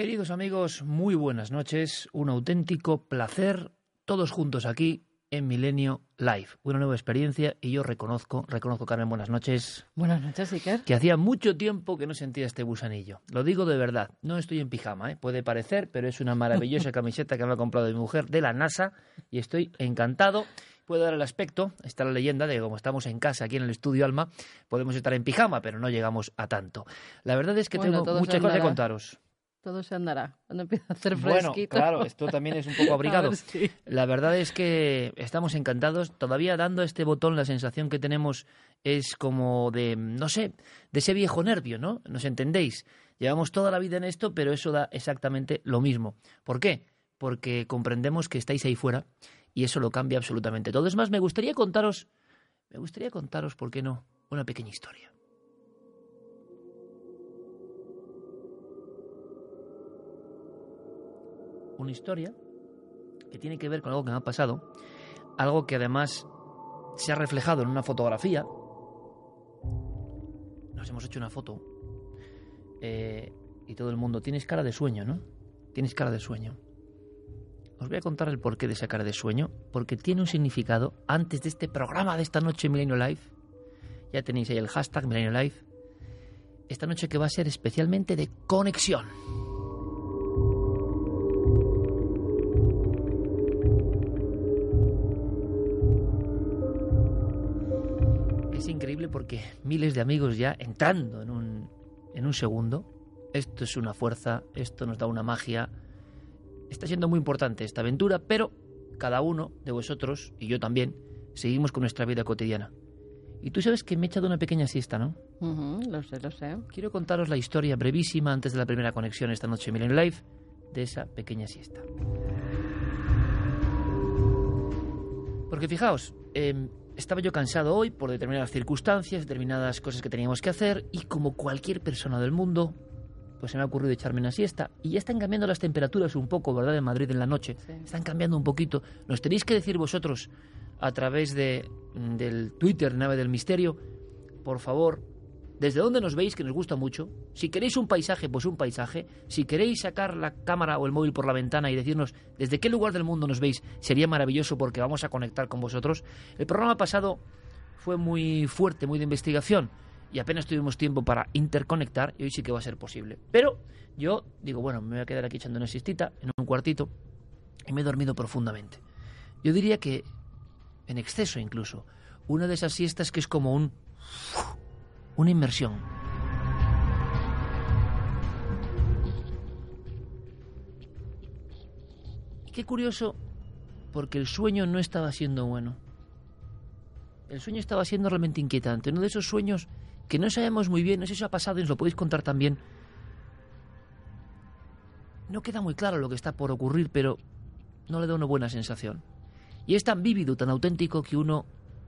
Queridos amigos, muy buenas noches. Un auténtico placer todos juntos aquí en Milenio Live. Una nueva experiencia y yo reconozco, reconozco Carmen, buenas noches. Buenas noches, Iker. Que hacía mucho tiempo que no sentía este gusanillo. Lo digo de verdad, no estoy en pijama, ¿eh? puede parecer, pero es una maravillosa camiseta que me ha comprado mi mujer de la NASA y estoy encantado. Puedo dar el aspecto, está la leyenda de que como estamos en casa aquí en el estudio Alma, podemos estar en pijama, pero no llegamos a tanto. La verdad es que Bueno, tengo muchas cosas que contaros. Todo se andará. Cuando empieza a hacer Bueno, fresquito. claro, esto también es un poco abrigado. ver La verdad es que estamos encantados. Todavía dando este botón la sensación que tenemos es como de, no sé, de ese viejo nervio, ¿no? ¿Nos entendéis? Llevamos toda la vida en esto, pero eso da exactamente lo mismo. ¿Por qué? Porque comprendemos que estáis ahí fuera y eso lo cambia absolutamente todo. Es más, me gustaría contaros, me gustaría contaros, ¿por qué no? Una pequeña historia. Una historia que tiene que ver con algo que me ha pasado, algo que además se ha reflejado en una fotografía. Nos hemos hecho una foto eh, y todo el mundo, tienes cara de sueño, ¿no? Tienes cara de sueño. Os voy a contar el porqué de esa cara de sueño, porque tiene un significado antes de este programa de esta noche Milenio Live. Ya tenéis ahí el hashtag Milenio Live. Esta noche que va a ser especialmente de conexión. Increíble porque miles de amigos ya entrando en un, en un segundo. Esto es una fuerza, esto nos da una magia. Está siendo muy importante esta aventura, pero cada uno de vosotros, y yo también, seguimos con nuestra vida cotidiana. Y tú sabes que me he echado una pequeña siesta, ¿no? Ujú, lo sé, lo sé. Quiero contaros la historia brevísima antes de la primera conexión esta noche en Milenio Live de esa pequeña siesta. Porque fijaos, eh, estaba yo cansado hoy por determinadas circunstancias, determinadas cosas que teníamos que hacer y como cualquier persona del mundo, pues se me ha ocurrido echarme una siesta y ya están cambiando las temperaturas un poco, ¿verdad? En Madrid en la noche. Sí. Están cambiando un poquito. Nos tenéis que decir vosotros a través de, del Twitter Nave del Misterio, por favor, desde dónde nos veis, que nos gusta mucho. Si queréis un paisaje, pues un paisaje. Si queréis sacar la cámara o el móvil por la ventana y decirnos desde qué lugar del mundo nos veis, sería maravilloso porque vamos a conectar con vosotros. El programa pasado fue muy fuerte, muy de investigación y apenas tuvimos tiempo para interconectar y hoy sí que va a ser posible. Pero yo digo, bueno, me voy a quedar aquí echando una siestita en un cuartito y me he dormido profundamente. Yo diría que en exceso incluso, una de esas siestas que es como un una inmersión. Qué curioso, porque el sueño no estaba siendo bueno. El sueño estaba siendo realmente inquietante. Uno de esos sueños que no sabemos muy bien, no sé si ha pasado y os lo podéis contar también. No queda muy claro lo que está por ocurrir, pero no le da una buena sensación. Y es tan vívido, tan auténtico que uno,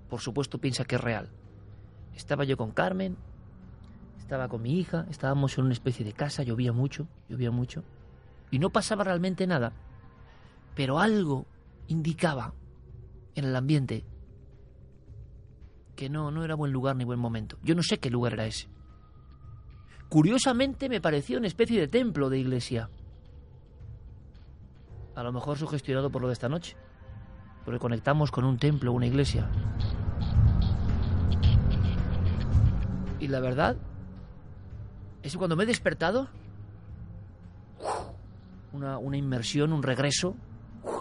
por supuesto, piensa que es real. Estaba yo con Carmen, estaba con mi hija, estábamos en una especie de casa, llovía mucho, llovía mucho, y no pasaba realmente nada, pero algo indicaba en el ambiente que no, no era buen lugar ni buen momento. Yo no sé qué lugar era ese. Curiosamente me parecía una especie de templo de iglesia. A lo mejor sugestionado por lo de esta noche, porque conectamos con un templo, una iglesia. Y la verdad es que cuando me he despertado, una, una inmersión, un regreso,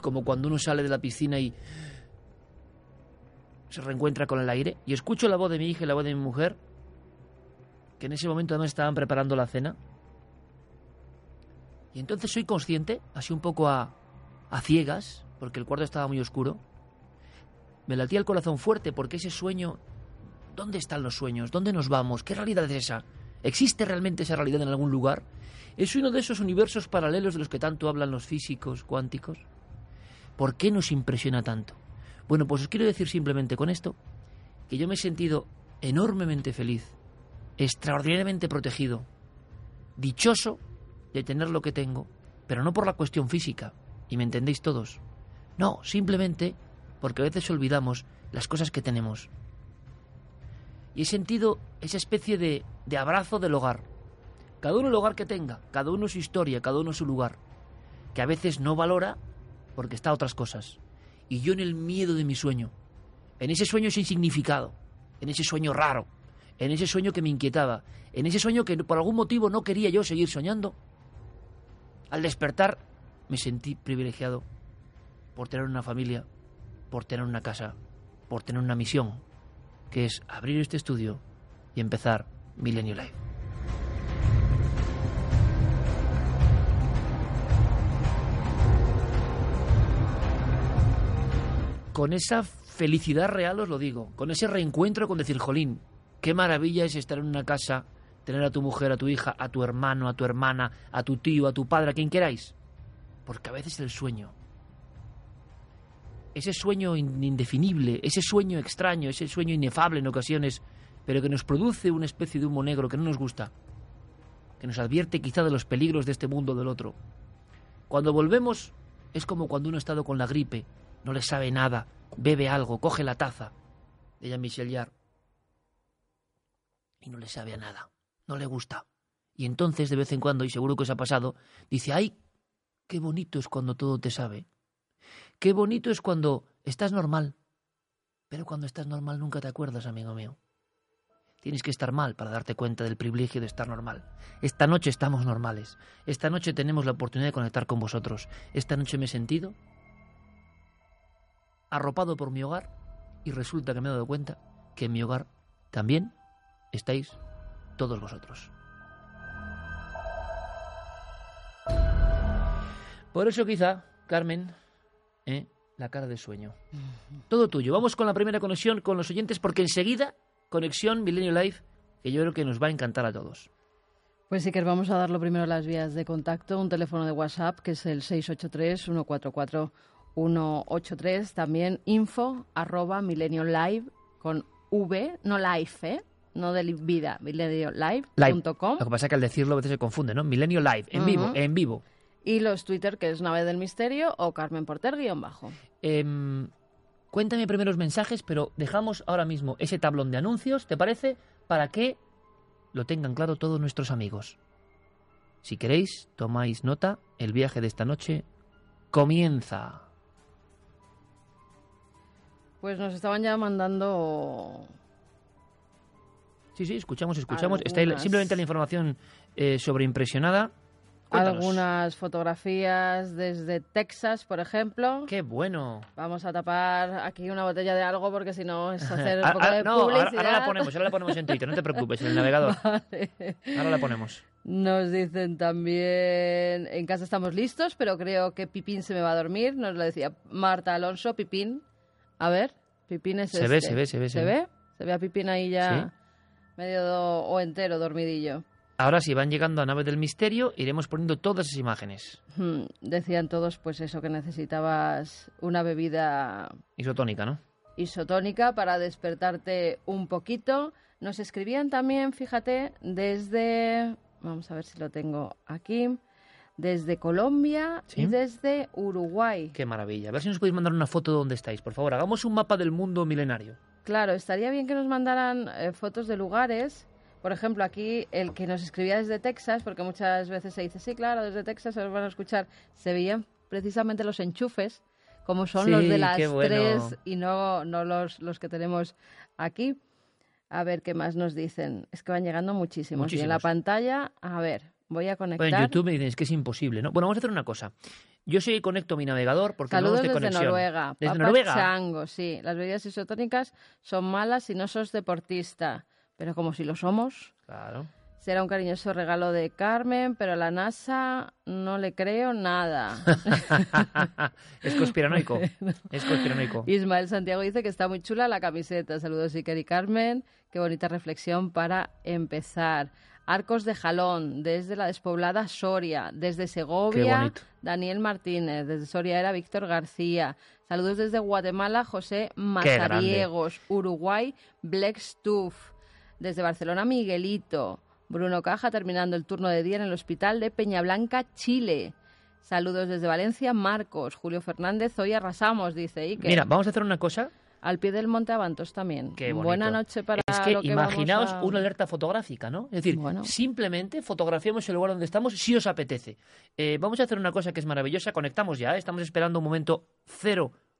como cuando uno sale de la piscina y se reencuentra con el aire, y escucho la voz de mi hija y la voz de mi mujer, que en ese momento además estaban preparando la cena, y entonces soy consciente, así un poco a, a ciegas, porque el cuarto estaba muy oscuro, me latía el corazón fuerte porque ese sueño ¿Dónde están los sueños? ¿Dónde nos vamos? ¿Qué realidad es esa? ¿Existe realmente esa realidad en algún lugar? ¿Es uno de esos universos paralelos de los que tanto hablan los físicos cuánticos? ¿Por qué nos impresiona tanto? Bueno, pues os quiero decir simplemente con esto que yo me he sentido enormemente feliz, extraordinariamente protegido, dichoso de tener lo que tengo, pero no por la cuestión física, y me entendéis todos. No, simplemente porque a veces olvidamos las cosas que tenemos y he sentido esa especie de, de abrazo del hogar. Cada uno el hogar que tenga, cada uno su historia, cada uno su lugar. Que a veces no valora porque está a otras cosas. Y yo en el miedo de mi sueño, en ese sueño sin significado, en ese sueño raro, en ese sueño que me inquietaba, en ese sueño que por algún motivo no quería yo seguir soñando, al despertar me sentí privilegiado por tener una familia, por tener una casa, por tener una misión, que es abrir este estudio y empezar Millennium Life. Con esa felicidad real os lo digo, con ese reencuentro con decir, jolín, qué maravilla es estar en una casa, tener a tu mujer, a tu hija, a tu hermano, a tu hermana, a tu tío, a tu padre, a quien queráis. Porque a veces el sueño, ese sueño indefinible, ese sueño extraño, ese sueño inefable en ocasiones, pero que nos produce una especie de humo negro que no nos gusta, que nos advierte quizá de los peligros de este mundo o del otro. Cuando volvemos es como cuando uno ha estado con la gripe, no le sabe nada, bebe algo, coge la taza de Jean-Michel Jarre y no le sabe a nada, no le gusta. Y entonces, de vez en cuando, y seguro que os ha pasado, dice, ay, qué bonito es cuando todo te sabe. Qué bonito es cuando estás normal. Pero cuando estás normal nunca te acuerdas, amigo mío. Tienes que estar mal para darte cuenta del privilegio de estar normal. Esta noche estamos normales. Esta noche tenemos la oportunidad de conectar con vosotros. Esta noche me he sentido arropado por mi hogar y resulta que me he dado cuenta que en mi hogar también estáis todos vosotros. Por eso quizá, Carmen, ¿eh? la cara de sueño. Todo tuyo. Vamos con la primera conexión con los oyentes porque enseguida conexión Milenio Live que yo creo que nos va a encantar a todos. Pues sí que vamos a dar lo primero las vías de contacto, un teléfono de WhatsApp que es el 683 144 183, también info arroba milenio live con V, no live, ¿eh? no de vida, mileniolive.com. Lo que pasa es que al decirlo a veces se confunde, ¿no? Milenio Live, en vivo, en vivo. Y los Twitter, que es Nave del Misterio o Carmen Porter guion bajo. Eh, cuéntame primeros mensajes, pero dejamos ahora mismo ese tablón de anuncios, ¿te parece? Para que lo tengan claro todos nuestros amigos. Si queréis, tomáis nota, el viaje de esta noche comienza. Pues nos estaban ya mandando. Sí, sí, escuchamos, escuchamos. Está simplemente la información eh, Algunas fotografías desde Texas, por ejemplo. ¡Qué bueno! Vamos a tapar aquí una botella de algo porque si no es hacer un poco de no, publicidad. Ahora, la ponemos, ahora la ponemos en Twitter, no te preocupes, en el navegador. Ahora la ponemos. Nos dicen también, en casa estamos listos, pero creo que Pipín se me va a dormir. Nos lo decía Marta Alonso, Pipín. A ver, Pipín es se Ve, se ve, se ve. ¿Se, ve? Se ve a Pipín ahí ya medio o entero, dormidillo. Ahora si van llegando a Nave del Misterio, iremos poniendo todas esas imágenes. Hmm, decían todos, pues eso, que necesitabas una bebida... Isotónica, ¿no? Isotónica para despertarte un poquito. Nos escribían también, fíjate, desde... Vamos a ver si lo tengo aquí. Desde Colombia y desde Uruguay. Qué maravilla. A ver si nos podéis mandar una foto de dónde estáis, por favor. Hagamos un mapa del mundo milenario. Claro, estaría bien que nos mandaran eh, fotos de lugares por ejemplo, aquí el que nos escribía desde Texas, porque muchas veces se dice, sí, claro, desde Texas se van a escuchar, se veían precisamente los enchufes, como son los de las tres y no, no los, los que tenemos aquí. A ver qué más nos dicen. Es que van llegando muchísimos. Y en la pantalla, a ver, voy a conectar. Bueno, en YouTube me dicen que es imposible, ¿no? Bueno, vamos a hacer una cosa. Yo sí conecto mi navegador porque Saludos de desde conexión. Noruega. Desde Noruega. Chango, sí. Las bebidas isotónicas son malas si no sos deportista pero como si lo somos. Claro. Será un cariñoso regalo de Carmen, pero a la NASA no le creo nada. es conspiranoico. Es conspiranoico. Ismael Santiago dice que está muy chula la camiseta. Saludos, Iker y Carmen. Qué bonita reflexión para empezar. Arcos de Jalón, desde la despoblada Soria, desde Segovia, Daniel Martínez, desde Soria era Víctor García. Saludos desde Guatemala, José Mazariegos, Uruguay, Black Stuff. Desde Barcelona, Miguelito. Bruno Caja terminando el turno de día en el hospital de Peñablanca, Chile. Saludos desde Valencia, Marcos. Julio Fernández, hoy arrasamos, dice Iker. Mira, vamos a hacer una cosa. al pie del Monte Avantos también. Qué Buena noche para Es que, imaginaos una alerta fotográfica, ¿no? Es decir, simplemente fotografiamos el lugar donde estamos si os apetece. Eh, vamos a hacer una cosa que es maravillosa. Conectamos ya, ¿eh? estamos esperando un momento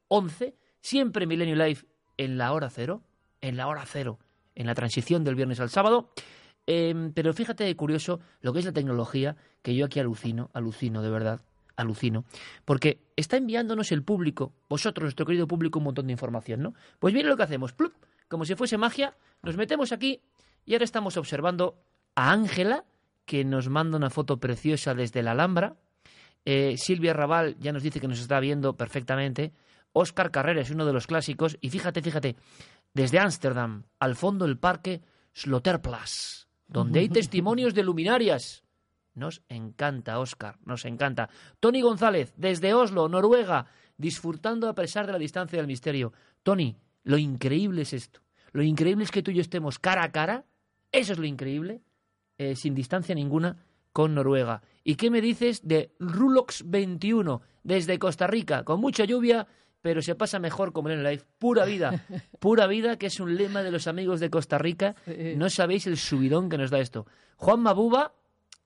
011, siempre Milenio Live en la hora cero, en la hora cero, en la transición del viernes al sábado. Em, pero fíjate curioso lo que es la tecnología, que yo aquí alucino, alucino de verdad alucino, porque está enviándonos el público, vosotros, nuestro querido público, un montón de información, ¿no? Pues miren lo que hacemos, como si fuese magia, nos metemos aquí y ahora estamos observando a Ángela, que nos manda una foto preciosa desde la Alhambra. Eh, Silvia Raval ya nos dice que nos está viendo perfectamente. Óscar Carrera es uno de los clásicos. Y fíjate, fíjate, desde Ámsterdam, al fondo el parque Slotterplas, donde hay testimonios de luminarias. Nos encanta, Oscar, nos encanta. Tony González, desde Oslo, Noruega, disfrutando a pesar de la distancia del misterio. Tony, lo increíble es esto. Lo increíble es que tú y yo estemos cara a cara. Eso es lo increíble, eh, sin distancia ninguna, con Noruega. ¿Y qué me dices de Rulox 21, desde Costa Rica, con mucha lluvia, pero se pasa mejor como en el live. Pura vida, pura vida, que es un lema de los amigos de Costa Rica. No sabéis el subidón que nos da esto. Juan Mabuba,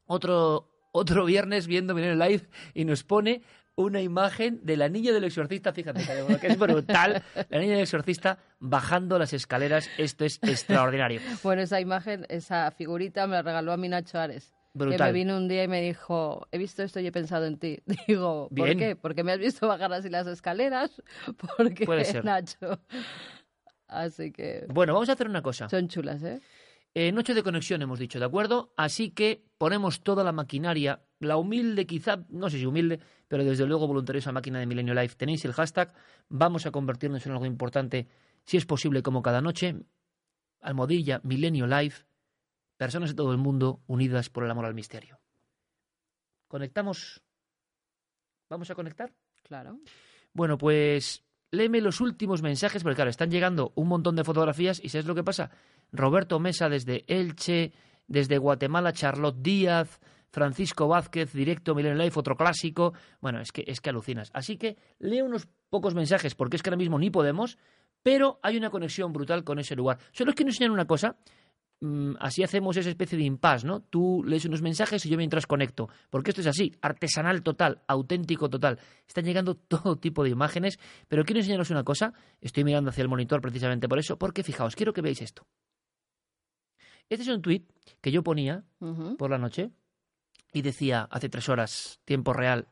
otro, otro viernes viendo en el live y nos pone una imagen de la niña del exorcista, fíjate, que es brutal, la niña del exorcista bajando las escaleras, esto es extraordinario. Bueno, esa imagen, esa figurita me la regaló a mi Nacho Ares. Brutal. Que me vino un día y me dijo, he visto esto y he pensado en ti. Digo, ¿por qué? Porque me has visto bajar así las escaleras. Porque, Puede ser. Nacho. Así que... Bueno, vamos a hacer una cosa. Son chulas, ¿eh? Eh, noche de conexión hemos dicho, ¿de acuerdo? Así que ponemos toda la maquinaria, la humilde quizá, no sé si humilde, pero desde luego voluntariosa máquina de Milenio Life. Tenéis el hashtag, vamos a convertirnos en algo importante, si es posible, como cada noche. Almodilla, Milenio Life, personas de todo el mundo unidas por el amor al misterio. ¿Conectamos? ¿Vamos a conectar? Claro. Bueno, pues léeme los últimos mensajes, porque claro, están llegando un montón de fotografías y ¿sabes lo que pasa? Roberto Mesa desde Elche, desde Guatemala, Charlotte Díaz, Francisco Vázquez, directo Milenio Life, otro clásico. Bueno, es que, es que alucinas. Así que lee unos pocos mensajes, porque es que ahora mismo ni podemos, pero hay una conexión brutal con ese lugar. Solo es que nos enseñan una cosa, así hacemos esa especie de impasse, ¿no? Tú lees unos mensajes y yo mientras conecto. Porque esto es así, artesanal total, auténtico total. Están llegando todo tipo de imágenes, pero quiero enseñaros una cosa. Estoy mirando hacia el monitor precisamente por eso, porque fijaos, quiero que veáis esto. Este es un tweet que yo ponía por la noche y decía hace tres horas, tiempo real,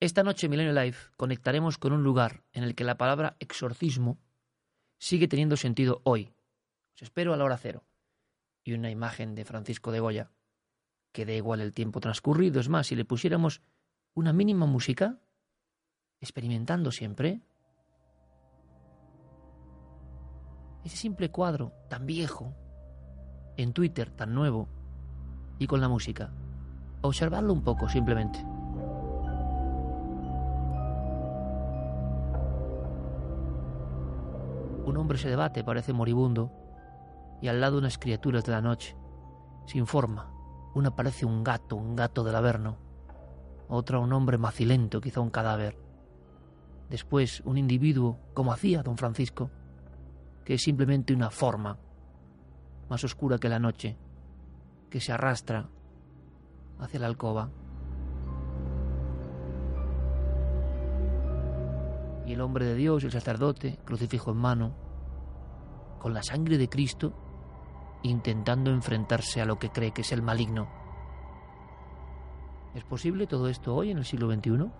esta noche Milenio Live conectaremos con un lugar en el que la palabra exorcismo sigue teniendo sentido hoy. Os espero a la hora cero una imagen de Francisco de Goya, que da igual el tiempo transcurrido. Es más, si le pusiéramos una mínima música, experimentando siempre, ese simple cuadro tan viejo, en Twitter tan nuevo, y con la música, observarlo un poco simplemente. Un hombre se debate, parece moribundo, y al lado unas criaturas de la noche, sin forma. Una parece un gato, un gato del Averno. Otra un hombre macilento, quizá un cadáver. Después un individuo, como hacía don Francisco, que es simplemente una forma, más oscura que la noche, que se arrastra hacia la alcoba. Y el hombre de Dios, el sacerdote, crucifijo en mano, con la sangre de Cristo, intentando enfrentarse a lo que cree que es el maligno. ¿Es posible todo esto hoy en el siglo XXI?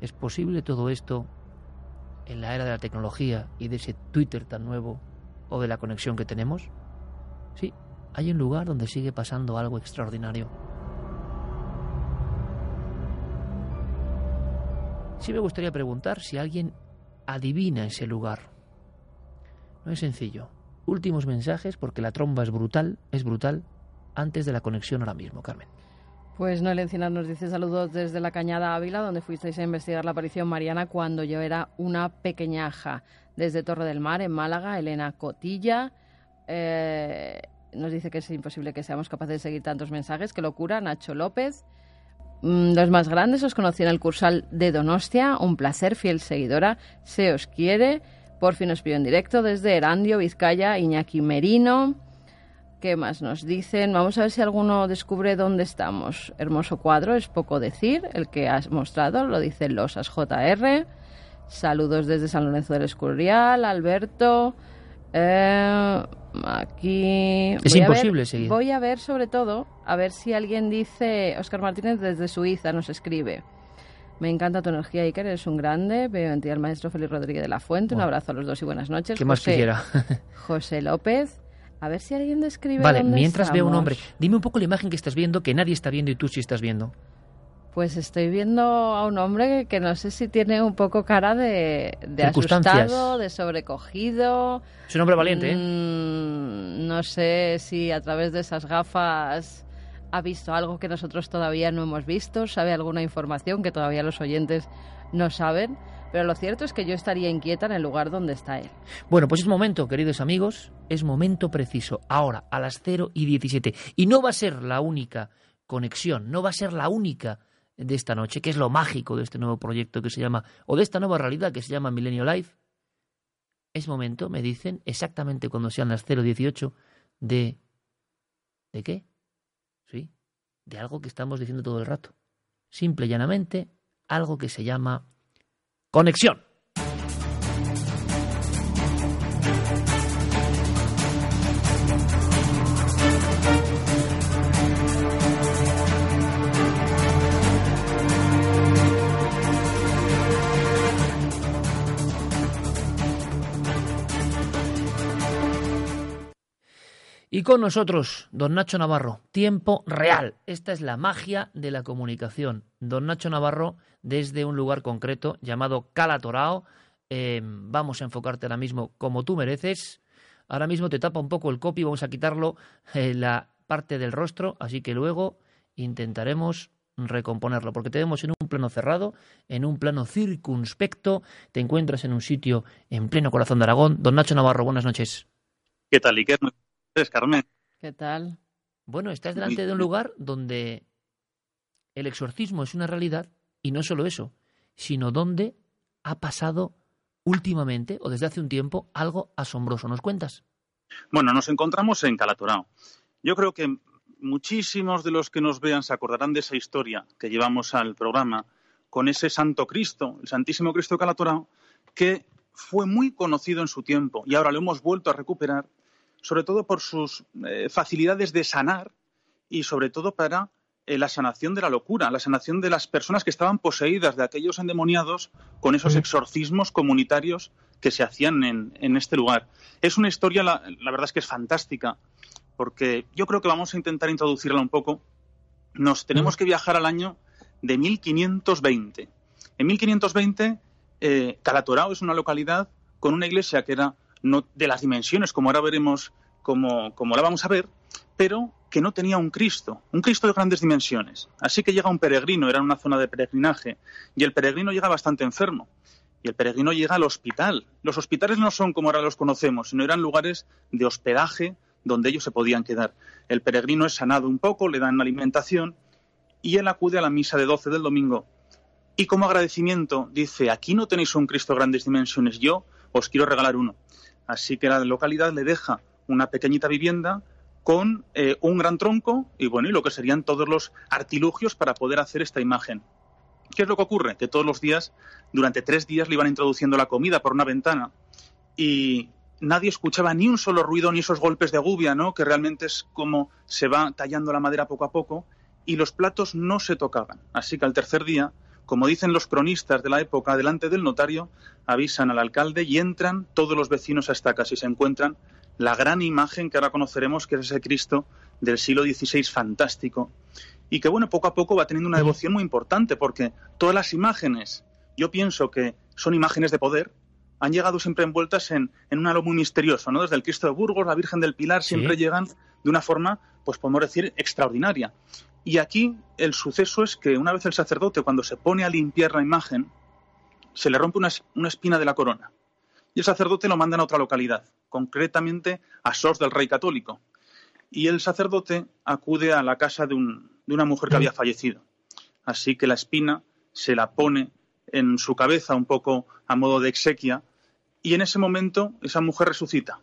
¿Es posible todo esto en la era de la tecnología y de ese Twitter tan nuevo o de la conexión que tenemos? Sí, hay un lugar donde sigue pasando algo extraordinario. Sí me gustaría preguntar si alguien adivina ese lugar. No es sencillo últimos mensajes porque la tromba es brutal, es brutal, antes de la conexión ahora mismo, Carmen. Pues Noel Encinar nos dice saludos desde la Cañada Ávila, donde fuisteis a investigar la aparición mariana cuando yo era una pequeñaja. Desde Torre del Mar, en Málaga, Elena Cotilla. Eh, nos dice que es imposible que seamos capaces de seguir tantos mensajes. Qué locura, Nacho López. Mm, los más grandes os conocí en el cursal de Donostia. Un placer, fiel seguidora. Se os quiere. Por fin nos pidió en directo desde Erandio, Vizcaya, Iñaki Merino. ¿Qué más nos dicen? Vamos a ver si alguno descubre dónde estamos. Hermoso cuadro, es poco decir. El que has mostrado lo dicen Losas JR. Saludos desde San Lorenzo del Escurial, Alberto. Eh, aquí. Es imposible seguir. Voy a ver, sobre todo, a ver si alguien dice. Oscar Martínez desde Suiza nos escribe. Me encanta tu energía, Iker, eres un grande. Veo en ti al maestro Félix Rodríguez de la Fuente. Un abrazo a los dos y buenas noches. ¿Qué más quisiera? José López. A ver si alguien describe. Vale, mientras veo un hombre, dime un poco la imagen que estás viendo, que nadie está viendo y tú sí estás viendo. Pues estoy viendo a un hombre que no sé si tiene un poco cara de, de asustado, de sobrecogido. Es un hombre valiente, ¿eh? Mm, no sé si a través de esas gafas ha visto algo que nosotros todavía no hemos visto, sabe alguna información que todavía los oyentes no saben. Pero lo cierto es que yo estaría inquieta en el lugar donde está él. Bueno, pues es momento, queridos amigos, es momento preciso, ahora, a las 0 y 17. Y no va a ser la única conexión, no va a ser la única de esta noche, que es lo mágico de este nuevo proyecto que se llama, o de esta nueva realidad que se llama Millennial Life, es momento, me dicen, exactamente cuando sean las 018, de... ¿De qué? ¿Sí? De algo que estamos diciendo todo el rato. Simple y llanamente, algo que se llama conexión. Y con nosotros, don Nacho Navarro, tiempo real. Esta es la magia de la comunicación. Don Nacho Navarro, desde un lugar concreto llamado Calatorao. Eh, vamos a enfocarte ahora mismo como tú mereces. Ahora mismo te tapa un poco el copy, vamos a quitarlo eh, la parte del rostro, así que luego intentaremos recomponerlo, porque te vemos en un plano cerrado, en un plano circunspecto, te encuentras en un sitio en pleno corazón de Aragón. Don Nacho Navarro, buenas noches. ¿Qué tal, Iker? Carmen. ¿Qué tal? Bueno, estás delante de un lugar donde el exorcismo es una realidad y no solo eso, sino donde ha pasado últimamente o desde hace un tiempo algo asombroso. ¿Nos cuentas? Bueno, nos encontramos en Calatorao. Yo creo que muchísimos de los que nos vean se acordarán de esa historia que llevamos al programa con ese Santo Cristo, el Santísimo Cristo de Calatorao, que fue muy conocido en su tiempo y ahora lo hemos vuelto a recuperar sobre todo por sus eh, facilidades de sanar y sobre todo para eh, la sanación de la locura, la sanación de las personas que estaban poseídas de aquellos endemoniados con esos exorcismos comunitarios que se hacían en, este lugar. Es una historia, la, verdad es que es fantástica, porque yo creo que vamos a intentar introducirla un poco. Nos tenemos que viajar al año de 1520. En 1520, eh, Calatorao es una localidad con una iglesia que era no de las dimensiones, como ahora veremos, como, como la vamos a ver, pero que no tenía un Cristo, un Cristo de grandes dimensiones. Así que llega un peregrino, era una zona de peregrinaje, y el peregrino llega bastante enfermo. Y el peregrino llega al hospital. Los hospitales no son como ahora los conocemos, sino eran lugares de hospedaje donde ellos se podían quedar. El peregrino es sanado un poco, le dan alimentación y él acude a la misa de 12 del domingo. Y como agradecimiento dice, aquí no tenéis un Cristo de grandes dimensiones, yo os quiero regalar uno. Así que la localidad le deja una pequeñita vivienda con eh, un gran tronco y bueno, y lo que serían todos los artilugios para poder hacer esta imagen. ¿Qué es lo que ocurre? Que todos los días, durante tres días, le iban introduciendo la comida por una ventana y nadie escuchaba ni un solo ruido ni esos golpes de gubia, ¿no? Que realmente es como se va tallando la madera poco a poco y los platos no se tocaban. Así que al tercer día como dicen los cronistas de la época, delante del notario, avisan al alcalde y entran todos los vecinos a esta casa y se encuentran la gran imagen que ahora conoceremos, que es ese Cristo del siglo XVI fantástico. Y que, bueno, poco a poco va teniendo una devoción muy importante, porque todas las imágenes, yo pienso que son imágenes de poder, han llegado siempre envueltas en, en un halo muy misterioso, ¿no? Desde el Cristo de Burgos, la Virgen del Pilar, siempre llegan de una forma, pues podemos decir, extraordinaria. Y aquí el suceso es que una vez el sacerdote, cuando se pone a limpiar la imagen, se le rompe una, espina de la corona. Y el sacerdote lo mandan a otra localidad, concretamente a Sos del Rey Católico. Y el sacerdote acude a la casa de, de una mujer que había fallecido. Así que la espina se la pone en su cabeza un poco a modo de exequia y en ese momento esa mujer resucita.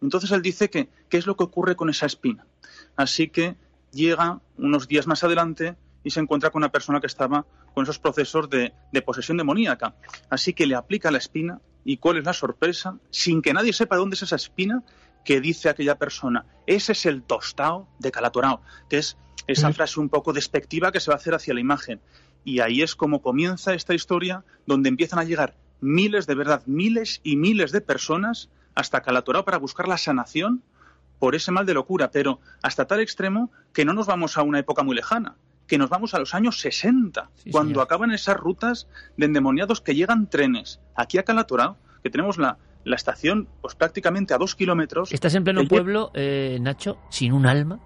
Entonces él dice que qué es lo que ocurre con esa espina. Así que llega unos días más adelante y se encuentra con una persona que estaba con esos procesos de, posesión demoníaca. Así que le aplica la espina y cuál es la sorpresa, sin que nadie sepa dónde es esa espina, que dice aquella persona, ese es el tostado de Calatorao, que es esa frase un poco despectiva que se va a hacer hacia la imagen. Y ahí es como comienza esta historia, donde empiezan a llegar miles, de verdad, miles y miles de personas hasta Calatorao para buscar la sanación por ese mal de locura, pero hasta tal extremo que no nos vamos a una época muy lejana, que nos vamos a los años 60, cuando acaban esas rutas de endemoniados que llegan trenes. Aquí a Calatorao, que tenemos la, la estación pues prácticamente a dos kilómetros. ¿Estás en pleno pueblo, eh, Nacho, sin un alma?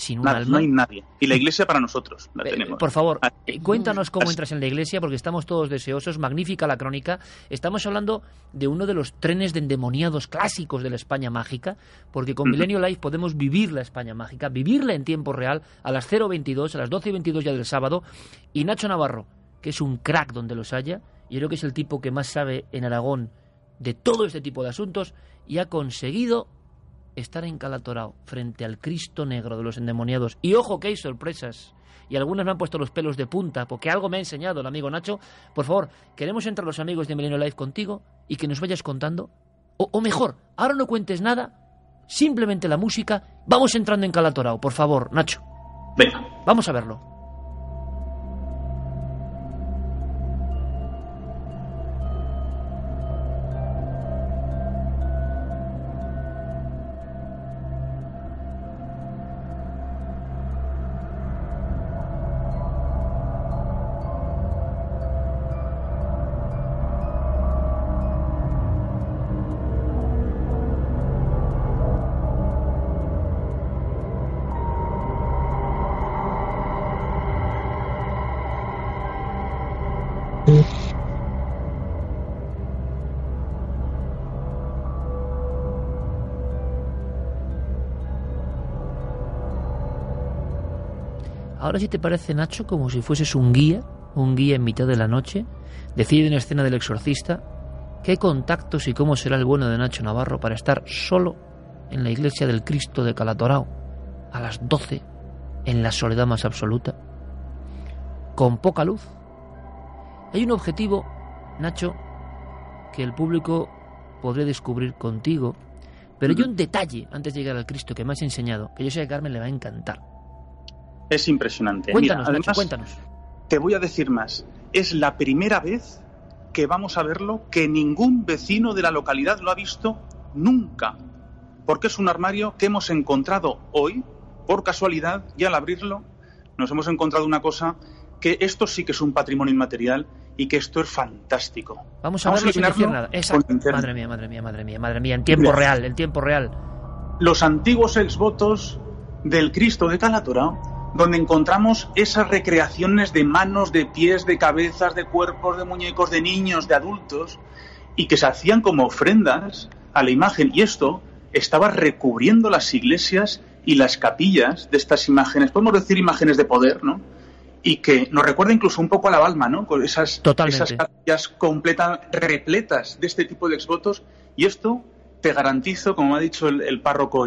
Sin No hay nadie. Y la iglesia para nosotros la tenemos. Por favor, eh, cuéntanos cómo entras en la iglesia, porque estamos todos deseosos. Magnífica la crónica. Estamos hablando de uno de los trenes de endemoniados clásicos de la España mágica, porque con Milenio Live podemos vivir la España mágica, vivirla en tiempo real a las 0.22, a las 12.22 ya del sábado. Y Nacho Navarro, que es un crack donde los haya, yo creo que es el tipo que más sabe en Aragón de todo este tipo de asuntos y ha conseguido estar en Calatorao frente al Cristo negro de los endemoniados. Y ojo que hay sorpresas. Y algunas me han puesto los pelos de punta, porque algo me ha enseñado el amigo Nacho. Por favor, queremos entrar los amigos de Milenio Live contigo y que nos vayas contando. O, mejor, ahora no cuentes nada, simplemente la música. Vamos entrando en Calatorao, por favor, Nacho. Venga. Vamos a verlo. Ahora si te parece, Nacho, como si fueses un guía, un guía en mitad de la noche, decide en escena del exorcista qué contactos y cómo será el bueno de Nacho Navarro para estar solo en la iglesia del Cristo de Calatorao a las 12 en la soledad más absoluta, con poca luz. Hay un objetivo, Nacho, que el público podría descubrir contigo, pero hay un detalle antes de llegar al Cristo que me has enseñado, que yo sé que Carmen le va a encantar. Es impresionante. Cuéntanos, además, cuéntanos. Te voy a decir más. Es la primera vez que vamos a verlo que ningún vecino de la localidad lo ha visto nunca. Porque es un armario que hemos encontrado hoy, por casualidad, y al abrirlo nos hemos encontrado una cosa que esto sí que es un patrimonio inmaterial y que esto es fantástico. Vamos a verlo sin decir nada. Madre mía, madre mía, madre mía, madre mía, en tiempo real, en tiempo real. Los antiguos exvotos del Cristo de Calatora donde encontramos esas recreaciones de manos, de pies, de cabezas, de cuerpos, de muñecos, de niños, de adultos, y que se hacían como ofrendas a la imagen. Y esto estaba recubriendo las iglesias y las capillas de estas imágenes, podemos decir imágenes de poder, ¿no? Y que nos recuerda incluso un poco a la Balma, ¿no? Con esas, esas capillas completas, repletas de este tipo de exvotos. Y esto te garantizo, como ha dicho el párroco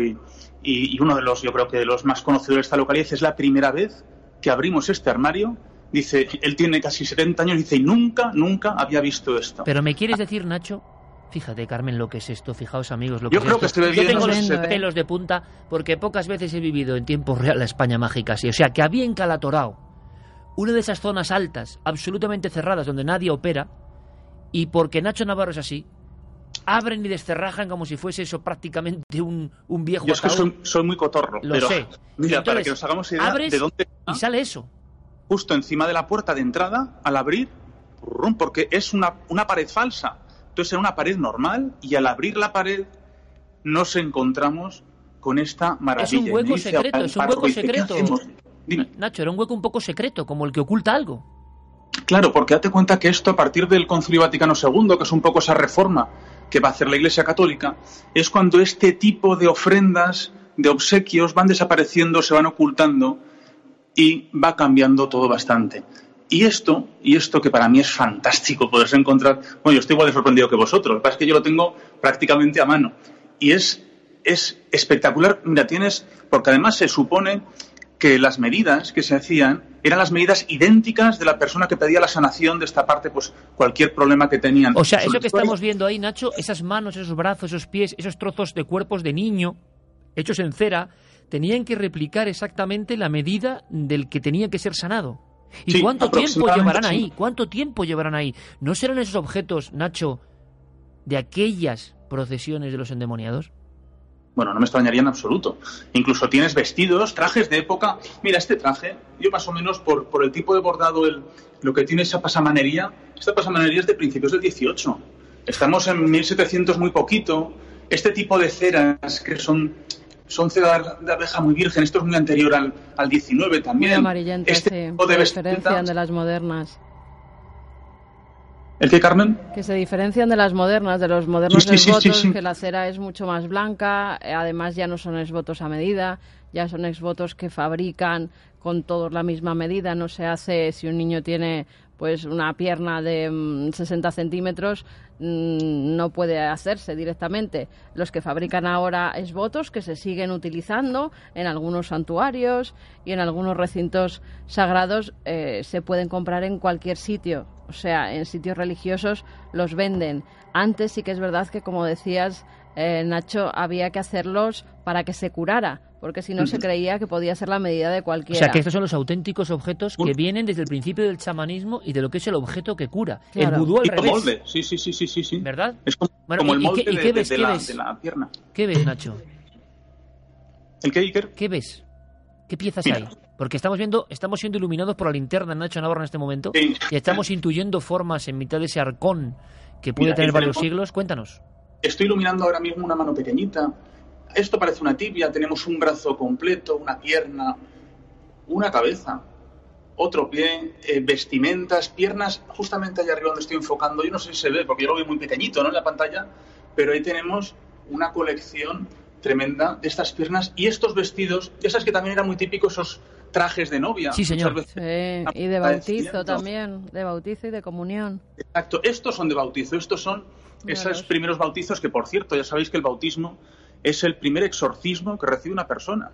y, y, uno de los, yo creo que de los más conocidos de esta localidad, es la primera vez que abrimos este armario. Dice, él tiene casi 70 años, dice, y nunca, nunca había visto esto. Pero me quieres decir, Nacho, Fíjate, Carmen, lo que es esto. Fijaos, amigos, lo que Yo creo que Yo tengo los pelos de punta porque pocas veces he vivido en tiempo real la España mágica así. O sea, que había en Calatorao una de esas zonas altas, absolutamente cerradas, donde nadie opera, y porque Nacho Navarro es así, abren y descerrajan como si fuese eso prácticamente un, un viejo Yo es que soy, muy cotorro. Lo sé. Mira, para que nos hagamos idea de dónde... Y sale eso. Justo encima de la puerta de entrada, al abrir, porque es una, una pared falsa. Entonces era una pared normal y al abrir la pared nos encontramos con esta maravilla. Es un hueco secreto, es un hueco secreto. Nacho, era un hueco un poco secreto, como el que oculta algo. Claro, porque date cuenta que esto a partir del Concilio Vaticano II, que es un poco esa reforma que va a hacer la Iglesia Católica, es cuando este tipo de ofrendas, de obsequios, van desapareciendo, se van ocultando y va cambiando todo bastante. Y esto, y esto que para mí es fantástico poderse encontrar, bueno, yo estoy igual de sorprendido que vosotros, lo que pasa es que yo lo tengo prácticamente a mano. Y es, es espectacular, mira, tienes, porque además se supone que las medidas que se hacían eran las medidas idénticas de la persona que pedía la sanación de esta parte, pues cualquier problema que tenían. O sea, eso que estamos viendo ahí, Nacho, esas manos, esos brazos, esos pies, esos trozos de cuerpos de niño hechos en cera, tenían que replicar exactamente la medida del que tenía que ser sanado. ¿Y cuánto tiempo llevarán ahí? ¿Cuánto tiempo llevarán ahí? ¿No serán esos objetos, Nacho, de aquellas procesiones de los endemoniados? Bueno, no me extrañaría en absoluto. Incluso tienes vestidos, trajes de época. Mira, este traje, yo más o menos por, por el tipo de bordado, el, lo que tiene esa pasamanería, esta pasamanería es de principios del 18. Estamos en 1700 muy poquito. Este tipo de ceras que son son cera de abeja muy virgen, esto es muy anterior al, al 19 también. Muy amarillento, este sí, tipo de de las modernas. ¿El qué, Carmen? Que se diferencian de las modernas, de los modernos sí, sí, que la cera es mucho más blanca, eh, además ya no son exvotos a medida, ya son exvotos que fabrican con todos la misma medida, no se hace si un niño tiene pues una pierna de 60 mm, centímetros mm, no puede hacerse directamente. Los que fabrican ahora esvotos que se siguen utilizando en algunos santuarios y en algunos recintos sagrados eh, se pueden comprar en cualquier sitio. O sea, en sitios religiosos los venden. Antes sí que es verdad que, como decías, eh, Nacho, había que hacerlos para que se curara porque si no se creía que podía ser la medida de cualquiera. O sea, que estos son los auténticos objetos que vienen desde el principio del chamanismo y de lo que es el objeto que cura. El vudú al revés. molde, sí, sí, sí, sí, sí. ¿Verdad? Es como, el molde de, la, pierna. ¿Qué ves, Nacho? ¿El qué, Iker? ¿Qué ves? ¿Qué piezas hay? Porque estamos viendo, estamos siendo iluminados por la linterna de Nacho Navarro en este momento y estamos intuyendo formas en mitad de ese arcón que puede tener varios siglos. Cuéntanos. Estoy iluminando ahora mismo una mano pequeñita esto parece una tibia, tenemos un brazo completo, una pierna, una cabeza, otro pie, eh, vestimentas, piernas, justamente allá arriba donde estoy enfocando, yo no sé si se ve porque yo lo veo muy pequeñito ¿no? en la pantalla, pero ahí tenemos una colección tremenda de estas piernas y estos vestidos, ya sabes que también eran muy típicos esos trajes de novia. Sí, señor. y de bautizo también, de bautizo y de comunión. Exacto, estos son de bautizo, estos son esos primeros bautizos que, por cierto, ya sabéis que el bautismo es el primer exorcismo que recibe una persona.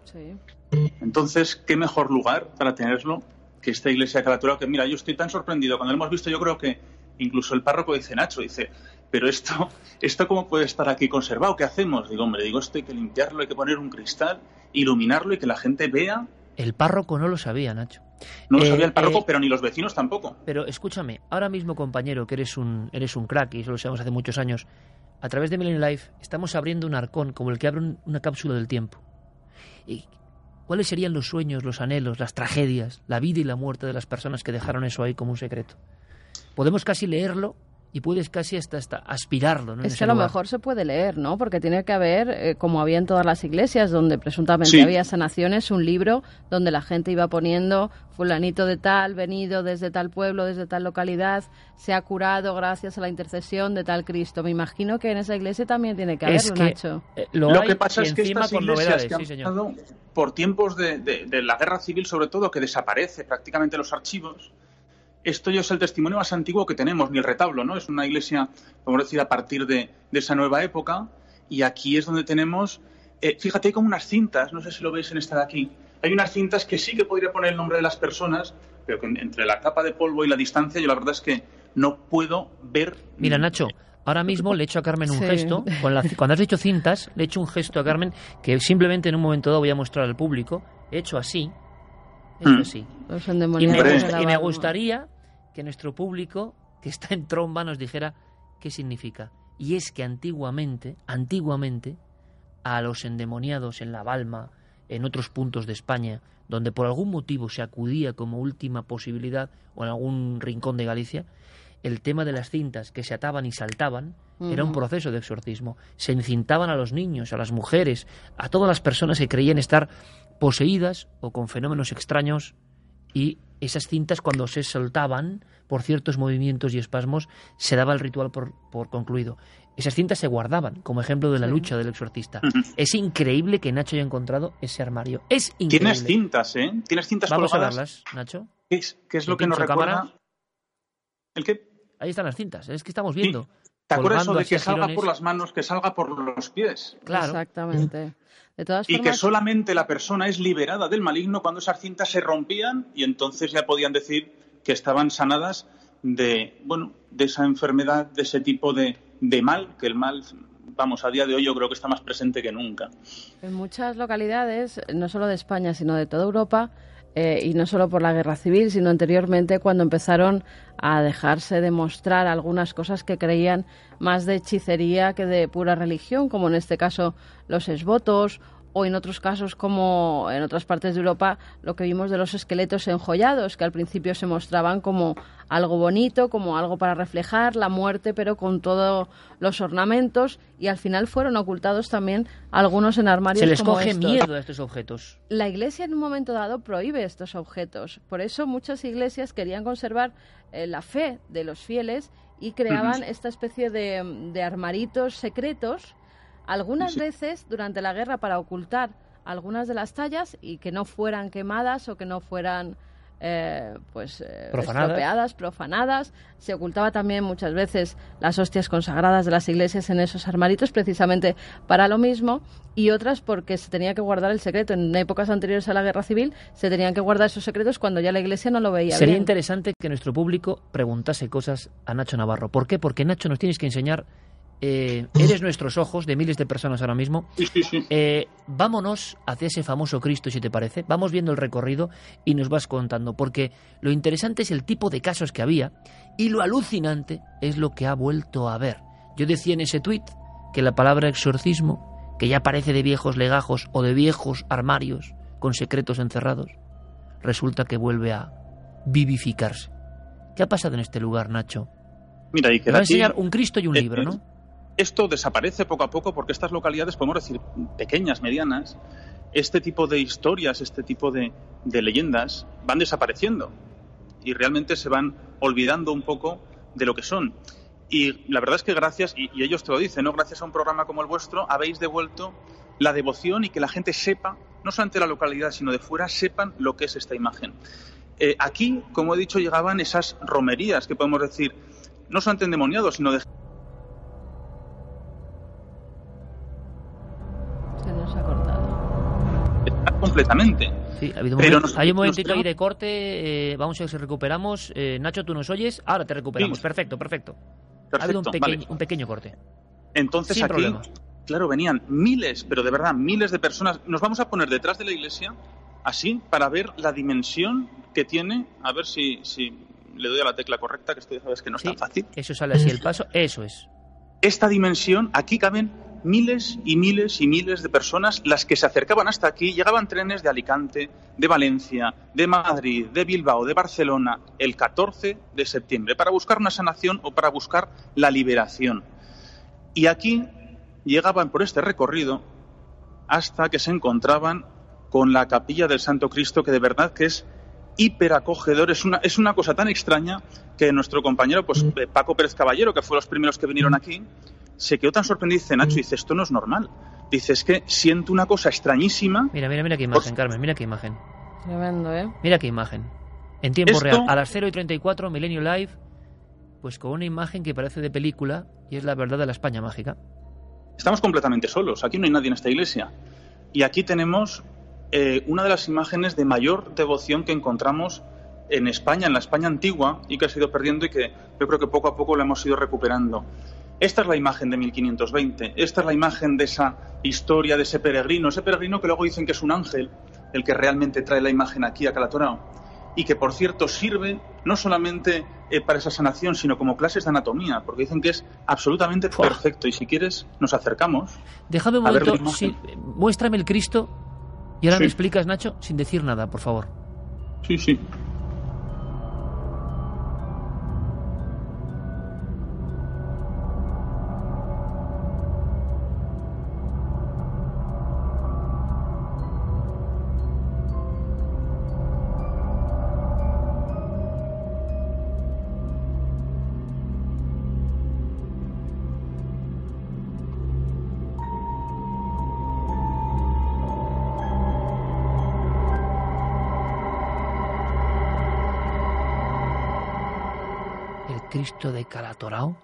Entonces, ¿qué mejor lugar para tenerlo que esta iglesia católica? Que mira, yo estoy tan sorprendido. Cuando lo hemos visto, yo creo que incluso el párroco dice, Nacho, dice, pero esto, esto cómo puede estar aquí conservado? ¿Qué hacemos? Digo, hombre, digo, esto hay que limpiarlo, hay que poner un cristal, iluminarlo y que la gente vea. El párroco no lo sabía, Nacho. No lo sabía el eh, párroco, eh, pero ni los vecinos tampoco. Pero escúchame, ahora mismo, compañero, que eres un, eres un crack, y eso lo sabemos hace muchos años, a través de Millennium Life estamos abriendo un arcón como el que abre una cápsula del tiempo. ¿Y cuáles serían los sueños, los anhelos, las tragedias, la vida y la muerte de las personas que dejaron eso ahí como un secreto? Podemos casi leerlo y puedes casi hasta, hasta aspirarlo. ¿no? Es que a lo mejor se puede leer, ¿no? Porque tiene que haber, eh, como había en todas las iglesias, donde presuntamente había sanaciones, un libro donde la gente iba poniendo fulanito de tal, venido desde tal pueblo, desde tal localidad, se ha curado gracias a la intercesión de tal Cristo. Me imagino que en esa iglesia también tiene que haberlo, Nacho. Eh, lo, que pasa es que estas iglesias que han por tiempos de, de la guerra civil, sobre todo, que desaparece prácticamente los archivos, esto ya es el testimonio más antiguo que tenemos, ni el retablo, ¿no? Es una iglesia, vamos a decir, a partir de, esa nueva época. Y aquí es donde tenemos, eh, fíjate, hay como unas cintas, no sé si lo veis en esta de aquí. Hay unas cintas que sí que podría poner el nombre de las personas, pero que entre la capa de polvo y la distancia, yo la verdad es que no puedo ver. Mira, Nacho, ahora mismo le he hecho a Carmen un gesto. cuando has dicho cintas, le he hecho un gesto a Carmen que simplemente en un momento dado voy a mostrar al público. He hecho así Mm. Y me, y me gustaría que nuestro público, que está en tromba, nos dijera qué significa. Y es que antiguamente, antiguamente, a los endemoniados en La Balma, en otros puntos de España, donde por algún motivo se acudía como última posibilidad, o en algún rincón de Galicia, el tema de las cintas que se ataban y saltaban era un proceso de exorcismo. Se encintaban a los niños, a las mujeres, a todas las personas que creían estar poseídas o con fenómenos extraños y esas cintas cuando se soltaban por ciertos movimientos y espasmos se daba el ritual por, por concluido. Esas cintas se guardaban como ejemplo de la lucha del exorcista. Es increíble que Nacho haya encontrado ese armario. Es increíble. Tienes cintas, ¿eh? Tienes cintas Vamos a verlas, Nacho. ¿Qué es, lo que nos recuerda? ¿El qué? Ahí están las cintas, es que estamos viendo. ¿Te acuerdas de que salga por las manos, que salga por los pies? Claro. Exactamente. Y que solamente la persona es liberada del maligno cuando esas cintas se rompían y entonces ya podían decir que estaban sanadas de, bueno, de esa enfermedad, de ese tipo de, de mal, que el mal vamos, a día de hoy yo creo que está más presente que nunca. En muchas localidades, no solo de España, sino de toda Europa, eh, y no solo por la guerra civil, sino anteriormente cuando empezaron a dejarse demostrar algunas cosas que creían más de hechicería que de pura religión, como en este caso los esvotos o en otros casos como en otras partes de Europa lo que vimos de los esqueletos enjollados que al principio se mostraban como algo bonito, como algo para reflejar la muerte, pero con todos los ornamentos y al final fueron ocultados también algunos en armarios. Se les coge miedo a estos objetos. La Iglesia en un momento dado prohíbe estos objetos, por eso muchas iglesias querían conservar eh, la fe de los fieles y creaban esta especie de, de armaritos secretos algunas veces durante la guerra para ocultar algunas de las tallas y que no fueran quemadas o que no fueran eh, pues eh, profanadas. profanadas. Se ocultaba también muchas veces las hostias consagradas de las iglesias en esos armaritos precisamente para lo mismo y otras porque se tenía que guardar el secreto. En épocas anteriores a la guerra civil se tenían que guardar esos secretos cuando ya la iglesia no lo veía. Sería interesante que nuestro público preguntase cosas a Nacho Navarro. ¿Por qué? Porque Nacho nos tienes que enseñar eh, eres nuestros ojos de miles de personas ahora mismo. Eh, vámonos hacia ese famoso Cristo, si te parece. Vamos viendo el recorrido y nos vas contando, porque lo interesante es el tipo de casos que había y lo alucinante es lo que ha vuelto a ver. Yo decía en ese tuit que la palabra exorcismo, que ya parece de viejos legajos o de viejos armarios con secretos encerrados, resulta que vuelve a vivificarse. ¿Qué ha pasado en este lugar, Nacho? Mira, y que va a enseñar un Cristo y un libro, ¿no? Esto desaparece poco a poco porque estas localidades, podemos decir pequeñas, medianas, este tipo de historias, este tipo de, leyendas van desapareciendo y realmente se van olvidando un poco de lo que son. Y la verdad es que gracias, y, ellos te lo dicen, ¿no? gracias a un programa como el vuestro, habéis devuelto la devoción y que la gente sepa, no solamente la localidad, sino de fuera, sepan lo que es esta imagen. Eh, aquí, como he dicho, llegaban esas romerías que podemos decir, no solamente endemoniados, sino de completamente. Sí, ha habido un Pero hay un momentito ahí de corte, eh, vamos a ver si recuperamos. Eh, Nacho, ¿tú nos oyes? Ahora te recuperamos. Perfecto, perfecto. Ha habido un, pequeño corte. Entonces aquí, claro, venían miles, pero de verdad, miles de personas. Nos vamos a poner detrás de la iglesia, así, para ver la dimensión que tiene, a ver si, si le doy a la tecla correcta, que esto ya sabes que no es tan fácil. Eso sale así el paso, eso es. Esta dimensión, aquí caben miles y miles y miles de personas las que se acercaban hasta aquí. Llegaban trenes de Alicante, de Valencia, de Madrid, de Bilbao, de Barcelona, el 14 de septiembre, para buscar una sanación o para buscar la liberación. Y aquí llegaban por este recorrido hasta que se encontraban con la capilla del Santo Cristo, que de verdad que es hiperacogedor. Es una, es una cosa tan extraña que nuestro compañero, pues mm. eh, Paco Pérez Caballero, que fue los primeros que vinieron aquí, se quedó tan sorprendido, dice Nacho, dice, esto no es normal. Dice, es que siento una cosa extrañísima. Mira, mira, mira qué imagen, Carmen, mira qué imagen. Tremendo, ¿eh? Mira qué imagen. En tiempo real, a las 0 y 34, Milenio Live, pues con una imagen que parece de película y es la verdad de la España mágica. Estamos completamente solos, aquí no hay nadie en esta iglesia. Y aquí tenemos eh, una de las imágenes de mayor devoción que encontramos en España, en la España antigua, y que ha sido perdiendo y que yo creo que poco a poco la hemos ido recuperando. Esta es la imagen de 1520, esta es la imagen de esa historia de ese peregrino, ese peregrino que luego dicen que es un ángel, el que realmente trae la imagen aquí a Calatorao, y que por cierto sirve no solamente eh, para esa sanación, sino como clases de anatomía, porque dicen que es absolutamente perfecto, y si quieres nos acercamos. Déjame un momento, muéstrame el Cristo y ahora me explicas, Nacho, sin decir nada, por favor. Sí, sí. Cristo de Calatorao,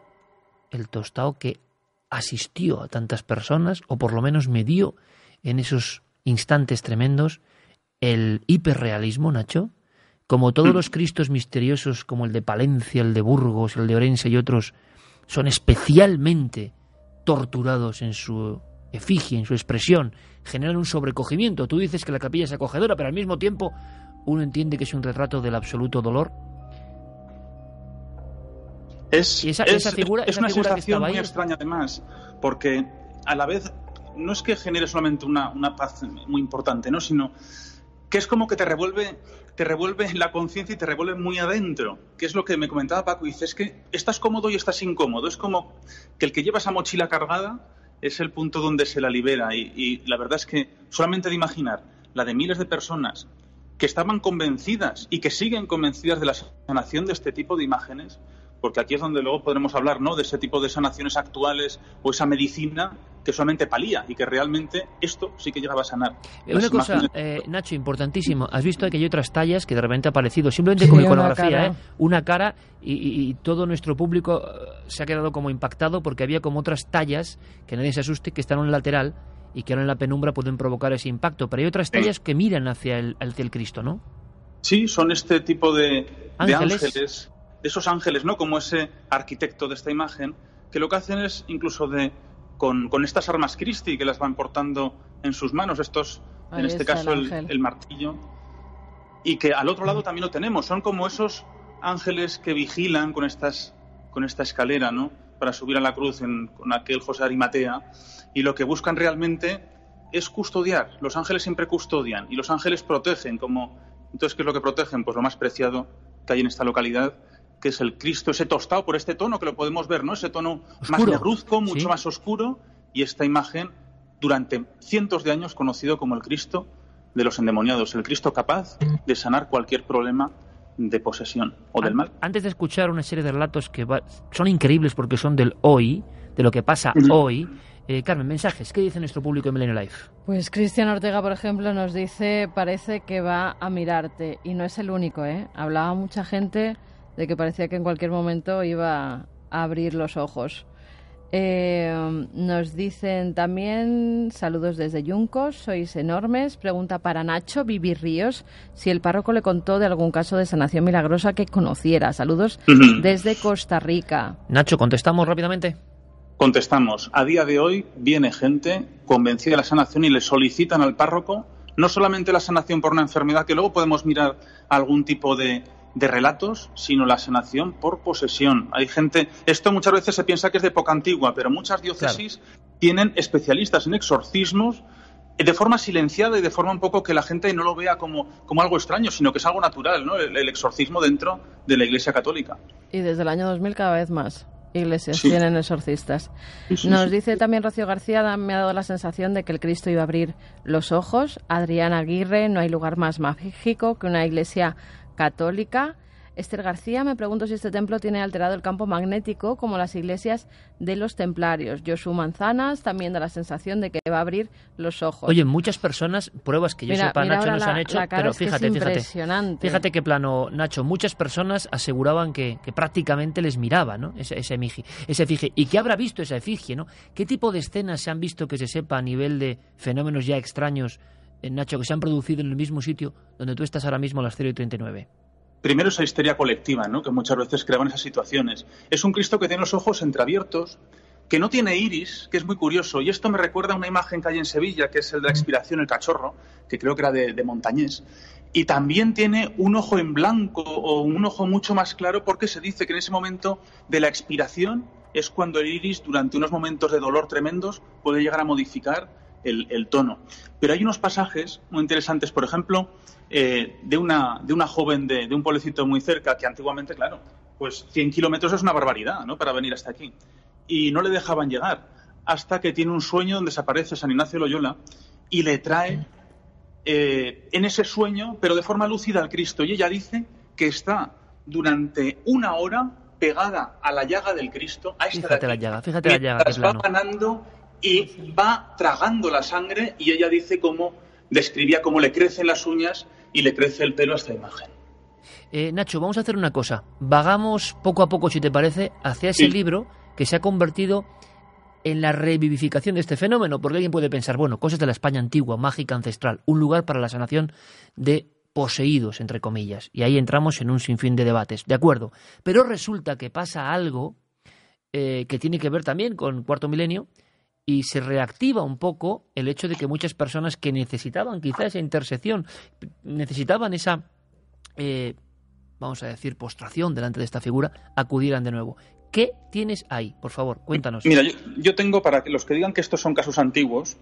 el tostado que asistió a tantas personas, o por lo menos me dio en esos instantes tremendos el hiperrealismo, Nacho, como todos los Cristos misteriosos, como el de Palencia, el de Burgos, el de Orense y otros, son especialmente torturados en su efigie, en su expresión, generan un sobrecogimiento. Tú dices que la capilla es acogedora, pero al mismo tiempo uno entiende que es un retrato del absoluto dolor. Es, esa, figura, es una sensación muy extraña además, porque a la vez no es que genere solamente una, una paz muy importante, ¿no? sino que es como que te revuelve, te revuelve la conciencia y te revuelve muy adentro, que es lo que me comentaba Paco, dice, es que estás cómodo y estás incómodo, es como que el que lleva esa mochila cargada es el punto donde se la libera. Y, y la verdad es que solamente de imaginar la de miles de personas que estaban convencidas y que siguen convencidas de la sanación de este tipo de imágenes, porque aquí es donde luego podremos hablar ¿no? de ese tipo de sanaciones actuales o esa medicina que solamente palía y que realmente esto sí que llegaba a sanar. Una cosa, eh, Nacho, importantísimo. Has visto que hay otras tallas que de repente han aparecido simplemente con iconografía, ¿eh? una cara y, todo nuestro público eh, se ha quedado como impactado porque había como otras tallas que nadie se asuste que están en el lateral y que ahora en la penumbra pueden provocar ese impacto. Pero hay otras tallas que miran hacia el, hacia el Cristo, ¿no? Sí, son este tipo de ángeles esos ángeles, ¿no? Como ese arquitecto de esta imagen, que lo que hacen es incluso de con, estas armas Christi que las van portando en sus manos, estos, en este caso el, martillo, y que al otro lado también lo tenemos, son como esos ángeles que vigilan con estas con esta escalera, ¿no? Para subir a la cruz con aquel José Arimatea, y lo que buscan realmente es custodiar. Los ángeles siempre custodian y los ángeles protegen, como entonces qué es lo que protegen, pues lo más preciado que hay en esta localidad, que es el Cristo, ese tostado por este tono que lo podemos ver, ¿no? Ese tono más negruzco, mucho más oscuro, y esta imagen durante cientos de años conocido como el Cristo de los endemoniados, el Cristo capaz de sanar cualquier problema de posesión o del mal. Antes de escuchar una serie de relatos que son increíbles porque son del hoy, de lo que pasa hoy, eh, Carmen, mensajes, ¿qué dice nuestro público en Milenio Life? Pues Cristian Ortega, por ejemplo, nos dice, parece que va a mirarte, y no es el único, ¿eh? Hablaba mucha gente de que parecía que en cualquier momento iba a abrir los ojos. Eh, nos dicen también saludos desde Yuncos, sois enormes. Pregunta para Nacho Vivi Ríos si el párroco le contó de algún caso de sanación milagrosa que conociera. Saludos desde Costa Rica. Nacho, contestamos rápidamente. Contestamos. A día de hoy viene gente convencida de la sanación y le solicitan al párroco no solamente la sanación por una enfermedad, que luego podemos mirar algún tipo de, de relatos, sino la sanación por posesión. Hay gente, esto muchas veces se piensa que es de época antigua, pero muchas diócesis tienen especialistas en exorcismos de forma silenciada y de forma un poco que la gente no lo vea como, como algo extraño, sino que es algo natural, ¿no? El, exorcismo dentro de la Iglesia Católica. Y desde el año 2000 cada vez más iglesias tienen exorcistas. Nos dice también Rocío García, me ha dado la sensación de que el Cristo iba a abrir los ojos. Adriana Aguirre, no hay lugar más mágico que una iglesia católica. Esther García, me pregunto si este templo tiene alterado el campo magnético como las iglesias de los templarios. Josu Manzanas también da la sensación de que va a abrir los ojos. Oye, muchas personas, pruebas que yo sepa, Nacho, nos han hecho, pero fíjate, fíjate. Fíjate qué plano, Nacho, muchas personas aseguraban que, prácticamente les miraba, ¿no? Ese, ese, ese efigie. ¿Y qué habrá visto esa efigie, no? ¿Qué tipo de escenas se han visto que se sepa a nivel de fenómenos ya extraños Nacho, que se han producido en el mismo sitio donde tú estás ahora mismo a las 0 y 39? Primero esa histeria colectiva, ¿no? que muchas veces creaban esas situaciones. Es un Cristo que tiene los ojos entreabiertos, que no tiene iris, que es muy curioso. Y esto me recuerda a una imagen que hay en Sevilla, que es el de la expiración, el cachorro, que creo que era de, de Montañés. Y también tiene un ojo en blanco o un ojo mucho más claro porque se dice que en ese momento de la expiración es cuando el iris, durante unos momentos de dolor tremendos, puede llegar a modificar el, tono. Pero hay unos pasajes muy interesantes, por ejemplo, eh, de, una, de una joven de, un pueblecito muy cerca, que antiguamente, claro, pues 100 kilómetros es una barbaridad, ¿no? Para venir hasta aquí. Y no le dejaban llegar, hasta que tiene un sueño donde desaparece San Ignacio Loyola y le trae eh, en ese sueño, pero de forma lúcida al Cristo. Y ella dice que está durante una hora pegada a la llaga del Cristo, a esta fíjate la llaga, fíjate la llaga. va ganando y va tragando la sangre y ella dice cómo describía cómo le crecen las uñas y le crece el pelo a esta imagen. Eh, Nacho, vamos a hacer una cosa. Vagamos poco a poco, si te parece, hacia ese libro que se ha convertido en la revivificación de este fenómeno, porque alguien puede pensar, bueno, cosas de la España antigua, mágica, ancestral, un lugar para la sanación de poseídos, entre comillas. Y ahí entramos en un sinfín de debates. De acuerdo. Pero resulta que pasa algo eh, que tiene que ver también con Cuarto Milenio y se reactiva un poco el hecho de que muchas personas que necesitaban quizá esa intersección, necesitaban esa, eh, vamos a decir, postración delante de esta figura, acudieran de nuevo. ¿Qué tienes ahí? Por favor, cuéntanos. Mira, yo, tengo, para los que digan que estos son casos antiguos,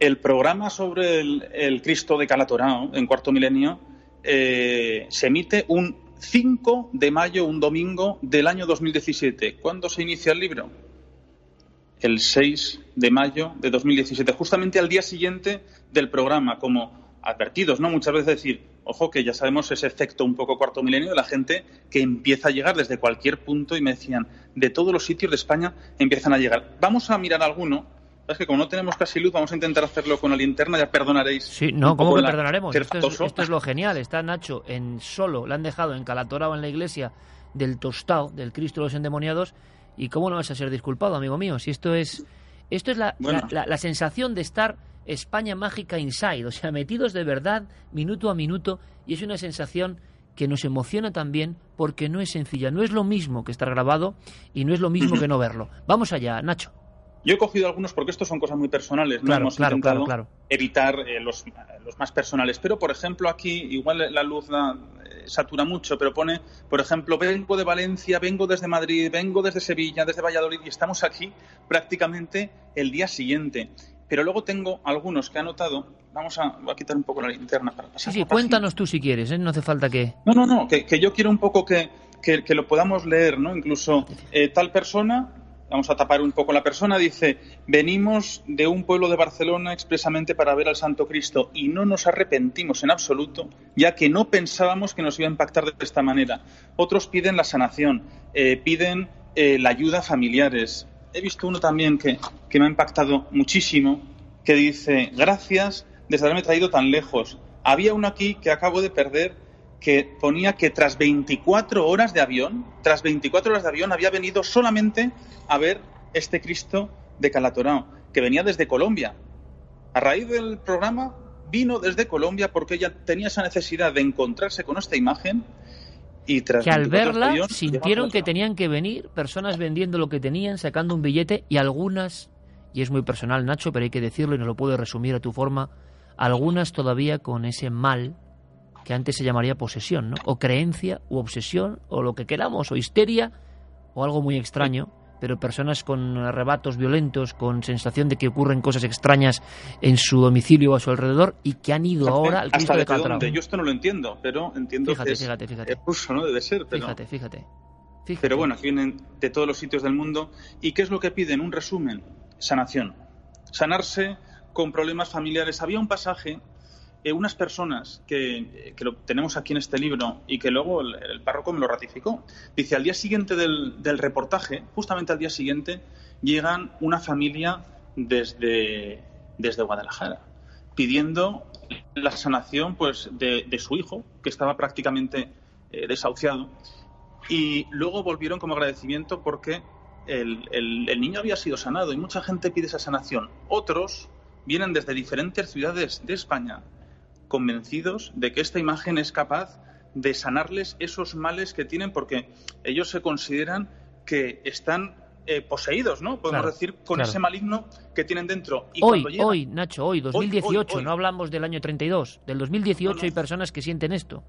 el programa sobre el, Cristo de Calatorao en cuarto milenio eh, se emite un 5 de mayo, un domingo del año 2017. ¿Cuándo se inicia el libro? El 6 de mayo de 2017, justamente al día siguiente del programa, como advertidos, ¿no? Muchas veces decir, ojo, que ya sabemos ese efecto un poco cuarto milenio de la gente que empieza a llegar desde cualquier punto y me decían, de todos los sitios de España empiezan a llegar. Vamos a mirar alguno. Es que como no tenemos casi luz, vamos a intentar hacerlo con la linterna, ya perdonaréis. Sí, no, ¿cómo que perdonaremos? Esto es, lo genial. Está Nacho en solo, le han dejado en Calatora o en la iglesia del Tostado, del Cristo de los endemoniados, ¿Y cómo no vas a ser disculpado, amigo mío? Si esto es, esto es la, la, sensación de estar España mágica inside, o sea, metidos de verdad, minuto a minuto, y es una sensación que nos emociona también porque no es sencilla, no es lo mismo que estar grabado y no es lo mismo que no verlo. Vamos allá, Nacho. Yo he cogido algunos porque estos son cosas muy personales, no hemos intentado evitar eh, los, los, más personales. Pero, por ejemplo, aquí igual la luz eh, satura mucho, pero pone, por ejemplo, vengo de Valencia, vengo desde Madrid, vengo desde Sevilla, desde Valladolid y estamos aquí prácticamente el día siguiente. Pero luego tengo algunos que he anotado. Vamos a, a quitar un poco la linterna para pasar. Sí, sí, cuéntanos tú si quieres, ¿eh? no hace falta que. No, no, no, que, que yo quiero un poco que, que, que, lo podamos leer, ¿no? Incluso eh, tal persona vamos a tapar un poco la persona, dice, venimos de un pueblo de Barcelona expresamente para ver al Santo Cristo y no nos arrepentimos en absoluto, ya que no pensábamos que nos iba a impactar de esta manera. Otros piden la sanación, eh, piden eh, la ayuda a familiares. He visto uno también que, que me ha impactado muchísimo, que dice, gracias desde haberme traído tan lejos. Había uno aquí que acabo de perder que ponía que tras 24 horas de avión, tras 24 horas de avión, había venido solamente a ver este Cristo de Calatorao, que venía desde Colombia. A raíz del programa vino desde Colombia porque ella tenía esa necesidad de encontrarse con esta imagen y tras que al verla sintieron que tenían que venir personas vendiendo lo que tenían, sacando un billete y algunas, y es muy personal Nacho, pero hay que decirlo y no lo puedo resumir a tu forma, algunas todavía con ese mal que antes se llamaría posesión, ¿no? O creencia, o obsesión, o lo que queramos, o histeria, o algo muy extraño, pero personas con arrebatos violentos, con sensación de que ocurren cosas extrañas en su domicilio o a su alrededor y que han ido ahora al Cristo de Yo esto no lo entiendo, pero entiendo fíjate, que fíjate, fíjate. es ¿no? Debe ser, pero... Fíjate, fíjate, fíjate. Pero bueno, aquí vienen de todos los sitios del mundo. ¿Y qué es lo que piden? Un resumen. Sanación. Sanarse con problemas familiares. Había un pasaje unas personas que, que, lo tenemos aquí en este libro y que luego el, párroco me lo ratificó. Dice, al día siguiente del, del, reportaje, justamente al día siguiente, llegan una familia desde, desde Guadalajara pidiendo la sanación pues, de, de su hijo, que estaba prácticamente eh, desahuciado. Y luego volvieron como agradecimiento porque el, el niño había sido sanado y mucha gente pide esa sanación. Otros vienen desde diferentes ciudades de España convencidos de que esta imagen es capaz de sanarles esos males que tienen porque ellos se consideran que están eh, poseídos, ¿no? Podemos decir, con ese maligno que tienen dentro. hoy, hoy, Nacho, hoy, 2018, no hablamos del año 32, del 2018 hay personas que sienten esto.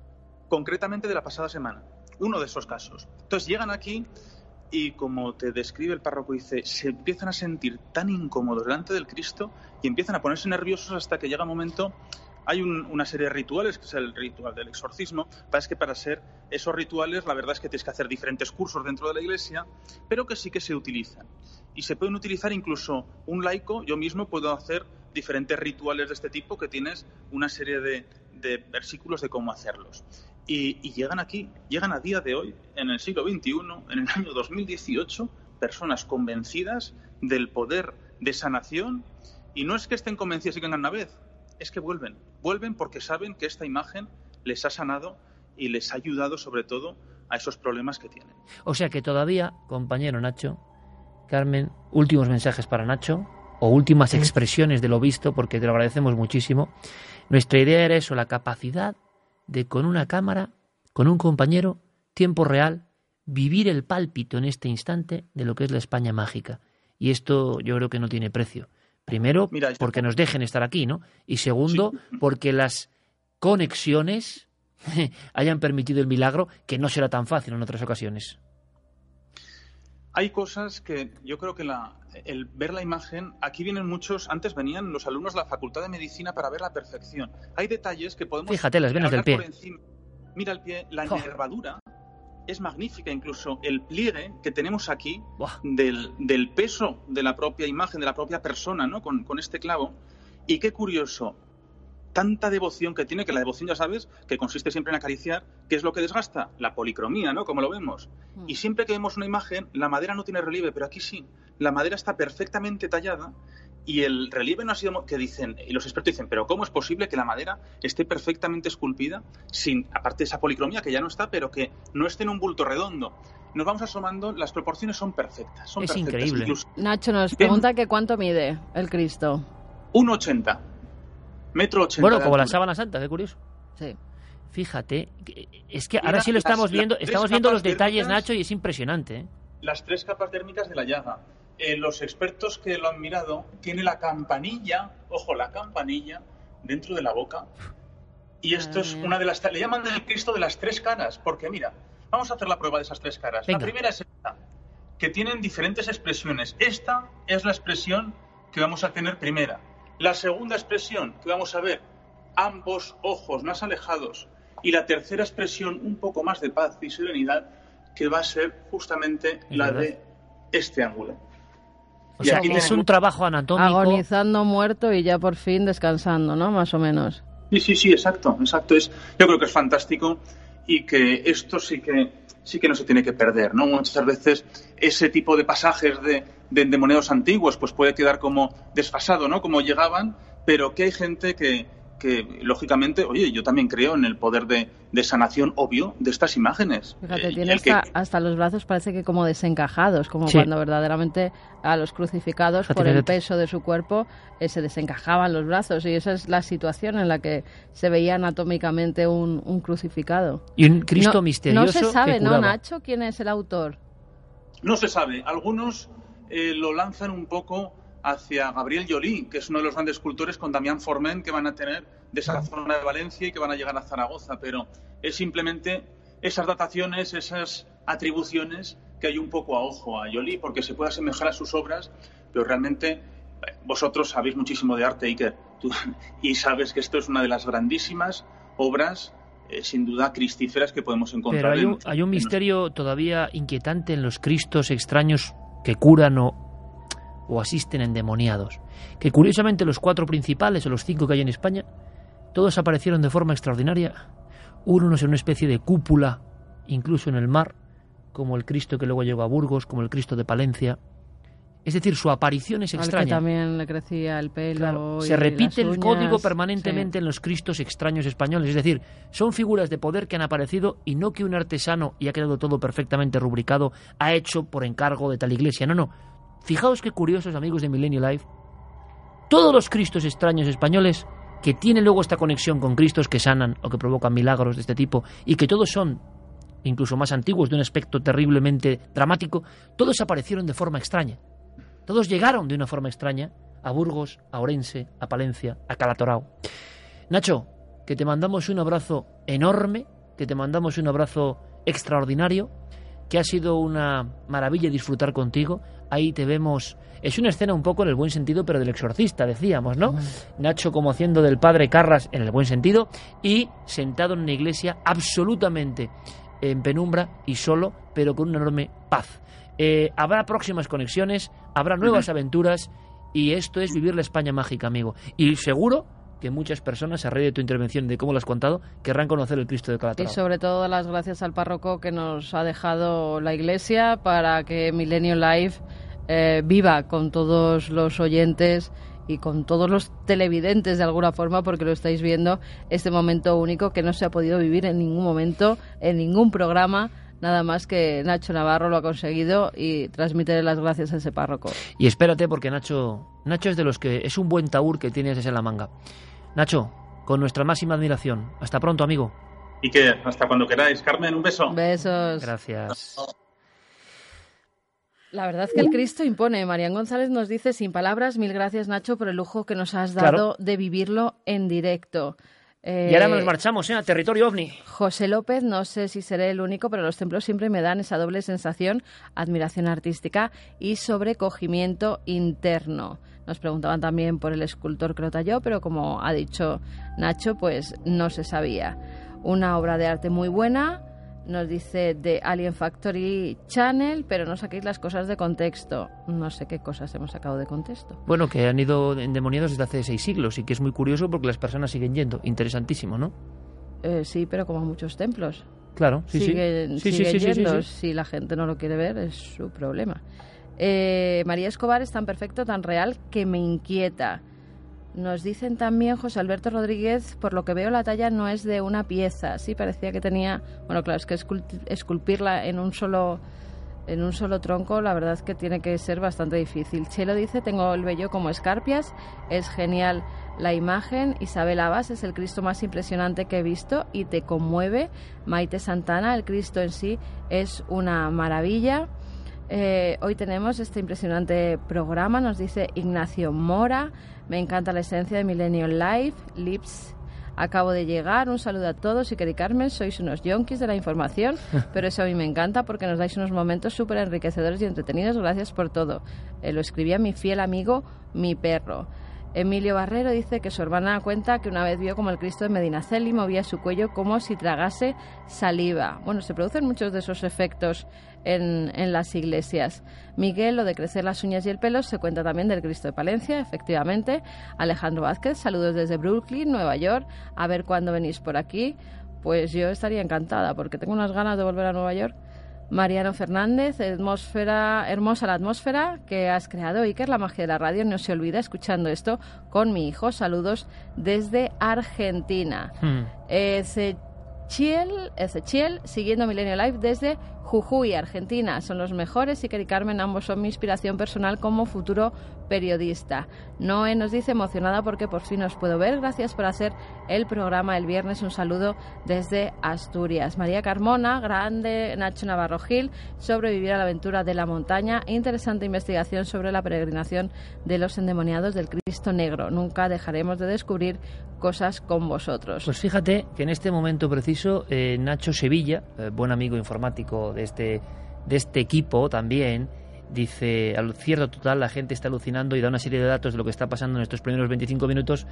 Concretamente de la pasada semana, uno de esos casos. Entonces llegan aquí y como te describe el párroco, dice, se empiezan a sentir tan incómodos delante del Cristo y empiezan a ponerse nerviosos hasta que llega un momento hay una serie de rituales, que es el ritual del exorcismo. Es que para ser esos rituales, la verdad es que tienes que hacer diferentes cursos dentro de la iglesia, pero que sí que se utilizan. Y se pueden utilizar incluso un laico, yo mismo puedo hacer diferentes rituales de este tipo que tienes una serie de, versículos de cómo hacerlos. Y, y, llegan aquí, llegan a día de hoy, en el siglo XXI, en el año 2018, personas convencidas del poder de sanación. Y no es que estén convencidas y que vengan una vez, es que vuelven. Vuelven porque saben que esta imagen les ha sanado y les ha ayudado sobre todo a esos problemas que tienen. O sea que todavía, compañero Nacho, Carmen, últimos mensajes para Nacho o últimas expresiones de lo visto, porque te lo agradecemos muchísimo. Nuestra idea era eso, la capacidad de con una cámara, con un compañero, tiempo real, vivir el pálpito en este instante de lo que es la España mágica. Y esto yo creo que no tiene precio. Primero, porque nos dejen estar aquí, ¿no? Y segundo, porque las conexiones hayan permitido el milagro, que no será tan fácil en otras ocasiones. Hay cosas que yo creo que la, el ver la imagen, aquí vienen muchos, antes venían los alumnos de la Facultad de Medicina para ver la perfección. Hay detalles que podemos... Fíjate, las venas del pie. Mira el pie, la nervadura es magnífica, incluso el pliegue que tenemos aquí del, del, peso de la propia imagen, de la propia persona, ¿no? Con, con este clavo. Y qué curioso, tanta devoción que tiene, que la devoción ya sabes, que consiste siempre en acariciar, ¿qué es lo que desgasta? La policromía, ¿no? Como lo vemos. Mm. Y siempre que vemos una imagen, la madera no tiene relieve, pero aquí sí. La madera está perfectamente tallada y el relieve no ha sido que dicen y los expertos dicen pero cómo es posible que la madera esté perfectamente esculpida sin aparte de esa policromía que ya no está pero que no esté en un bulto redondo nos vamos asomando las proporciones son perfectas son es increíble Nacho nos pregunta que cuánto mide el Cristo 1,80 Metro ochenta. Bueno, como la sábana santa, qué curioso. Sí. Fíjate, es que ahora sí lo estamos viendo, estamos viendo los detalles, Nacho, y es impresionante. ¿eh? Las tres capas térmicas de la llaga. Eh, los expertos que lo han mirado, tiene la campanilla, ojo, la campanilla dentro de la boca. Y esto es una de las... Le llaman el Cristo de las tres caras, porque mira, vamos a hacer la prueba de esas tres caras. La primera es esta, que tienen diferentes expresiones. Esta es la expresión que vamos a tener primera. La segunda expresión que vamos a ver, ambos ojos más alejados. Y la tercera expresión, un poco más de paz y serenidad, que va a ser justamente la de este ángulo. O sea, es un trabajo anatómico. Agonizando muerto y ya por fin descansando, ¿no? Más o menos. Sí, sí, sí, exacto, exacto. Es, yo creo que es fantástico y que esto sí que sí que no se tiene que perder, ¿no? Muchas veces ese tipo de pasajes de, de endemoniados antiguos pues puede quedar como desfasado, ¿no? Como llegaban, pero que hay gente que, que lógicamente, oye, yo también creo en el poder de, sanación obvio de estas imágenes. Fíjate, eh, tiene hasta, los brazos parece que como desencajados, como cuando verdaderamente a los crucificados por el peso de su cuerpo eh, se desencajaban los brazos y esa es la situación en la que se veía anatómicamente un, crucificado. Y un Cristo misterioso. No se sabe, ¿no, Nacho, quién es el autor? No se sabe. Algunos eh, lo lanzan un poco hacia Gabriel Joly, que es uno de los grandes escultores con Damián Formen que van a tener de esa zona de Valencia y que van a llegar a Zaragoza, pero es simplemente esas dataciones, esas atribuciones que hay un poco a ojo a Joly, porque se puede asemejar a sus obras, pero realmente eh, vosotros sabéis muchísimo de arte, Iker, y sabes que esto es una de las grandísimas obras eh, sin duda cristíferas que podemos encontrar. Pero hay un misterio todavía inquietante en los Cristos extraños que curan o o asisten endemoniados, que curiosamente los cuatro principales o los cinco que hay en España, todos aparecieron de forma extraordinaria, unos en una especie de cúpula, incluso en el mar, como el Cristo que luego llegó a Burgos, como el Cristo de Palencia. Es decir, su aparición es extraña. que también le crecía el pelo. se repite el código permanentemente en los Cristos extraños españoles. Es decir, son figuras de poder que han aparecido y no que un artesano, y ha quedado todo perfectamente rubricado, ha hecho por encargo de tal iglesia. No, no. Fijaos qué curiosos, amigos de Millennial Life. Todos los Cristos extraños españoles que tienen luego esta conexión con Cristos que sanan o que provocan milagros de este tipo y que todos son incluso más antiguos de un aspecto terriblemente dramático, todos aparecieron de forma extraña. Todos llegaron de una forma extraña a Burgos, a Orense, a Palencia, a Calatorao. Nacho, que te mandamos un abrazo enorme, que te mandamos un abrazo extraordinario que ha sido una maravilla disfrutar contigo. Ahí te vemos. Es una escena un poco en el buen sentido, pero del exorcista, decíamos, ¿no? Nacho como haciendo del padre Carras en el buen sentido y sentado en una iglesia absolutamente en penumbra y solo, pero con una enorme paz. Eh, habrá próximas conexiones, habrá nuevas aventuras y esto es vivir la España mágica, amigo. Y seguro que muchas personas, a raíz de tu intervención de cómo lo has contado, querrán conocer el Cristo de Calatrava. Y sobre todo las gracias al párroco que nos ha dejado la Iglesia para que Milenio Live eh, viva con todos los oyentes y con todos los televidentes de alguna forma, porque lo estáis viendo, este momento único que no se ha podido vivir en ningún momento, en ningún programa nada más que Nacho Navarro lo ha conseguido y transmitirle las gracias a ese párroco. Y espérate porque Nacho, Nacho es de los que es un buen taur que tienes en la manga. Nacho, con nuestra máxima admiración. Hasta pronto, amigo. Y que hasta cuando queráis. Carmen, un beso. Besos. Gracias. La verdad es que el Cristo impone. Marian González nos dice sin palabras, mil gracias Nacho por el lujo que nos has dado de vivirlo en directo. Y ahora nos marchamos ¿eh? a territorio ovni. José López, no sé si seré el único, pero los templos siempre me dan esa doble sensación, admiración artística y sobrecogimiento interno. Nos preguntaban también por el escultor que lo talló, pero como ha dicho Nacho, pues no se sabía. Una obra de arte muy buena, nos dice de Alien Factory Channel, pero no saquéis las cosas de contexto. No sé qué cosas hemos sacado de contexto. Bueno, que han ido endemoniados desde hace seis siglos y que es muy curioso porque las personas siguen yendo. Interesantísimo, ¿no? Eh, sí, pero como muchos templos. Claro, sí, siguen, sí. siguen yendo. Si la gente no lo quiere ver, es su problema. Eh, María Escobar es tan perfecto, tan real, que me inquieta. Nos dicen también José Alberto Rodríguez, por lo que veo la talla no es de una pieza, sí parecía que tenía, bueno, claro, es que esculpirla en un solo en un solo tronco, la verdad es que tiene que ser bastante difícil. Chelo dice, tengo el vello como escarpias, es genial la imagen. Isabel Abas es el Cristo más impresionante que he visto y te conmueve. Maite Santana, el Cristo en sí es una maravilla. Eh, hoy tenemos este impresionante programa, nos dice Ignacio Mora. Me encanta la esencia de Millennium Life, Lips. Acabo de llegar, un saludo a todos y querido Carmen, sois unos yonkis de la información, pero eso a mí me encanta porque nos dais unos momentos súper enriquecedores y entretenidos. Gracias por todo. Eh, lo escribía mi fiel amigo, mi perro. Emilio Barrero dice que su hermana cuenta que una vez vio como el Cristo de Medinaceli movía su cuello como si tragase saliva. Bueno, se producen muchos de esos efectos en, en, las iglesias. Miguel, lo de crecer las uñas y el pelo, se cuenta también del Cristo de Palencia, efectivamente. Alejandro Vázquez, saludos desde Brooklyn, Nueva York. A ver cuándo venís por aquí. Pues yo estaría encantada porque tengo unas ganas de volver a Nueva York. Mariano Fernández, atmósfera, hermosa la atmósfera que has creado, Iker, la magia de la radio, no se olvida escuchando esto con mi hijo. Saludos desde Argentina. Hmm. Ezechiel, Ezechiel, siguiendo Milenio Live desde Jujuy, Argentina. Son los mejores. y y Carmen, ambos son mi inspiración personal como futuro periodista. Noé nos dice emocionada porque por fin os puedo ver. Gracias por hacer el programa el viernes. Un saludo desde Asturias. María Carmona, grande Nacho Navarro Gil, sobrevivir a la aventura de la montaña. Interesante investigación sobre la peregrinación de los endemoniados del Cristo Negro. Nunca dejaremos de descubrir cosas con vosotros. Pues fíjate que en este momento preciso, eh, Nacho Sevilla, eh, buen amigo informático de este, de este equipo también, dice, al cierto total, la gente está alucinando y da una serie de datos de lo que está pasando en estos primeros 25 minutos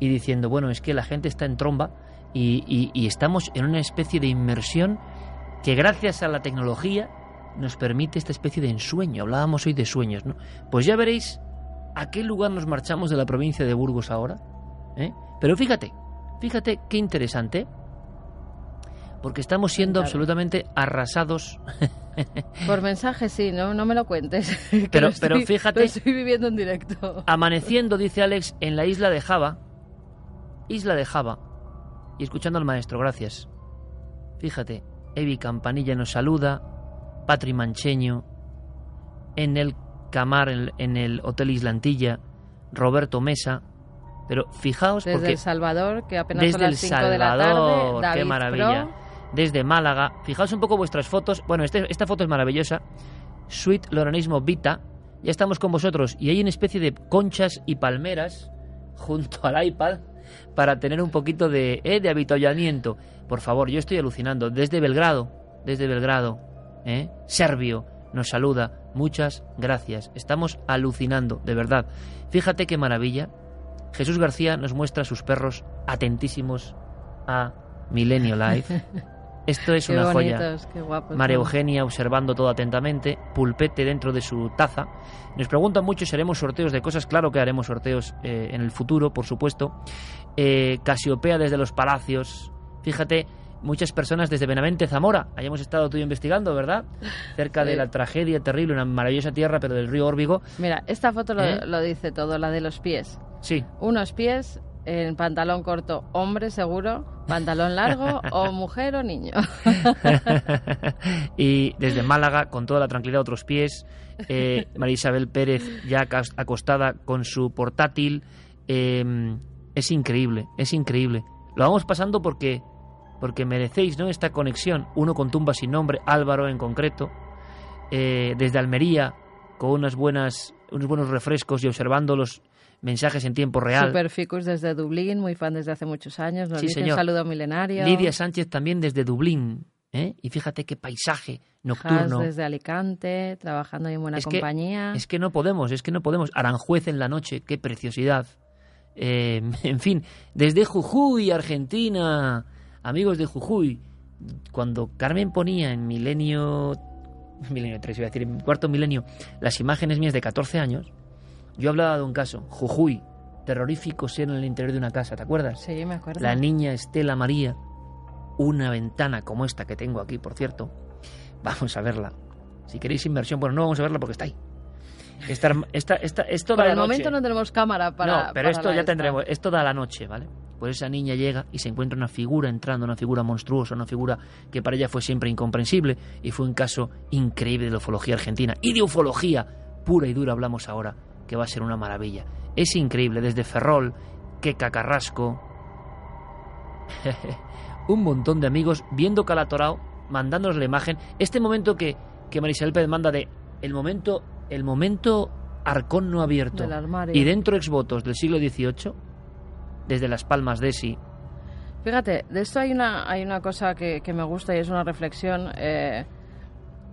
y diciendo, bueno, es que la gente está en tromba y, y estamos en una especie de inmersión que gracias a la tecnología nos permite esta especie de ensueño. Hablábamos hoy de sueños, ¿no? Pues ya veréis a qué lugar nos marchamos de la provincia de Burgos ahora. ¿eh? Pero fíjate, fíjate qué interesante, porque estamos siendo absolutamente arrasados. Por mensaje sí, no, no me lo cuentes. Pero, pero fíjate. Lo estoy viviendo en directo. Amaneciendo, dice Alex, en la isla de Java. Isla de Java. Y escuchando al maestro, gracias. Fíjate, Evi Campanilla nos saluda. Patri Mancheño. En el Camar, en el Hotel Islantilla. Roberto Mesa. Pero fijaos desde El Salvador, que apenas desde son las 5 de la tarde, qué maravilla. Desde Málaga, fijaos un poco vuestras fotos. Bueno, este, esta foto es maravillosa. Sweet Loranismo Vita. Ya estamos con vosotros y hay una especie de conchas y palmeras junto al iPad para tener un poquito de, eh, de avituallamiento. Por favor, yo estoy alucinando. Desde Belgrado, desde Belgrado, ¿eh? Servio nos saluda. Muchas gracias. Estamos alucinando, de verdad. Fíjate qué maravilla Jesús García nos muestra sus perros atentísimos a Milenio Life. Esto es una joya. María Eugenia observando todo atentamente, pulpete dentro de su taza. Nos preguntan mucho si haremos sorteos de cosas. Claro que haremos sorteos eh, en el futuro, por supuesto. Eh, Casiopea desde los palacios. Fíjate, muchas personas desde Benavente, Zamora. Ahí hemos estado tú investigando, ¿verdad? Cerca de la tragedia terrible, una maravillosa tierra, pero del río Órbigo. Mira, esta foto lo, ¿Eh? lo dice todo, la de los pies. Sí. Unos pies en pantalón corto, hombre seguro, pantalón largo o mujer o niño. y desde Málaga, con toda la tranquilidad, otros pies, eh, María Isabel Pérez ya acostada con su portátil. Em, es increíble, es increíble. Lo vamos pasando porque, porque merecéis ¿no? esta conexión. Uno con tumba sin nombre, Álvaro en concreto, eh, desde Almería, con unas buenas, unos buenos refrescos y observando los mensajes en tiempo real. Super Ficus desde Dublín, muy fan desde hace muchos años. Nos dice un saludo milenario. Lidia Sánchez también desde Dublín. ¿eh? Y fíjate qué paisaje nocturno. desde Alicante, trabajando en buena compañía. es que no podemos, es que no podemos. Aranjuez en la noche, qué preciosidad. Eh, en fin, desde Jujuy, Argentina, amigos de Jujuy, cuando Carmen ponía en Milenio, Milenio 3, iba a decir, en cuarto milenio, las imágenes mías de 14 años, yo hablaba de un caso, Jujuy, terrorífico ser en el interior de una casa, ¿te acuerdas? Sí, me acuerdo. La niña Estela María, una ventana como esta que tengo aquí, por cierto. Vamos a verla. Si queréis inversión, bueno, no vamos a verla porque está ahí. Esta, esta, esta, esto Por el momento no tenemos cámara para. No, pero esto ya tendremos. Esto da la noche, ¿vale? Pues esa niña llega y se encuentra una figura entrando, una figura monstruosa, una figura que para ella fue siempre incomprensible y fue un caso increíble de la ufología argentina. Y de ufología pura y dura hablamos ahora que va a ser una maravilla. Es increíble, desde Ferrol, que Cacarrasco, un montón de amigos viendo Calatorao, mandándonos la imagen. Este momento que, que Marisabel Pérez manda de el momento, el momento arcón no abierto y dentro exvotos del siglo XVIII, desde las palmas de sí. Fíjate, de esto hay una, hay una cosa que, que me gusta y es una reflexión. Eh,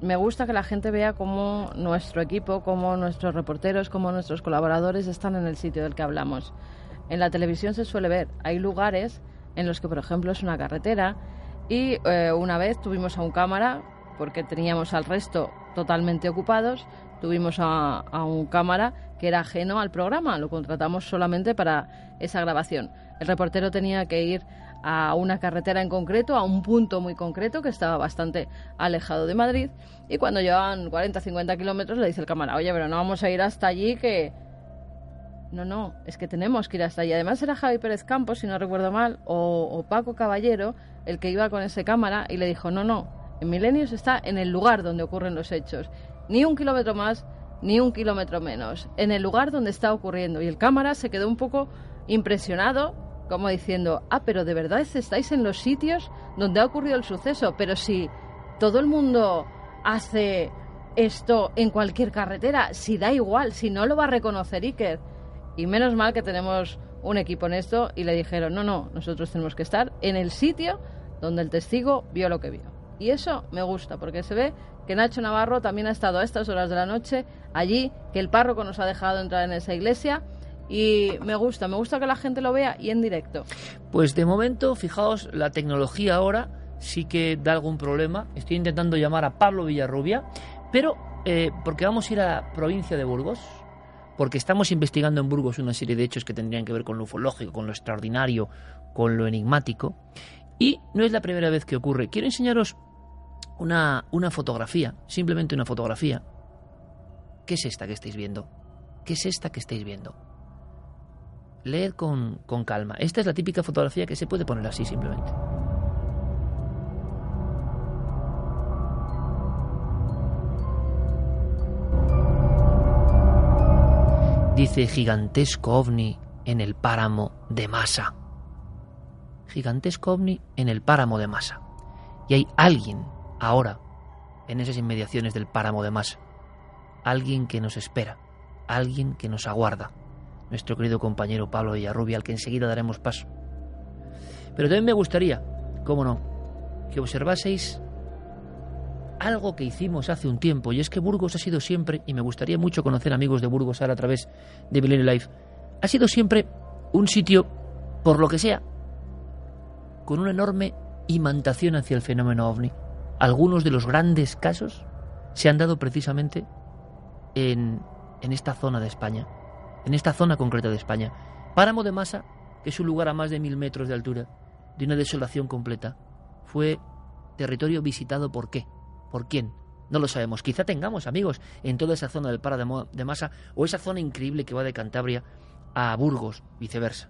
me gusta que la gente vea cómo nuestro equipo, cómo nuestros reporteros, cómo nuestros colaboradores están en el sitio del que hablamos. En la televisión se suele ver, hay lugares en los que, por ejemplo, es una carretera y eh, una vez tuvimos a un cámara, porque teníamos al resto totalmente ocupados, tuvimos a, a un cámara que era ajeno al programa, lo contratamos solamente para esa grabación. El reportero tenía que ir a una carretera en concreto, a un punto muy concreto que estaba bastante alejado de Madrid. Y cuando llevaban 40, 50 kilómetros le dice el cámara, oye, pero no vamos a ir hasta allí que... No, no, es que tenemos que ir hasta allí. Además era Javi Pérez Campos, si no recuerdo mal, o, Paco Caballero, el que iba con ese cámara y le dijo, no, no, en Milenios está en el lugar donde ocurren los hechos. Ni un kilómetro más, ni un kilómetro menos. En el lugar donde está ocurriendo. Y el cámara se quedó un poco impresionado como diciendo, ah, pero de verdad estáis en los sitios donde ha ocurrido el suceso, pero si todo el mundo hace esto en cualquier carretera, si da igual, si no lo va a reconocer Iker. Y menos mal que tenemos un equipo en esto y le dijeron, no, no, nosotros tenemos que estar en el sitio donde el testigo vio lo que vio. Y eso me gusta, porque se ve que Nacho Navarro también ha estado a estas horas de la noche allí, que el párroco nos ha dejado entrar en esa iglesia y me gusta, me gusta que la gente lo vea y en directo. Pues de momento, fijaos, la tecnología ahora sí que da algún problema. Estoy intentando llamar a Pablo Villarrubia, pero eh, porque vamos a ir a la provincia de Burgos, porque estamos investigando en Burgos una serie de hechos que tendrían que ver con lo ufológico, con lo extraordinario, con lo enigmático. Y no es la primera vez que ocurre. Quiero enseñaros una, una fotografía, simplemente una fotografía. ¿Qué es esta que estáis viendo? ¿Qué es esta que estáis viendo? Leed con, con calma. Esta es la típica fotografía que se puede poner así simplemente. Dice gigantesco ovni en el páramo de masa. Gigantesco ovni en el páramo de masa. Y hay alguien ahora en esas inmediaciones del páramo de masa. Alguien que nos espera. Alguien que nos aguarda nuestro querido compañero Pablo Villarrubia, al que enseguida daremos paso. Pero también me gustaría, cómo no, que observaseis algo que hicimos hace un tiempo, y es que Burgos ha sido siempre, y me gustaría mucho conocer amigos de Burgos a través de Milenio Life, ha sido siempre un sitio, por lo que sea, con una enorme imantación hacia el fenómeno ovni. Algunos de los grandes casos se han dado precisamente en, en esta zona de España en esta zona concreta de España. Páramo de Masa, que es un lugar a más de mil metros de altura, de una desolación completa, fue territorio visitado por qué, por quién. No lo sabemos. Quizá tengamos amigos en toda esa zona del Para de Masa o esa zona increíble que va de Cantabria a Burgos, viceversa.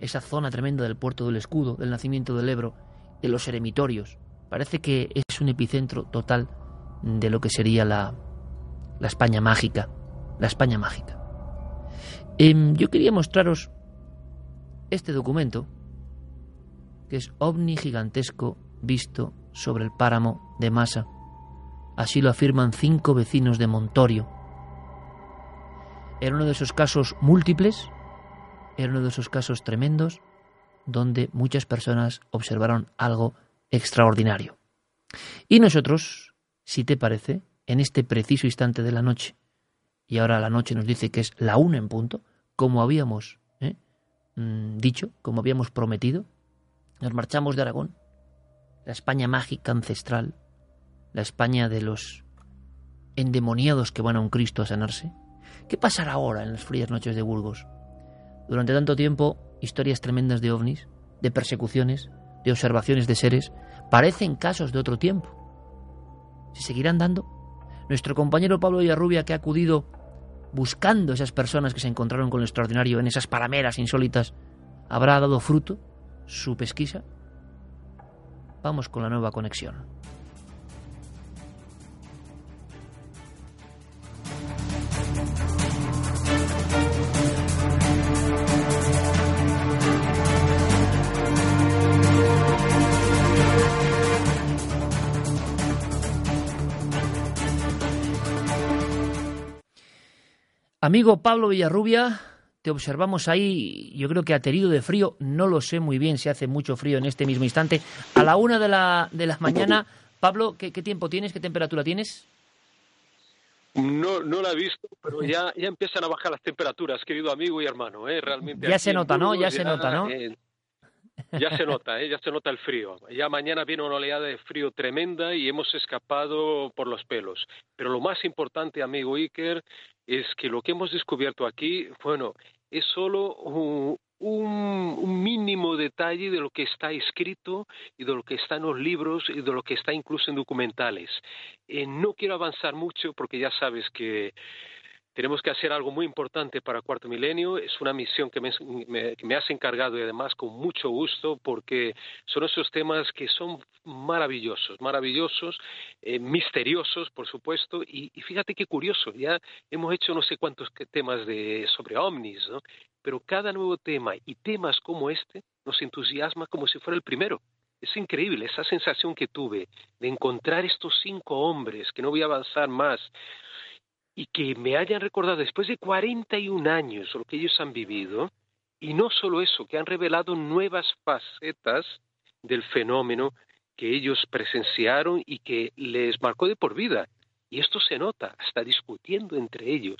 Esa zona tremenda del puerto del escudo, del nacimiento del Ebro, de los eremitorios. Parece que es un epicentro total de lo que sería la, la España mágica. La España mágica. Em, yo quería mostraros este documento, que es ovni gigantesco visto sobre el páramo de Masa. Así lo afirman cinco vecinos de Montorio. Era uno de esos casos múltiples, era uno de esos casos tremendos, donde muchas personas observaron algo extraordinario. Y nosotros, si te parece, en este preciso instante de la noche, y ahora la noche nos dice que es la una en punto, como habíamos ¿eh? mm, dicho, como habíamos prometido, nos marchamos de Aragón, la España mágica ancestral, la España de los endemoniados que van a un Cristo a sanarse. ¿Qué pasará ahora en las frías noches de Burgos? Durante tanto tiempo, historias tremendas de ovnis, de persecuciones, de observaciones de seres, parecen casos de otro tiempo. ¿Se seguirán dando? Nuestro compañero Pablo Villarrubia, que ha acudido buscando esas personas que se encontraron con lo extraordinario en esas palameras insólitas, ¿habrá dado fruto su pesquisa? Vamos con la nueva conexión. Amigo Pablo Villarrubia, te observamos ahí, yo creo que aterido de frío, no lo sé muy bien si hace mucho frío en este mismo instante. A la una de la, de la mañana, Pablo, ¿qué, tiempo tienes? ¿Qué temperatura tienes? No, no la he visto, pero ya, ya empiezan a bajar las temperaturas, querido amigo y hermano. ¿eh? Realmente ya se nota, ¿no? Ya, se nota, ¿no? ya se nota, ¿eh? ya se nota el frío. Ya mañana viene una oleada de frío tremenda y hemos escapado por los pelos. Pero lo más importante, amigo Iker, es que lo que hemos descubierto aquí, bueno, es solo un, mínimo detalle de lo que está escrito y de lo que está en los libros y de lo que está incluso en documentales. Eh, no quiero avanzar mucho porque ya sabes que tenemos que hacer algo muy importante para Cuarto Milenio. Es una misión que me, has encargado y además con mucho gusto porque son esos temas que son maravillosos, maravillosos, eh, misteriosos, por supuesto. Y, fíjate qué curioso, ya hemos hecho no sé cuántos temas de, sobre ovnis, ¿no? pero cada nuevo tema y temas como este nos entusiasma como si fuera el primero. Es increíble esa sensación que tuve de encontrar estos cinco hombres, que no voy a avanzar más, y que me hayan recordado después de 41 años lo que ellos han vivido, y no solo eso, que han revelado nuevas facetas del fenómeno que ellos presenciaron y que les marcó de por vida. Y esto se nota, hasta discutiendo entre ellos,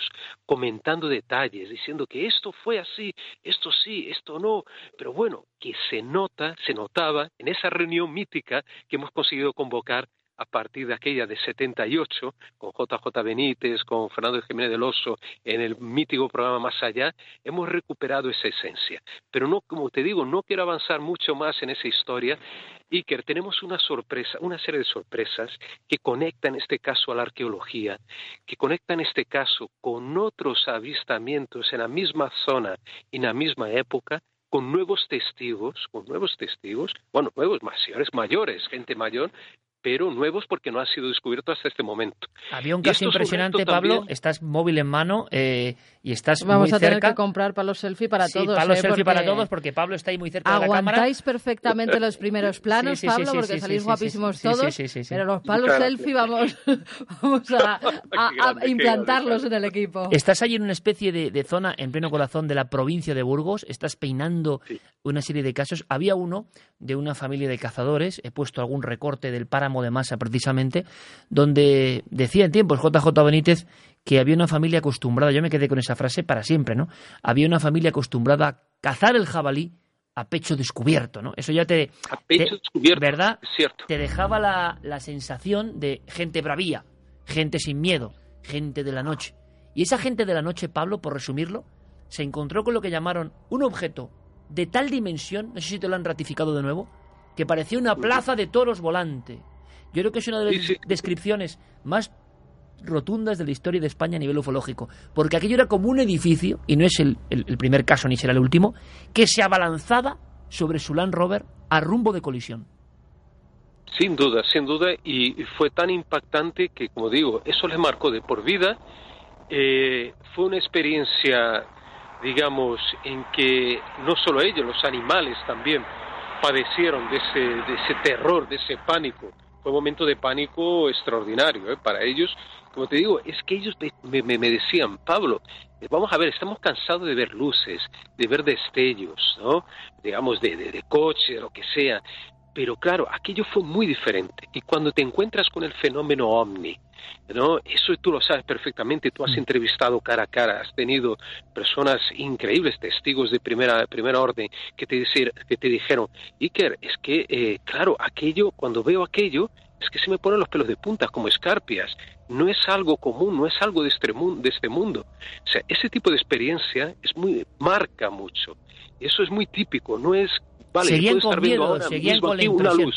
comentando detalles, diciendo que esto fue así, esto sí, esto no, pero bueno, que se nota, se notaba en esa reunión mítica que hemos conseguido convocar a partir de aquella de 78, con JJ Benítez, con Fernando Jiménez del Oso, en el mítico programa Más Allá, hemos recuperado esa esencia. Pero no, como te digo, no quiero avanzar mucho más en esa historia. Iker, tenemos una sorpresa, una serie de sorpresas que conectan este caso a la arqueología, que conectan este caso con otros avistamientos en la misma zona y en la misma época, con nuevos testigos, con nuevos testigos, bueno, nuevos mayores, mayores, gente mayor, pero nuevos porque no han sido descubiertos hasta este momento. Había un caso impresionante, Pablo. Estás móvil en mano eh, y estás Vamos a tener que comprar palos selfie para sí, todos. palos ¿eh? selfie para todos porque Pablo está ahí muy cerca de la cámara. Aguantáis perfectamente los primeros planos, Pablo, porque salís guapísimos todos. Pero los palos selfie vamos, vamos a, implantarlos en el equipo. Estás ahí en una especie de, de, zona en pleno corazón de la provincia de Burgos. Estás peinando una serie de casos. Había uno de una familia de cazadores. He puesto algún recorte del páramo de masa precisamente, donde decía en tiempos JJ Benítez que había una familia acostumbrada, yo me quedé con esa frase para siempre, ¿no? Había una familia acostumbrada a cazar el jabalí a pecho descubierto, ¿no? Eso ya te... A pecho descubierto, ¿verdad? cierto. Te dejaba la, la sensación de gente bravía, gente sin miedo, gente de la noche. Y esa gente de la noche, Pablo, por resumirlo, se encontró con lo que llamaron un objeto de tal dimensión, no sé si te lo han ratificado de nuevo, que parecía una plaza de toros volante. Yo creo que es una de las descripciones más rotundas de la historia de España a nivel ufológico, porque aquello era como un edificio, y no es el, primer caso ni será el último, que se abalanzaba sobre su Land Rover a rumbo de colisión. Sin duda, sin duda, y fue tan impactante que, como digo, eso les marcó de por vida. Eh, fue una experiencia, digamos, en que no solo ellos, los animales también padecieron de ese, de ese terror, de ese pánico. Fue un momento de pánico extraordinario ¿eh? para ellos como te digo, es que ellos me, me, decían, Pablo, eh, vamos a ver, estamos cansados de ver luces, de ver destellos, ¿no? Digamos, de, de, de coche, lo que sea. Pero claro, aquello fue muy diferente. Y cuando te encuentras con el fenómeno ovni, ¿no? Eso tú lo sabes perfectamente, tú has mm. entrevistado cara a cara, has tenido personas increíbles, testigos de primera, primera orden, que te, decir, que te dijeron, Iker, es que, eh, claro, aquello, cuando veo aquello, es que se me ponen los pelos de punta como escarpias. No es algo común, no es algo de este, mundo, de este mundo. O sea, ese tipo de experiencia es muy marca mucho. Eso es muy típico, no es vale, seguían con miedo, seguían con la una luz.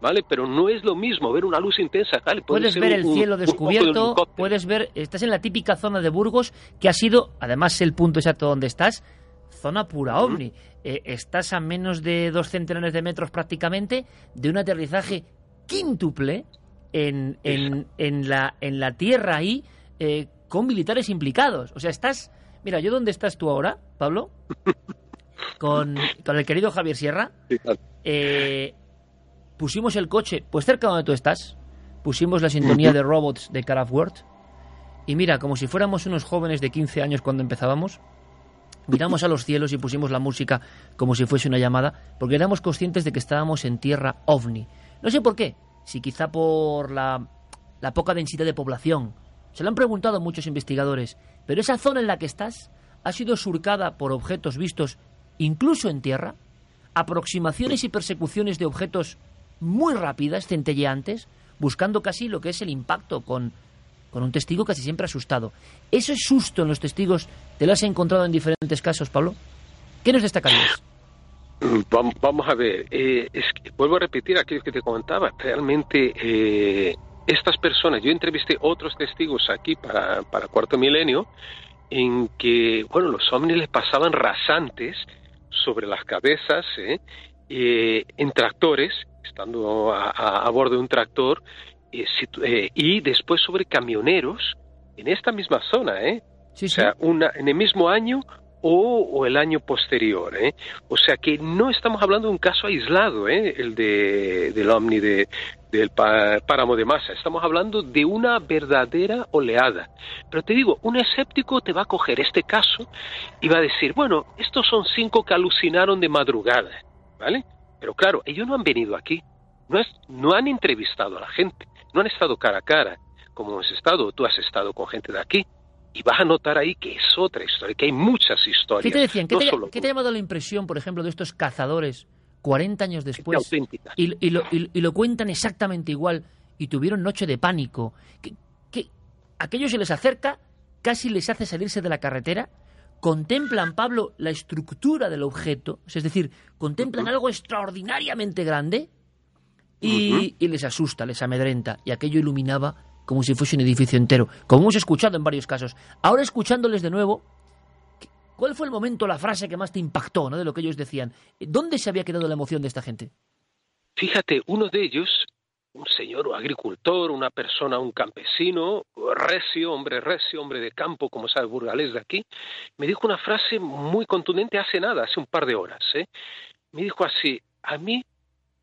¿vale? Pero no es lo mismo ver una luz intensa, puedes ver el cielo descubierto, puedes ver, estás en la típica zona de Burgos, que ha sido, además el punto exacto donde estás, zona pura ovni. Eh, estás a menos de dos centenares de metros prácticamente de un aterrizaje quíntuple en, en, en, la, en la tierra ahí eh, con militares implicados. O sea, estás... Mira, ¿yo dónde estás tú ahora, Pablo? Con, con el querido Javier Sierra. Eh, pusimos el coche, pues cerca donde tú estás, pusimos la sintonía de robots de Craftworld. Y mira, como si fuéramos unos jóvenes de 15 años cuando empezábamos, miramos a los cielos y pusimos la música como si fuese una llamada, porque éramos conscientes de que estábamos en tierra ovni. No sé por qué, si quizá por la, la poca densidad de población. Se lo han preguntado muchos investigadores, pero esa zona en la que estás ha sido surcada por objetos vistos incluso en tierra, aproximaciones y persecuciones de objetos muy rápidas, centelleantes, buscando casi lo que es el impacto con, con un testigo casi siempre asustado. ¿Ese susto en los testigos te lo has encontrado en diferentes casos, Pablo? ¿Qué nos destacarías? Vamos a ver, eh, vuelvo a repetir aquello que te comentaba, realmente eh, estas personas, yo entrevisté otros testigos aquí para, para Cuarto Milenio, en que, bueno, los ovnis les pasaban rasantes sobre las cabezas, ¿eh? en tractores, estando a, bordo de un tractor, y después sobre camioneros en esta misma zona, ¿eh? o sea, una, en el mismo año o, el año posterior. ¿eh? O sea que no estamos hablando de un caso aislado, ¿eh? el de, del Omni de, del páramo de masa. Estamos hablando de una verdadera oleada. Pero te digo, un escéptico te va a coger este caso y va a decir, bueno, estos son cinco que alucinaron de madrugada, ¿vale? Pero claro, ellos no han venido aquí, no, es, no han entrevistado a la gente, no han estado cara a cara, como hemos estado, tú has estado con gente de aquí y vas a notar ahí que es otra historia, que hay muchas historias. ¿Qué te decían? ¿Qué, te, ha llamado la impresión, por ejemplo, de estos cazadores 40 años después? Y, y, lo, y, lo, cuentan exactamente igual y tuvieron noche de pánico. Que, que aquello se les acerca, casi les hace salirse de la carretera, contemplan, Pablo, la estructura del objeto, es decir, contemplan algo extraordinariamente grande y, y les asusta, les amedrenta, y aquello iluminaba como si fuese un edificio entero, como hemos escuchado en varios casos. Ahora escuchándoles de nuevo, ¿cuál fue el momento, la frase que más te impactó ¿no? de lo que ellos decían? ¿Dónde se había quedado la emoción de esta gente? Fíjate, uno de ellos, un señor o agricultor, una persona, un campesino, recio, hombre recio, hombre de campo, como sabe burgalés de aquí, me dijo una frase muy contundente hace nada, hace un par de horas. ¿eh? Me dijo así, a mí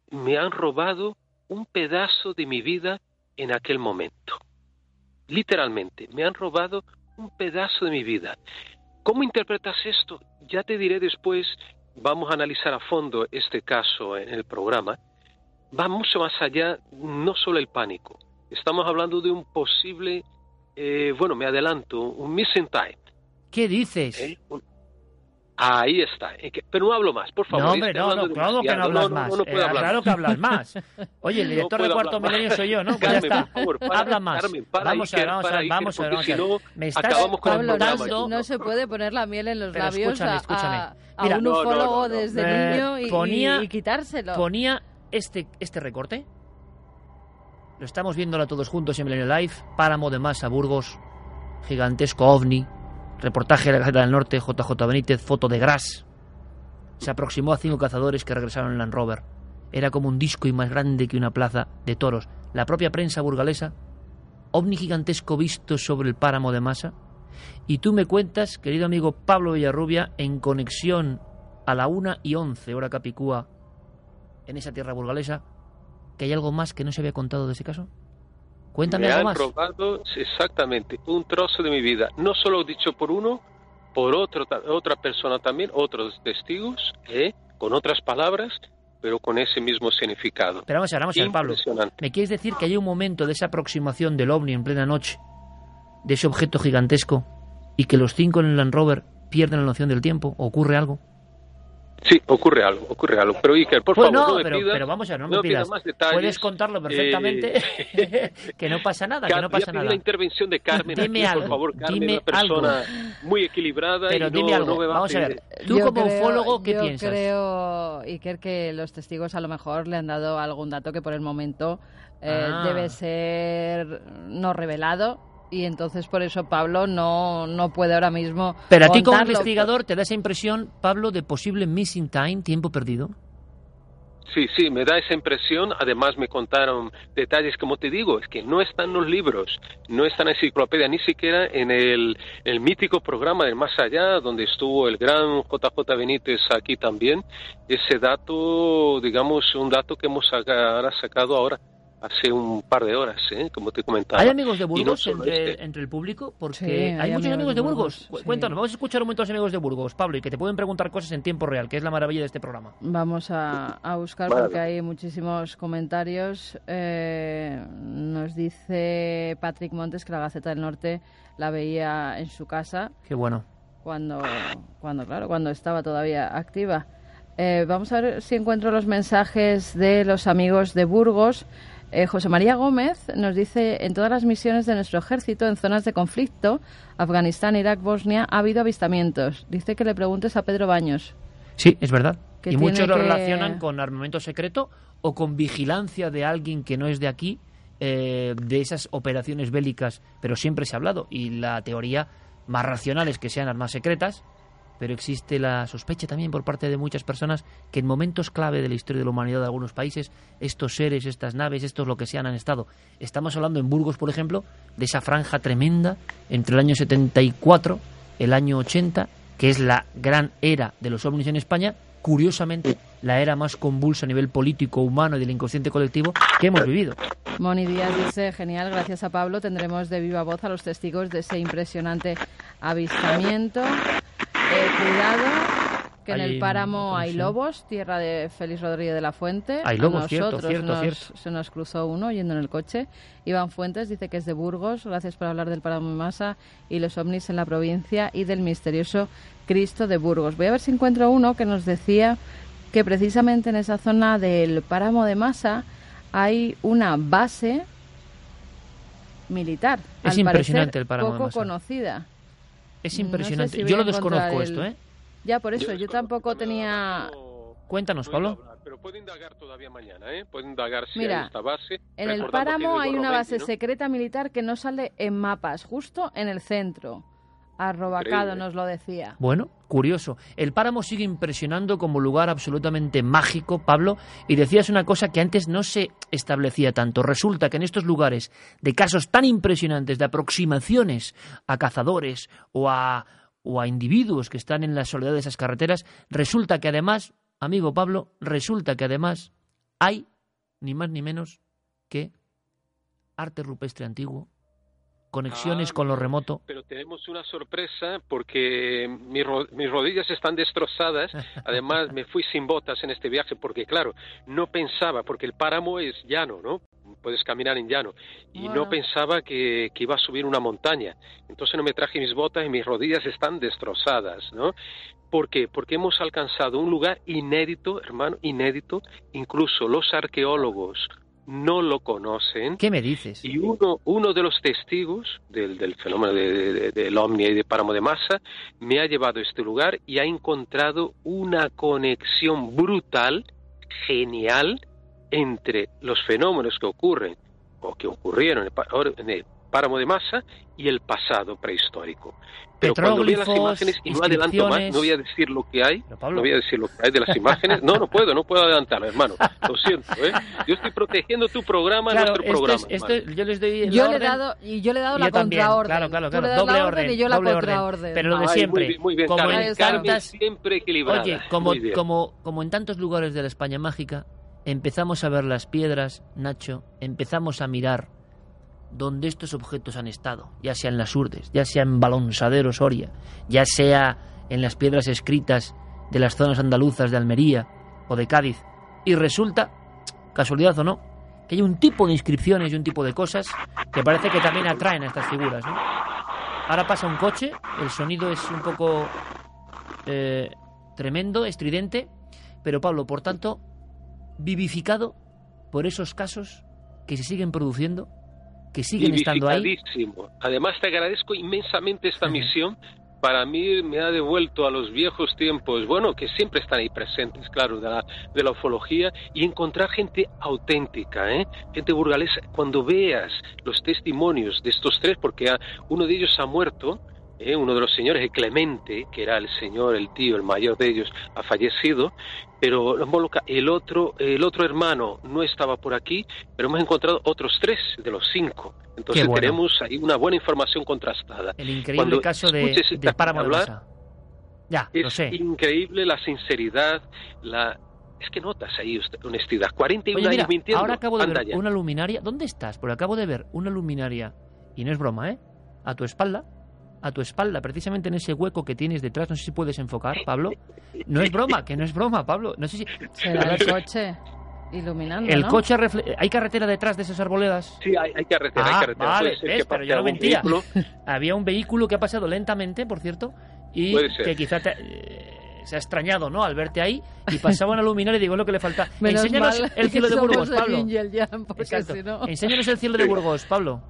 me han robado un pedazo de mi vida en aquel momento. Literalmente, me han robado un pedazo de mi vida. ¿Cómo interpretas esto? Ya te diré después, vamos a analizar a fondo este caso en el programa. Va mucho más allá, no solo el pánico. Estamos hablando de un posible, eh, bueno, me adelanto, un missing time. ¿Qué dices? ¿Eh? Ahí está. Pero no hablo más, por favor. No, hombre, no, no, claro que no hablas más. No, eh, claro que hablas más. Oye, el director de Cuarto Milenio soy yo, ¿no? Pues ya está. Habla más. vamos a ver, vamos a ver, vamos a ver. Vamos a ver. Me estás Pablo, no, se puede poner la miel en los labios escúchame, escúchame. A, Mira, un ufólogo desde niño y, y, quitárselo. Ponía este, este recorte. Lo estamos viéndolo todos juntos en Milenio Live. Páramo de Masa, Burgos. Gigantesco ovni. Reportaje de la Gaceta del Norte, JJ Benítez, foto de Gras. Se aproximó a cinco cazadores que regresaron en Land Rover. Era como un disco y más grande que una plaza de toros. La propia prensa burgalesa, ovni gigantesco visto sobre el páramo de Masa. Y tú me cuentas, querido amigo Pablo Villarrubia, en conexión a la una y once hora Capicúa, en esa tierra burgalesa, que hay algo más que no se había contado de ese caso. Cuéntame me algo han robado exactamente un trozo de mi vida, no solo dicho por uno, por otro, otra persona también, otros testigos, ¿eh? con otras palabras, pero con ese mismo significado. Pero vamos a ver, vamos a ver, Pablo. ¿Me quieres decir que hay un momento de esa aproximación del ovni en plena noche, de ese objeto gigantesco, y que los cinco en el Land Rover pierden la noción del tiempo? ¿Ocurre algo? Sí, ocurre algo, ocurre algo. Pero Iker, por pues favor, no, me pero, pidas, pero vamos a ver, no me pidas. Más detalles. Puedes contarlo perfectamente, eh... que no pasa nada, que no pasa nada. la intervención de Carmen dime aquí, algo, por favor, Carmen, dime una persona algo. muy equilibrada Pero y dime no, algo, no me va vamos a ver, pedir- tú Yo como creo- ufólogo, ¿qué yo piensas? creo, Iker, que los testigos a lo mejor le han dado algún dato que por el momento eh, Ah. debe ser no revelado y entonces por eso Pablo no, no puede ahora mismo Pero a ti como investigador te da esa impresión, Pablo, de posible missing time, tiempo perdido. Sí, sí, me da esa impresión. Además, me contaron detalles, como te digo, es que no están en los libros, no está en la enciclopedia, ni siquiera en el, el mítico programa de Más Allá, donde estuvo el gran JJ Benítez aquí también. Ese dato, digamos, un dato que hemos sacado ahora, hace un par de horas, ¿eh? como te comentaba. ¿Hay amigos de no Burgos entre, este. entre el público? Porque Sí, hay, hay muchos amigos de de Burgos. Sí. Cuéntanos, vamos a escuchar un momento a los amigos de Burgos, Pablo, y que te pueden preguntar cosas en tiempo real, que es la maravilla de este programa. Vamos a, a buscar Vale. porque hay muchísimos comentarios. Eh, nos dice Patrick Montes que la Gaceta del Norte la veía en su casa Qué bueno. cuando, cuando claro, cuando estaba todavía activa. Eh, vamos a ver si encuentro los mensajes de los amigos de Burgos. Eh, José María Gómez nos dice, en todas las misiones de nuestro ejército en zonas de conflicto, Afganistán, Irak, Bosnia, ha habido avistamientos. Dice que le preguntes a Pedro Baños. Sí, es verdad. Que y muchos lo que- relacionan con armamento secreto o con vigilancia de alguien que no es de aquí, eh, de esas operaciones bélicas, pero siempre se ha hablado. Y la teoría más racional es que sean armas secretas, pero existe la sospecha también por parte de muchas personas que en momentos clave de la historia de la humanidad de algunos países, estos seres, estas naves, estos lo que sean han estado. Estamos hablando en Burgos, por ejemplo, de esa franja tremenda entre el año 74, el año 80, que es la gran era de los ovnis en España, curiosamente la era más convulsa a nivel político, humano y del inconsciente colectivo que hemos vivido. Moni Díaz dice, genial, gracias a Pablo tendremos de viva voz a los testigos de ese impresionante avistamiento. Eh, cuidado, que en el páramo hay lobos, tierra de Félix Rodríguez de la Fuente. Hay lobos, cierto, nosotros cierto, nos- cierto. Se nos cruzó uno yendo en el coche. Iván Fuentes dice que es de Burgos, gracias por hablar del páramo de Masa y los ovnis en la provincia y del misterioso Cristo de Burgos. Voy a ver si encuentro uno que nos decía que precisamente en esa zona del páramo de Masa hay una base militar. Es al impresionante parecer el páramo de poco Masa. conocida. Es No sé impresionante. si Yo lo desconozco el- esto, ¿eh? Ya, por eso, yo tampoco tenía... Cuéntanos, Pablo. Pero puedo indagar todavía mañana, ¿eh? Puedo indagar si Mira, hay esta base. En el páramo hay una base ¿no? secreta militar que no sale en mapas, justo en el centro. Arrobacado nos lo decía. Bueno, curioso. El páramo sigue impresionando como lugar absolutamente mágico, Pablo, y decías una cosa que antes no se establecía tanto. Resulta que en estos lugares de casos tan impresionantes de aproximaciones a cazadores o a, o a individuos que están en la soledad de esas carreteras, resulta que además, amigo Pablo, resulta que además hay ni más ni menos que arte rupestre antiguo, conexiones Ah, con lo remoto. Pero tenemos una sorpresa porque mi ro- mis rodillas están destrozadas. Además, me fui sin botas en este viaje porque, claro, no pensaba, porque el páramo es llano, ¿no? Puedes caminar en llano. Y Bueno. no pensaba que, que iba a subir una montaña. Entonces no me traje mis botas y mis rodillas están destrozadas, ¿no? ¿Por qué? Porque hemos alcanzado un lugar inédito, hermano, inédito. Incluso los arqueólogos no lo conocen. ¿Qué me dices? Y uno, uno de los testigos del, del fenómeno de- de- del ovni y de páramo de masa me ha llevado a este lugar y ha encontrado una conexión brutal, genial, entre los fenómenos que ocurren o que ocurrieron en el páramo de masa y el pasado prehistórico. Pero cuando veo las imágenes, y no adelanto más, no voy a decir lo que hay, no voy a decir lo que hay de las imágenes, no, no puedo, no puedo adelantarlo, hermano, lo siento, ¿eh? Yo estoy protegiendo tu programa, nuestro programa. yo les doy yo le he dado y yo le he dado la contraorden. Claro, claro, claro, doble orden, y yo la contraorden. Pero lo de siempre, muy bien, como en tantas, siempre equilibrada. Oye, como, como, como en tantos lugares de la España mágica, empezamos a ver las piedras, Nacho, empezamos a mirar donde estos objetos han estado, ya sea en las urdes, ya sea en Balonsadero Soria, ya sea en las piedras escritas de las zonas andaluzas de Almería o de Cádiz. Y resulta, casualidad o no, que hay un tipo de inscripciones y un tipo de cosas que parece que también atraen a estas figuras. Ahora pasa un coche, el sonido es un poco eh, tremendo, estridente, pero Pablo, por tanto, vivificado por esos casos que se siguen produciendo que siguen estando ahí. Además, te agradezco inmensamente esta misión. Para mí me ha devuelto a los viejos tiempos, bueno, que siempre están ahí presentes, claro, de la, de la ufología, y encontrar gente auténtica, ¿eh? gente burgalesa. Cuando veas los testimonios de estos tres, porque uno de ellos ha muerto, ¿eh? uno de los señores, el Clemente, que era el señor, el tío, el mayor de ellos, ha fallecido, pero el otro, el otro hermano no estaba por aquí, pero hemos encontrado otros tres de los cinco. Entonces tenemos ahí una buena información contrastada. El increíble caso de, de Páramo hablar, Ya, es lo sé. increíble la sinceridad, la es que notas ahí honestidad. 41 años mintiendo. Ahora acabo de ver una luminaria. ¿Dónde estás? Porque acabo de ver una luminaria, y no es broma, ¿eh? A tu espalda, a tu espalda, precisamente en ese hueco que tienes detrás. No sé si puedes enfocar, Pablo. No es broma, que no es broma, Pablo. No sé si. Será el coche iluminando. El coche ¿Hay carretera detrás de esas arboledas? Sí, hay, carretera, hay ah, carretera. Vale, pero yo no mentía. Había un vehículo que ha pasado lentamente, por cierto, y que quizá eh, se ha extrañado, ¿no? Al verte ahí y pasaba una luminaria y digo lo que le falta. Enséñanos el cielo de Burgos, Pablo. Enséñanos el cielo de Burgos, Pablo.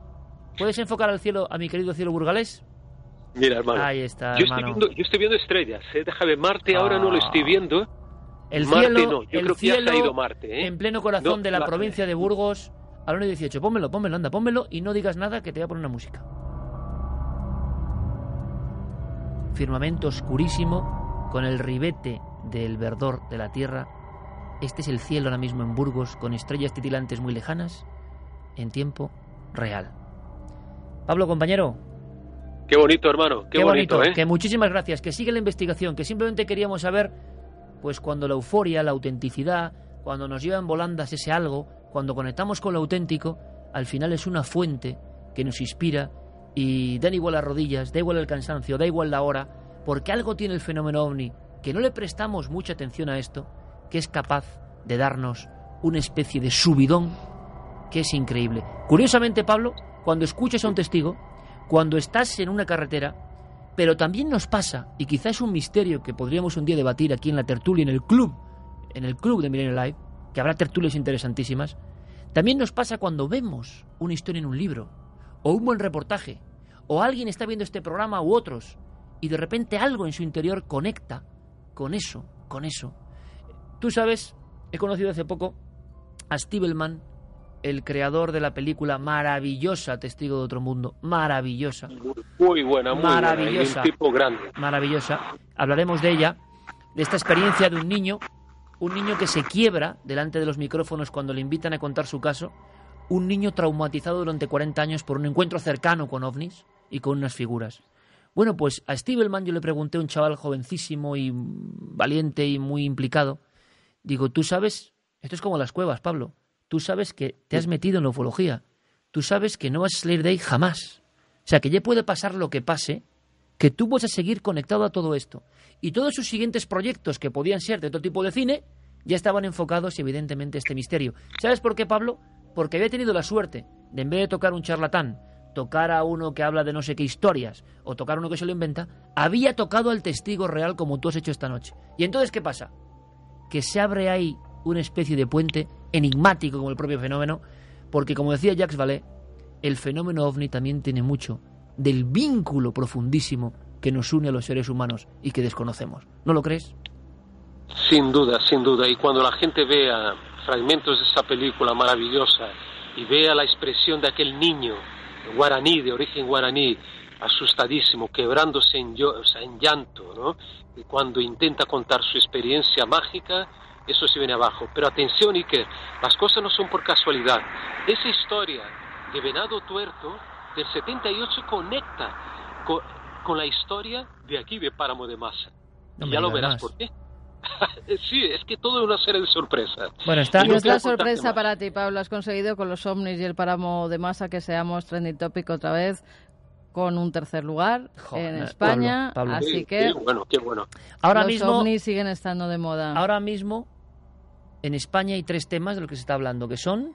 ¿Puedes enfocar al cielo, a mi querido cielo burgalés? Mira, hermano. Ahí está, yo, Estoy viendo, yo estoy viendo estrellas, ¿eh? Déjame, Marte ahora no lo estoy viendo. El Marte cielo, no, yo creo que ya se ha ido Marte, ¿eh? En pleno corazón de la, provincia de Burgos, a las 18. Pónmelo, pónmelo, anda, pónmelo y no digas nada que te voy a poner una música. Firmamento oscurísimo, con el ribete del verdor de la tierra. Este es el cielo ahora mismo en Burgos, con estrellas titilantes muy lejanas, en tiempo real. Pablo, compañero, Qué bonito, hermano. Qué, bonito, ¿eh? Que muchísimas gracias. Que sigue la investigación. Que simplemente queríamos saber, pues cuando la euforia, la autenticidad, cuando nos lleva en volandas ese algo, cuando conectamos con lo auténtico, al final es una fuente que nos inspira y da igual las rodillas, da igual el cansancio, da igual la hora, porque algo tiene el fenómeno ovni, que no le prestamos mucha atención a esto, que es capaz de darnos una especie de subidón que es increíble. Curiosamente, Pablo, cuando escuchas a un testigo, cuando estás en una carretera, pero también nos pasa, y quizás es un misterio que podríamos un día debatir aquí en la tertulia, en el club, en el club de Milenio Live, que habrá tertulias interesantísimas, también nos pasa cuando vemos una historia en un libro, o un buen reportaje, o alguien está viendo este programa u otros, y de repente algo en su interior conecta con eso, con eso. Tú sabes, he conocido hace poco a Stiebelman, el creador de la película maravillosa Testigo de otro mundo, maravillosa. Muy buena, muy maravillosa, un tipo grande. Maravillosa. Hablaremos de ella, de esta experiencia de un niño, un niño que se quiebra delante de los micrófonos cuando le invitan a contar su caso, un niño traumatizado durante 40 años por un encuentro cercano con ovnis y con unas figuras. Bueno, pues a Steve yo le pregunté, un chaval jovencísimo y valiente y muy implicado, digo, ¿tú sabes? Esto es como las cuevas, Pablo tú sabes que te has metido en la ufología. Tú sabes que no vas a salir de ahí jamás. O sea, que ya puede pasar lo que pase, que tú vas a seguir conectado a todo esto. Y todos sus siguientes proyectos, que podían ser de todo tipo de cine, ya estaban enfocados, evidentemente, a este misterio. ¿Sabes por qué, Pablo? Porque había tenido la suerte de, en vez de tocar un charlatán, tocar a uno que habla de no sé qué historias, o tocar a uno que se lo inventa, había tocado al testigo real como tú has hecho esta noche. ¿Y entonces qué pasa? Que se abre ahí una especie de puente enigmático como el propio fenómeno, porque como decía Jacques Vallée, el fenómeno ovni también tiene mucho del vínculo profundísimo que nos une a los seres humanos y que desconocemos. ¿No lo crees? Sin duda, sin duda. Y cuando la gente vea fragmentos de esa película maravillosa y vea la expresión de aquel niño guaraní, de origen guaraní, asustadísimo, quebrándose en, en llanto, ¿no? Y cuando intenta contar su experiencia mágica, eso se viene abajo. Pero atención, Iker, las cosas no son por casualidad. Esa historia de Venado Tuerto del 78 conecta con, la historia de aquí de Páramo de Masa. y ya lo verás por qué. sí, es que todo es una serie de sorpresas. Bueno, está. Y la sorpresa para ti, Pablo. Has conseguido con los ovnis y el páramo de masa que seamos trending topic otra vez con un tercer lugar en España. Así que. Qué bueno, qué bueno. Ahora los ovnis siguen estando de moda. Ahora mismo, en España hay tres temas de los que se está hablando, que son.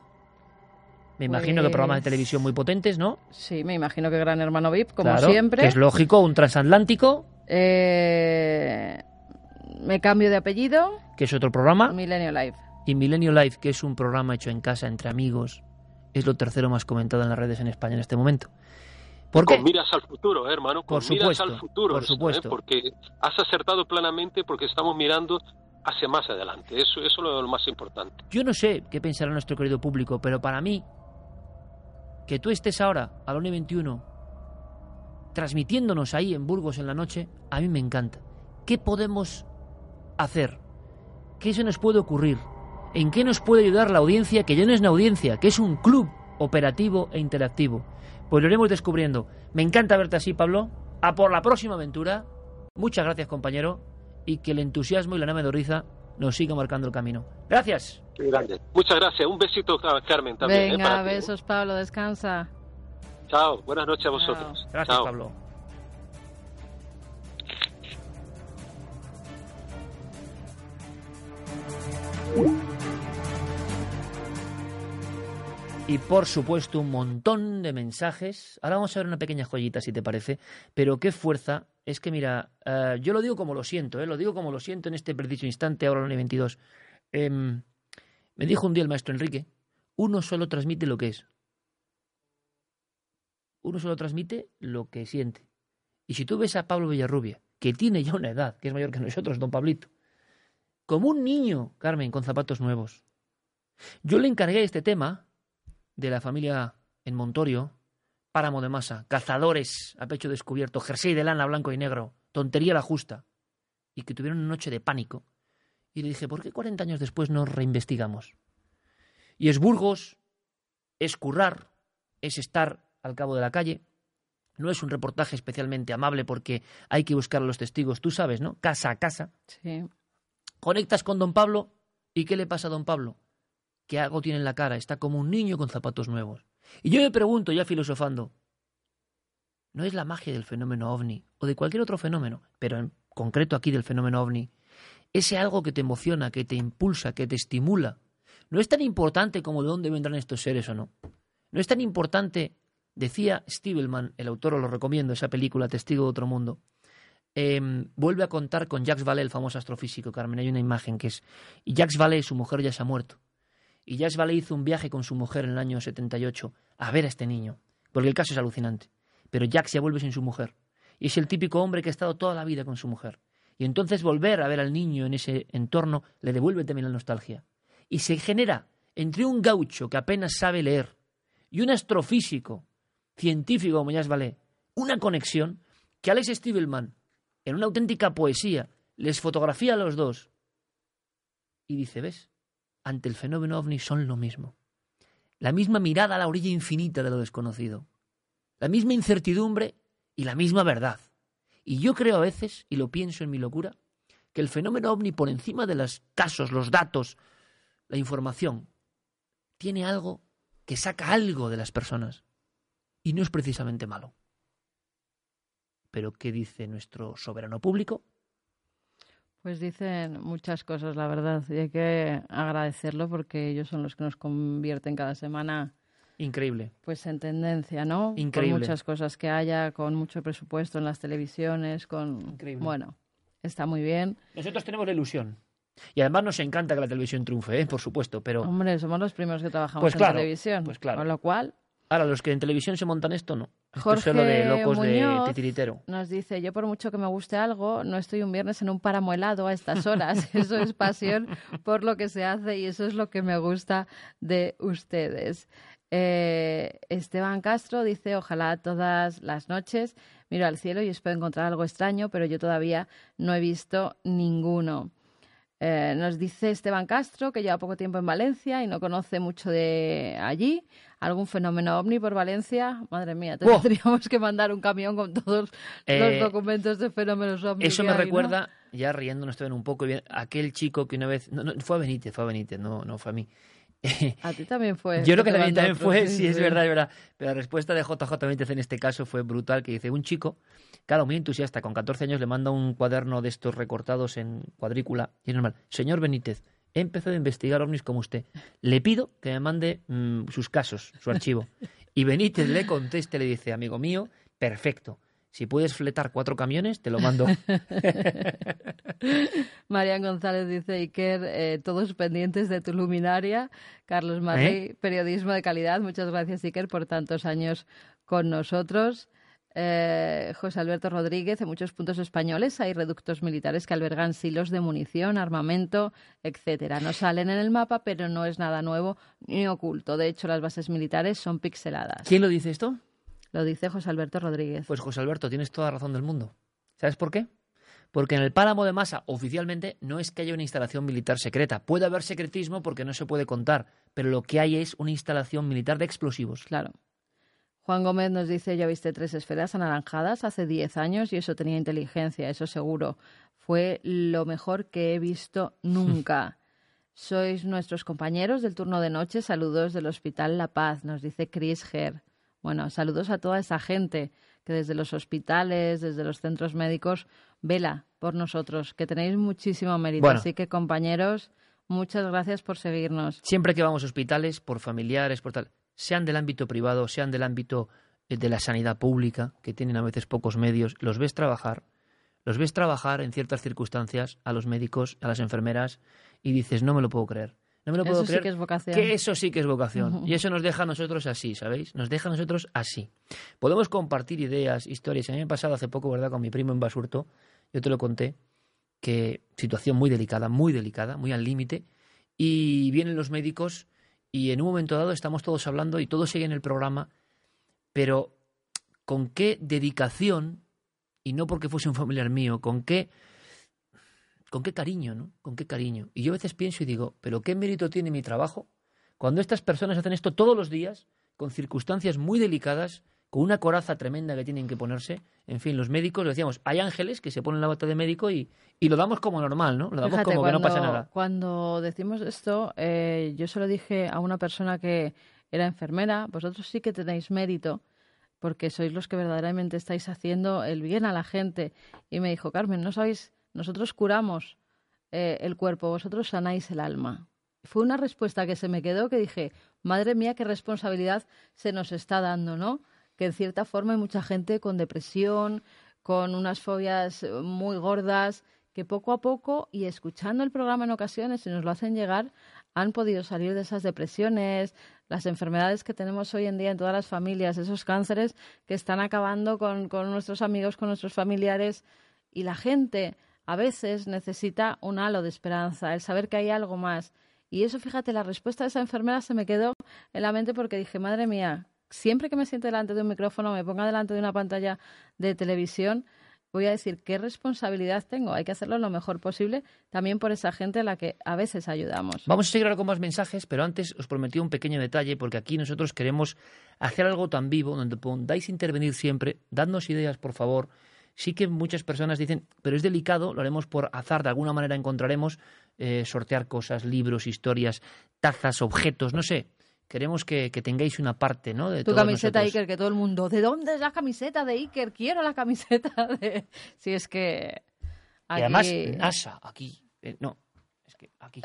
Me imagino que programas de pues televisión muy potentes, ¿no? Sí, me imagino que Gran Hermano VIP, como siempre. Que es lógico, un transatlántico. Eh, me cambio de apellido. Que es otro programa. Milenio Live. Y Milenio Live, que es un programa hecho en casa entre amigos, es lo tercero más comentado en las redes en España en este momento. ¿Por qué? Con miras al futuro, ¿eh, hermano. Con por miras al futuro. Por ¿eh? supuesto. Porque has acertado plenamente porque estamos mirando hacia más adelante. Eso, eso es lo más importante. Yo no sé qué pensará nuestro querido público, pero para mí, que tú estés ahora a la 1.21 transmitiéndonos ahí en Burgos en la noche, a mí me encanta. ¿Qué podemos hacer? ¿Qué se nos puede ocurrir? ¿En qué nos puede ayudar la audiencia, que ya no es una audiencia, que es un club operativo e interactivo? Pues lo iremos descubriendo. Me encanta verte así, Pablo. A por la próxima aventura. Muchas gracias, compañero. Y que el entusiasmo y la nave de Oriza nos siga marcando el camino. Gracias. Muchas gracias. Un besito, Carmen, también. ¿eh? Venga, besos, Pablo. Descansa. Chao. Buenas noches a vosotros. Gracias, Pablo. Y por supuesto un montón de mensajes. Ahora vamos a ver una pequeña joyita, si te parece. Pero qué fuerza. Es que mira, eh, yo lo digo como lo siento, eh, lo digo como lo siento en este preciso instante, ahora en el 22. Em, me dijo un día el maestro Enrique, uno solo transmite lo que es. Uno solo transmite lo que siente. Y si tú ves a Pablo Villarrubia, que tiene ya una edad, que es mayor que nosotros, don Pablito, como un niño, Carmen, con zapatos nuevos. Yo le encargué este tema de la familia en Montorio, páramo de masa, cazadores a pecho descubierto, jersey de lana blanco y negro, tontería la justa, y que tuvieron una noche de pánico. Y le dije, ¿por qué 40 años después no reinvestigamos? Y es Burgos, es currar, es estar al cabo de la calle. No es un reportaje especialmente amable porque hay que buscar a los testigos, tú sabes, ¿no? Casa a casa. Sí. Conectas con don Pablo y ¿qué le pasa a don Pablo? Que algo tiene en la cara, está como un niño con zapatos nuevos. Y yo me pregunto, ya filosofando, ¿no es la magia del fenómeno ovni o de cualquier otro fenómeno, pero en concreto aquí del fenómeno ovni, ese algo que te emociona, que te impulsa, que te estimula? ¿No es tan importante como de dónde vendrán estos seres o no? ¿No es tan importante, decía Stiebelman, el autor, os lo recomiendo, esa película Testigo de otro mundo, Em, vuelve a contar con Jacques Vallée, el famoso astrofísico, Carmen. Hay una imagen que es... Y Jacques Vallée, su mujer, ya se ha muerto. Y Jacques Vallée hizo un viaje con su mujer en el año 78 a ver a este niño. Porque el caso es alucinante. Pero Jacques ya vuelve sin su mujer. Y es el típico hombre que ha estado toda la vida con su mujer. Y entonces volver a ver al niño en ese entorno le devuelve también la nostalgia. Y se genera entre un gaucho que apenas sabe leer y un astrofísico científico como Jacques Vallée una conexión que Alex Stiebelman en una auténtica poesía, les fotografía a los dos y dice, ¿ves? Ante el fenómeno ovni son lo mismo. La misma mirada a la orilla infinita de lo desconocido. La misma incertidumbre y la misma verdad. Y yo creo a veces, y lo pienso en mi locura, que el fenómeno ovni por encima de los casos, los datos, la información, tiene algo que saca algo de las personas. Y no es precisamente malo. Pero ¿qué dice nuestro soberano público? Pues dicen muchas cosas, la verdad, y hay que agradecerlo porque ellos son los que nos convierten cada semana. Increíble. Pues en tendencia, ¿no? Increíble. Con muchas cosas que haya, con mucho presupuesto en las televisiones, con. Increíble. Bueno, está muy bien. Nosotros tenemos la ilusión. Y además nos encanta que la televisión triunfe, ¿eh? por supuesto, pero... Hombre, somos los primeros que trabajamos pues en televisión. Pues claro. Con lo cual... Ahora, los que en televisión se montan esto, no. Jorge Esto es lo de locos de titiritero. Nos dice, yo por mucho que me guste algo, no estoy un viernes en un páramo helado a estas horas. eso es pasión por lo que se hace y eso es lo que me gusta de ustedes. Eh, Esteban Castro dice, ojalá todas las noches miro al cielo y espero encontrar algo extraño, pero yo todavía no he visto ninguno. Eh, nos dice Esteban Castro que lleva poco tiempo en Valencia y no conoce mucho de allí. ¿Algún fenómeno ovni por Valencia? Madre mía, tendríamos que mandar un camión con todos los eh, documentos de fenómenos ovni. Eso me recuerda, ya riéndonos también un poco, aquel chico que una vez. No, fue a Benítez, fue a Benítez, no, no fue a mí. A ti también fue. Yo creo que también fue, sí, es verdad, es verdad. Pero la respuesta de JJ Benítez en este caso fue brutal, que dice, un chico, claro, muy entusiasta, con 14 años le manda un cuaderno de estos recortados en cuadrícula, y es normal, señor Benítez, he empezado a investigar ovnis como usted. Le pido que me mande mm, sus casos, su archivo. Y Benítez le conteste, le dice, amigo mío, perfecto. Si puedes fletar cuatro camiones, te lo mando. Marian González dice, Iker, eh, todos pendientes de tu luminaria. Carlos ¿Eh? periodismo de calidad. Muchas gracias, Iker, por tantos años con nosotros. Eh, José Alberto Rodríguez, en muchos puntos españoles hay reductos militares que albergan silos de munición, armamento, etcétera. No salen en el mapa, pero no es nada nuevo ni oculto. De hecho, las bases militares son pixeladas. ¿Quién lo dice esto? Lo dice José Alberto Rodríguez. Pues José Alberto, tienes toda la razón del mundo. ¿Sabes por qué? Porque en el páramo de Masa, oficialmente, no es que haya una instalación militar secreta. Puede haber secretismo porque no se puede contar, pero lo que hay es una instalación militar de explosivos. Claro. Juan Gómez nos dice, ya viste tres esferas anaranjadas hace diez años y eso tenía inteligencia, eso seguro. Fue lo mejor que he visto nunca. Sois nuestros compañeros del turno de noche. Saludos del Hospital La Paz, nos dice Chris Herr. Bueno, saludos a toda esa gente que desde los hospitales, desde los centros médicos, vela por nosotros, que tenéis muchísimo mérito. Así que, compañeros, muchas gracias por seguirnos. Siempre que vamos a hospitales, por familiares, por tal, sean del ámbito privado, sean del ámbito eh, de la sanidad pública, que tienen a veces pocos medios, los ves trabajar, los ves trabajar en ciertas circunstancias a los médicos, a las enfermeras, y dices, no me lo puedo creer. No me lo puedo creer. que es vocación. Que eso sí que es vocación. Y eso nos deja a nosotros así, ¿sabéis? Nos deja a nosotros así. Podemos compartir ideas, historias. A mí me ha pasado hace poco, ¿verdad? Con mi primo en Basurto, yo te lo conté, que situación muy delicada, muy delicada, muy al límite. Y vienen los médicos y en un momento dado estamos todos hablando y todos siguen el programa, pero con qué dedicación, y no porque fuese un familiar mío, con qué con qué cariño, ¿no? Con qué cariño. Y yo a veces pienso y digo, pero ¿qué mérito tiene mi trabajo cuando estas personas hacen esto todos los días, con circunstancias muy delicadas, con una coraza tremenda que tienen que ponerse? En fin, los médicos, lo decíamos, hay ángeles que se ponen la bata de médico y, y lo damos como normal, ¿no? Lo damos como que no pasa nada. Cuando decimos esto, eh, yo se lo dije a una persona que era enfermera, vosotros sí que tenéis mérito porque sois los que verdaderamente estáis haciendo el bien a la gente. Y me dijo, Carmen, no sabéis nosotros curamos eh, el cuerpo, vosotros sanáis el alma. Fue una respuesta que se me quedó que dije, madre mía, qué responsabilidad se nos está dando, ¿no? Que en cierta forma hay mucha gente con depresión, con unas fobias muy gordas, que poco a poco y escuchando el programa en ocasiones, si nos lo hacen llegar, han podido salir de esas depresiones, las enfermedades que tenemos hoy en día en todas las familias, esos cánceres que están acabando con nuestros amigos, con nuestros familiares. Y la gente a veces necesita un halo de esperanza, el saber que hay algo más. Y eso, fíjate, la respuesta de esa enfermera se me quedó en la mente porque dije, madre mía, siempre que me siente delante de un micrófono, me ponga delante de una pantalla de televisión, voy a decir qué responsabilidad tengo. Hay que hacerlo lo mejor posible también por esa gente a la que a veces ayudamos. Vamos a seguir ahora con más mensajes, pero antes os prometí un pequeño detalle porque aquí nosotros queremos hacer algo tan vivo donde podáis intervenir siempre. Dadnos ideas, por favor sí que muchas personas dicen, pero es delicado, lo haremos por azar, de alguna manera encontraremos eh, sortear cosas, libros, historias, tazas, objetos, no sé. Queremos que, tengáis una parte, ¿no? De tu camiseta Iker, que todo el mundo, ¿de dónde es la camiseta de Iker? Quiero la camiseta de... Si es que... Y además, NASA, aquí. Eh, no, es que aquí.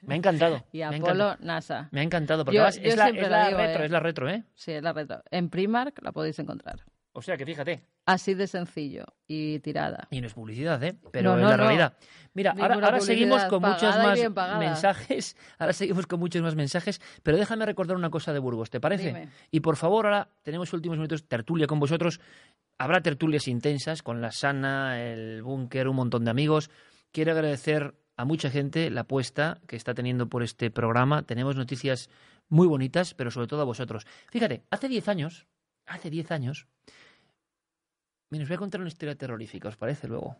Me ha encantado. y Apolo, NASA. Me ha encantado, porque además es, la, retro, ¿eh? es la retro, ¿eh? Sí, es la retro. En Primark la podéis encontrar. O sea que fíjate. Así de sencillo y tirada. Y no es publicidad, ¿eh? Pero es la realidad. Mira, ahora, seguimos con muchos más mensajes. Ahora seguimos con muchos más mensajes. Pero déjame recordar una cosa de Burgos, ¿te parece? Y por favor, ahora tenemos últimos minutos tertulia con vosotros. Habrá tertulias intensas con la Sana, el Búnker, un montón de amigos. Quiero agradecer a mucha gente la apuesta que está teniendo por este programa. Tenemos noticias muy bonitas, pero sobre todo a vosotros. Fíjate, hace 10 años, hace 10 años, Mira, os voy a contar una historia terrorífica, ¿os parece luego?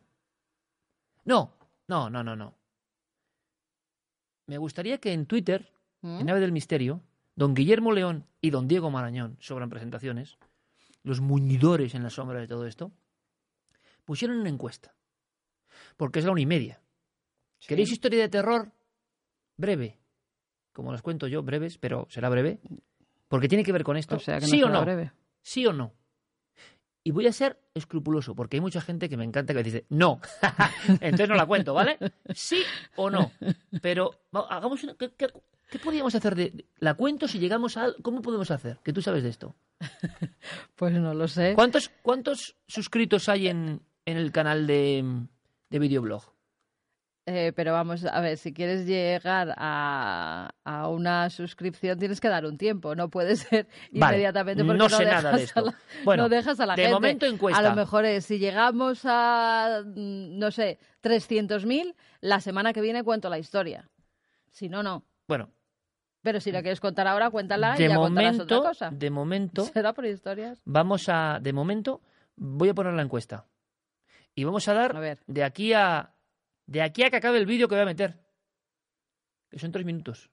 No, no, no, no, no. Me gustaría que en Twitter, en ¿Mm? Nave del Misterio, don Guillermo León y don Diego Marañón, sobran presentaciones, los muñidores en la sombra de todo esto, pusieron una encuesta. Porque es la una y media. ¿Queréis historia de terror? Breve. Como las cuento yo, breves, pero será breve. Porque tiene que ver con esto. ¿Sí o no? Breve. ¿Sí o no? Y voy a ser escrupuloso, porque hay mucha gente que me encanta que dice, no. Entonces no la cuento, ¿vale? Sí o no. Pero hagamos una, ¿qué, qué, podríamos hacer? De, ¿La cuento si llegamos a... ¿Cómo podemos hacer? Que tú sabes de esto. Pues no lo sé. ¿Cuántos, cuántos suscritos hay en, en el canal de, de videoblog? Eh, pero vamos a ver, si quieres llegar a, a, una suscripción tienes que dar un tiempo, no puede ser inmediatamente porque no, sé nada de esto. bueno, no dejas a la de momento encuesta. A lo mejor es, si llegamos a, mm, no sé, 300.000, la semana que viene cuento la historia. Si no, no. Bueno. Pero si la quieres contar ahora, cuéntala y ya momento, otra cosa. De momento. ¿Será por historias? Vamos a, de momento, voy a poner la encuesta. Y vamos a dar, a ver. de aquí a de aquí a que acabe el vídeo que voy a meter. Que son tres minutos.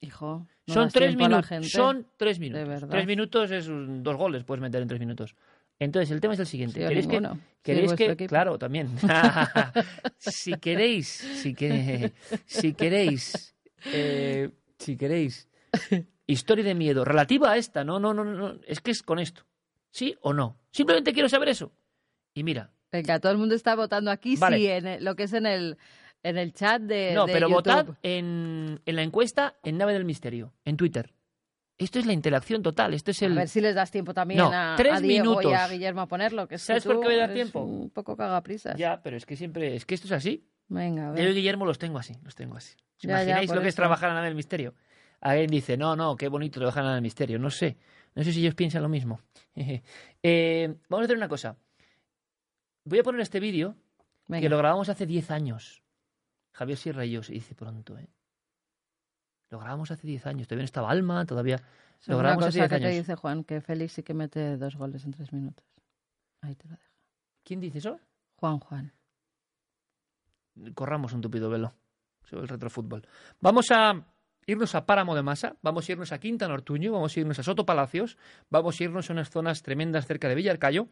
Hijo. son tres minutos. Son tres minutos. Tres minutos es dos goles, puedes meter en tres minutos. Entonces, el tema es el siguiente. ¿Queréis que, ¿queréis que claro, también. si queréis, si, que, si queréis, eh, si queréis, historia de miedo relativa a esta, no, no, no, no, es que es con esto. ¿Sí o no? Simplemente quiero saber eso. Y mira, Venga, todo el mundo está votando aquí, sí, en lo que es en el, en el chat de. No, pero votad en, en la encuesta en Nave del Misterio, en Twitter. Esto es la interacción total. Esto es el... A ver si les das tiempo también a, tres Diego minutos. y a Guillermo a ponerlo. Que ¿Sabes por qué me da tiempo? Un poco cagaprisas. Ya, pero es que siempre. Es que esto es así. Venga, a ver. Yo y Guillermo los tengo así. Los tengo así. ¿Os imagináis lo que es trabajar en Nave del Misterio? Alguien dice, no, no, qué bonito trabajar en Nave del Misterio. No sé. No sé si ellos piensan lo mismo. eh, vamos a hacer una cosa. Voy a poner este vídeo que lo grabamos hace 10 años. Javier Sierra y yo, se dice pronto, ¿eh? Lo grabamos hace 10 años. Todavía no estaba Alma, todavía. Lo grabamos hace 10 años. te dice Juan que Félix sí que mete dos goles en tres minutos. Ahí te lo dejo. ¿Quién dice eso? Juan Juan. Corramos un tupido velo sobre el retrofútbol. Vamos a irnos a Páramo de Masa, vamos a irnos a Quinta Nortuño, vamos a irnos a Soto Palacios, vamos a irnos a unas zonas tremendas cerca de Villarcayo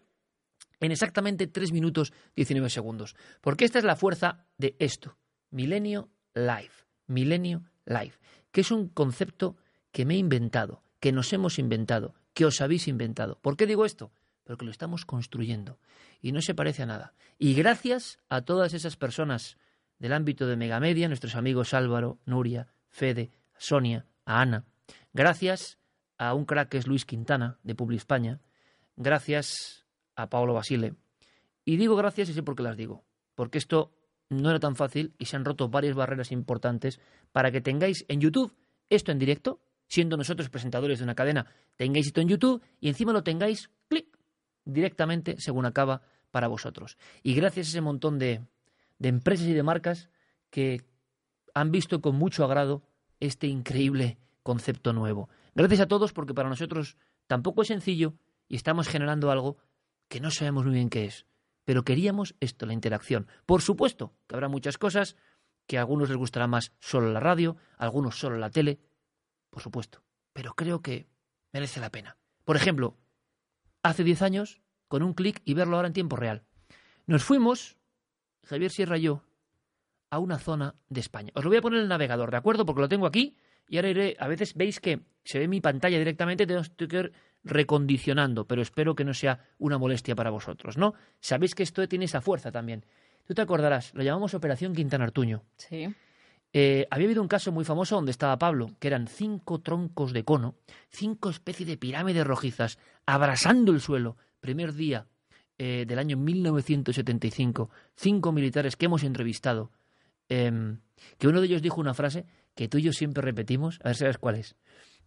en exactamente 3 minutos 19 segundos. Porque esta es la fuerza de esto. Milenio Life. Milenio Life. Que es un concepto que me he inventado, que nos hemos inventado, que os habéis inventado. ¿Por qué digo esto? Porque lo estamos construyendo. Y no se parece a nada. Y gracias a todas esas personas del ámbito de Megamedia, nuestros amigos Álvaro, Nuria, Fede, Sonia, a Ana. Gracias a un crack que es Luis Quintana, de Publi España. Gracias a Pablo Basile. Y digo gracias y sé por qué las digo. Porque esto no era tan fácil y se han roto varias barreras importantes para que tengáis en YouTube esto en directo, siendo nosotros presentadores de una cadena, tengáis esto en YouTube y encima lo tengáis, clic, directamente según acaba para vosotros. Y gracias a ese montón de, de empresas y de marcas que han visto con mucho agrado este increíble concepto nuevo. Gracias a todos porque para nosotros tampoco es sencillo y estamos generando algo que no sabemos muy bien qué es. Pero queríamos esto, la interacción. Por supuesto que habrá muchas cosas que a algunos les gustará más solo la radio, a algunos solo la tele, por supuesto. Pero creo que merece la pena. Por ejemplo, hace 10 años, con un clic y verlo ahora en tiempo real. Nos fuimos, Javier Sierra y yo, a una zona de España. Os lo voy a poner en el navegador, ¿de acuerdo? Porque lo tengo aquí y ahora iré, a veces veis que se ve mi pantalla directamente, tengo que recondicionando, pero espero que no sea una molestia para vosotros, ¿no? Sabéis que esto tiene esa fuerza también. Tú te acordarás, lo llamamos Operación Quintana Artuño. Sí. Eh, había habido un caso muy famoso donde estaba Pablo, que eran cinco troncos de cono, cinco especies de pirámides rojizas, abrasando el suelo, primer día eh, del año 1975, cinco militares que hemos entrevistado, em, que uno de ellos dijo una frase que tú y yo siempre repetimos, a ver si sabes cuál es.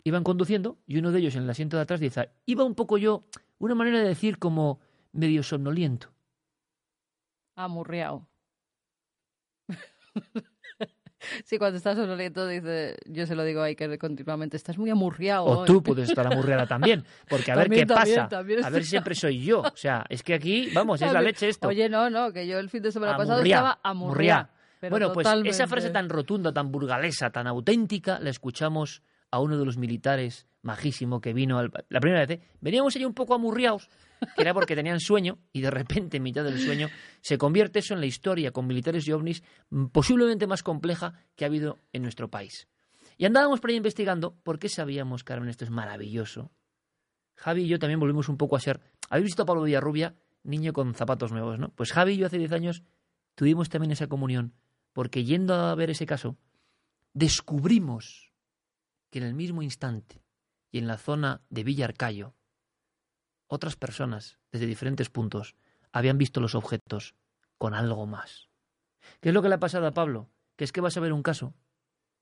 Iban conduciendo y uno de ellos en el asiento de atrás dice, iba un poco yo, una manera de decir como medio somnoliento. Amurriado. Sí, cuando estás sonoliento, dice, yo se lo digo ahí que continuamente, estás muy amurriado. O tú puedes estar amurriada también, porque a ver qué pasa, a ver si siempre soy yo. O sea, es que aquí, vamos, es la leche esto. Oye, no, no, que yo el fin de semana pasado estaba amurriada. Bueno, pues esa frase tan rotunda, tan burgalesa, tan auténtica, la escuchamos a uno de los militares majísimo que vino la primera vez. ¿eh? Veníamos allí un poco amurriados, que era porque tenían sueño y de repente en mitad del sueño se convierte eso en la historia con militares y ovnis mm, posiblemente más compleja que ha habido en nuestro país. Y andábamos por ahí investigando por qué sabíamos, Carmen, esto es maravilloso. Javi y yo también volvimos un poco a ser... ¿Habéis visto a Pablo Villarrubia? Niño con zapatos nuevos, ¿no? Pues Javi y yo hace 10 años tuvimos también esa comunión, porque yendo a ver ese caso, descubrimos que en el mismo instante y en la zona de Villarcayo, otras personas, desde diferentes puntos, habían visto los objetos con algo más. ¿Qué es lo que le ha pasado a Pablo? Que es que vas a ver un caso,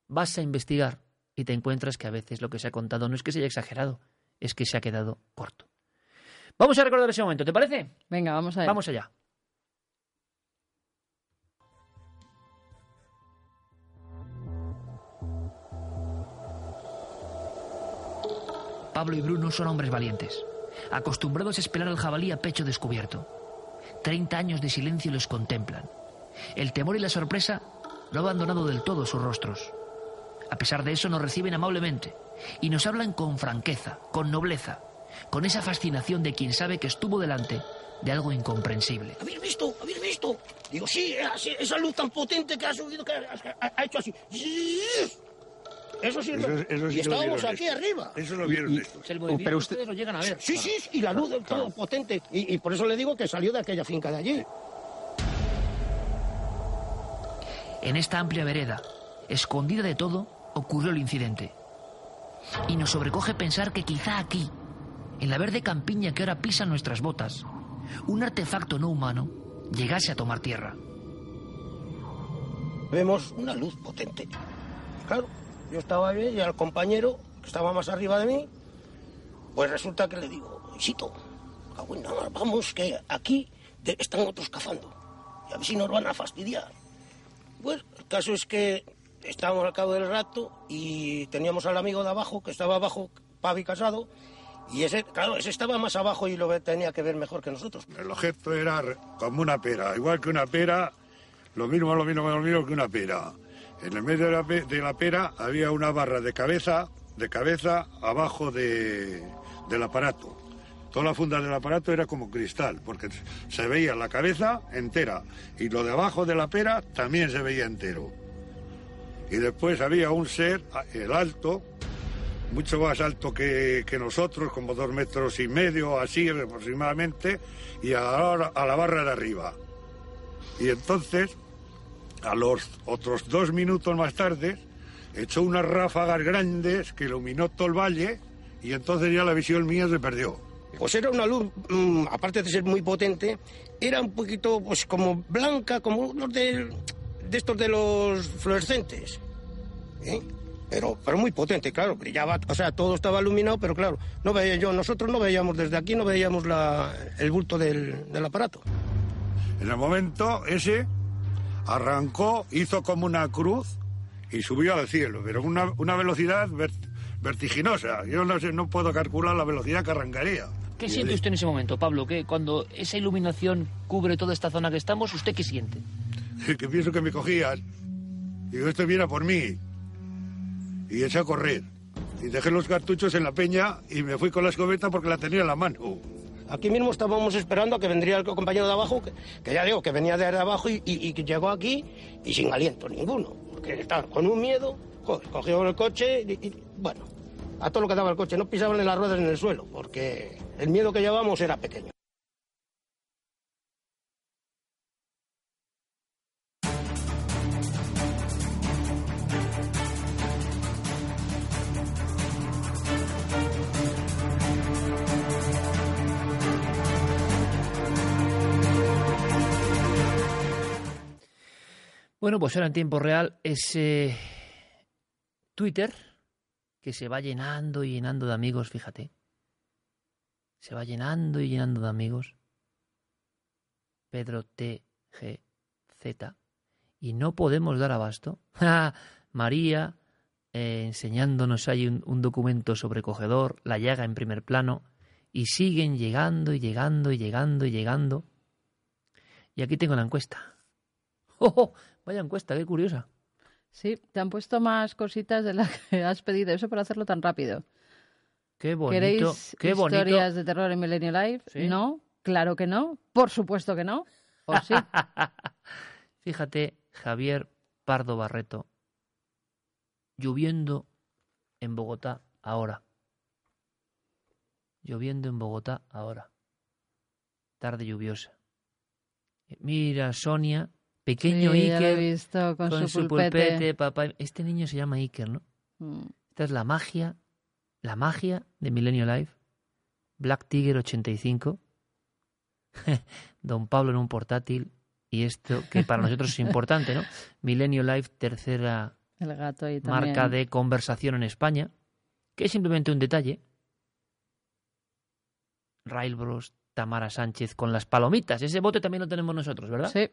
vas a investigar y te encuentras que a veces lo que se ha contado no es que se haya exagerado, es que se ha quedado corto. Vamos a recordar ese momento, ¿te parece? Venga, vamos a Vamos allá. Pablo y Bruno son hombres valientes acostumbrados a esperar al jabalí a pecho descubierto. Treinta años de silencio los contemplan. El temor y la sorpresa no han abandonado del todo sus rostros. A pesar de eso nos reciben amablemente y nos hablan con franqueza, con nobleza, con esa fascinación de quien sabe que estuvo delante de algo incomprensible. ¿Habéis visto? ¿Habéis visto? Digo, sí, esa luz tan potente que ha subido, que ha hecho así. Eso sí, y estábamos aquí arriba. Eso lo vieron Pero ustedes lo llegan a ver. Sí, sí, y la luz del todo potente. Y, por eso le digo que salió de aquella finca de allí. En esta amplia vereda, escondida de todo, ocurrió el incidente. Y nos sobrecoge pensar que quizá aquí, en la verde campiña que ahora pisa nuestras botas, un artefacto no humano llegase a tomar tierra. Vemos una luz potente. Claro, yo estaba bien y al compañero, que estaba más arriba de mí, pues resulta que le digo, Isito, vamos, que aquí están otros cazando. Y a ver si nos van a fastidiar. Pues el caso es que estábamos al cabo del rato y teníamos al amigo de abajo, que estaba abajo, Pavi Casado, y ese, claro, ese estaba más abajo y lo tenía que ver mejor que nosotros. El objeto era como una pera, igual que una pera, lo mismo, lo mismo, lo mismo que una pera. En el medio de la, pera había una barra de cabeza, de cabeza abajo del aparato. Toda la funda del aparato era como cristal, porque se veía la cabeza entera y lo de abajo de la pera también se veía entero. Y después había un ser, el alto, mucho más alto que, nosotros, como dos metros y medio, así aproximadamente, y ahora a la barra de arriba. Y entonces a los otros dos minutos más tarde, echó unas ráfagas grandes que iluminó todo el valle y entonces ya la visión mía se perdió. Pues era una luz, mm, aparte de ser muy potente, era un poquito pues como blanca, como los de, estos de los fluorescentes. ¿eh? Pero, pero muy potente, claro, brillaba, o sea, todo estaba iluminado, pero claro, no veía yo, nosotros no veíamos desde aquí, no veíamos la, el bulto del, del aparato. En el momento ese arrancó, hizo como una cruz y subió al cielo, pero una, una velocidad vertiginosa. Yo no, sé, no puedo calcular la velocidad que arrancaría. ¿Qué siente usted en ese momento, Pablo? Que cuando esa iluminación cubre toda esta zona que estamos, ¿usted qué siente? que pienso que me cogían. Digo, esto viene por mí. Y eché a correr. Y dejé los cartuchos en la peña y me fui con la escobeta porque la tenía en la mano. Aquí mismo estábamos esperando a que vendría el compañero de abajo, que, ya digo, que venía de abajo y, que llegó aquí y sin aliento ninguno. Porque estaba con un miedo, joder, cogió el coche y, bueno, a todo lo que daba el coche, no pisaban las ruedas en el suelo, porque el miedo que llevábamos era pequeño. Bueno, pues ahora en tiempo real ese Twitter que se va llenando y llenando de amigos, fíjate. Se va llenando y llenando de amigos. Pedro T. G. Z. Y no podemos dar abasto. María eh, enseñándonos ahí un, un documento sobrecogedor, la llaga en primer plano, y siguen llegando y llegando y llegando y llegando. Y aquí tengo la encuesta. ¡Oh! Vaya encuesta, qué curiosa. Sí, te han puesto más cositas de las que has pedido. Eso para hacerlo tan rápido. Qué bonito. ¿Queréis qué bonito. historias de terror en Millennium Live? Sí. No, claro que no. Por supuesto que no. ¿O sí? Fíjate, Javier Pardo Barreto, lloviendo en Bogotá ahora. Lloviendo en Bogotá ahora. Tarde lluviosa. Mira, Sonia, pequeño Sí, Iker visto con, con su, pulpete. papá. Este niño se llama Iker, ¿no? Mm. Esta es la magia, la magia de Milenio Live. Black Tiger 85. Don Pablo en un portátil. Y esto que para nosotros es importante, ¿no? Milenio Live, tercera El gato ahí también. marca de conversación en España, que es simplemente un detalle. Rail Bros, Tamara Sánchez con las palomitas. Ese bote también lo tenemos nosotros, ¿verdad? Sí.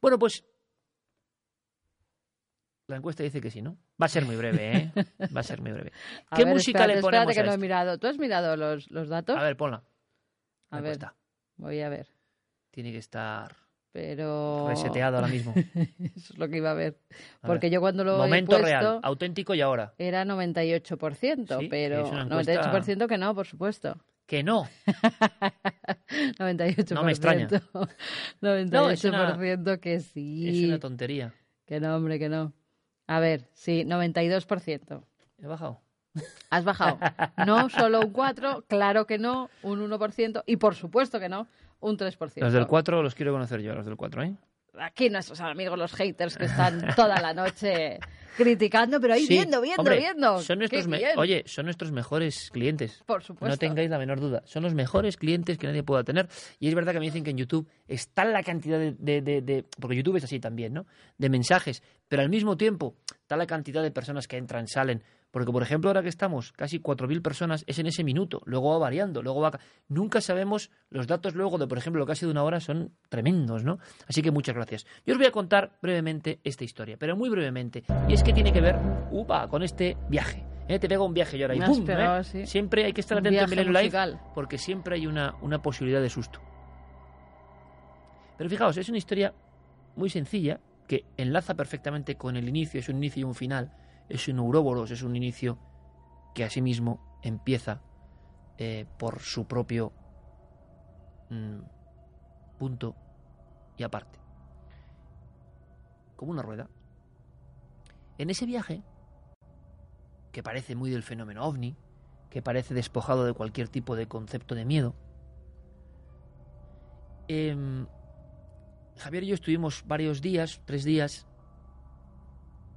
Bueno, pues la encuesta dice que sí, ¿no? Va a ser muy breve, ¿eh? Va a ser muy breve. A ¿Qué ver, música espérate, le ponemos espérate que a no he mirado. ¿Tú has mirado los, los datos? A ver, ponla. A La ver. encuesta. Voy a ver. Tiene que estar Pero... reseteado ahora mismo. Eso es lo que iba a ver. A Porque ver. yo cuando lo Momento he puesto real, auténtico y ahora. era 98%, Sí, pero es una encuesta- 98% que no, por supuesto. Que no. 98%. No me extraña. 98% que sí. Es una tontería. Que no, hombre, que no. A ver, sí, 92%. He bajado. Has bajado. No solo un 4, claro que no, un 1%, y por supuesto que no, un 3%. Los del 4 los quiero conocer yo, los del 4, ¿eh? Aquí nuestros amigos los haters que están toda la noche criticando, pero ahí Sí, viendo, viendo, hombre, viendo. Son nuestros. Oye, son nuestros mejores clientes. por supuesto. No tengáis la menor duda. Son los mejores clientes que nadie pueda tener. Y es verdad que me dicen que en YouTube está la cantidad de, de- de- de- Porque YouTube es así también, ¿no? De mensajes. Pero al mismo tiempo está la cantidad de personas que entran, salen. Porque, por ejemplo, ahora que estamos casi 4.000 personas, es en ese minuto. Luego va variando. luego va... Nunca sabemos los datos luego de, por ejemplo, lo que ha sido una hora son tremendos, ¿no? Así que muchas gracias. Yo os voy a contar brevemente esta historia, pero muy brevemente. Y es que tiene que ver, upa, con este viaje. ¿eh? Te pega un viaje y ahora y ¿eh? sí. Siempre hay que estar atento en viaje Milenio Live porque siempre hay una, una posibilidad de susto. Pero fijaos, es una historia muy sencilla que enlaza perfectamente con el inicio, es un inicio y un final, es un Ouroboros, es un inicio que asimismo empieza eh, por su propio mm, punto y aparte. Como una rueda. En ese viaje, que parece muy del fenómeno ovni, que parece despojado de cualquier tipo de concepto de miedo, em, Javier y yo estuvimos varios días, tres días,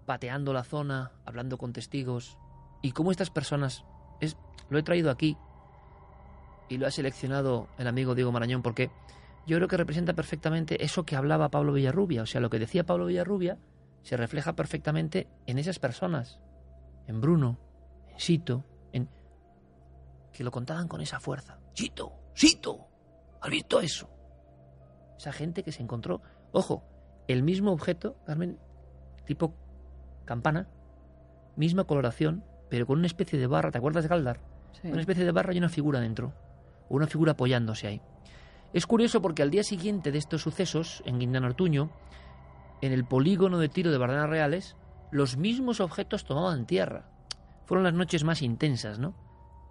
pateando la zona, hablando con testigos, y cómo estas personas, es, lo he traído aquí, y lo ha seleccionado el amigo Diego Marañón, porque yo creo que representa perfectamente eso que hablaba Pablo Villarrubia, o sea, lo que decía Pablo Villarrubia se refleja perfectamente en esas personas, en Bruno, en Sito, en que lo contaban con esa fuerza. Sito, Sito, ¿has visto eso? Esa gente que se encontró, ojo, el mismo objeto, Carmen, tipo campana, misma coloración, pero con una especie de barra, ¿te acuerdas de Galdar? Sí. Una especie de barra y una figura dentro, o una figura apoyándose ahí. Es curioso porque al día siguiente de estos sucesos, en Guindán Ortuño, en el polígono de tiro de Bardenas Reales, los mismos objetos tomaban tierra. Fueron las noches más intensas, ¿no?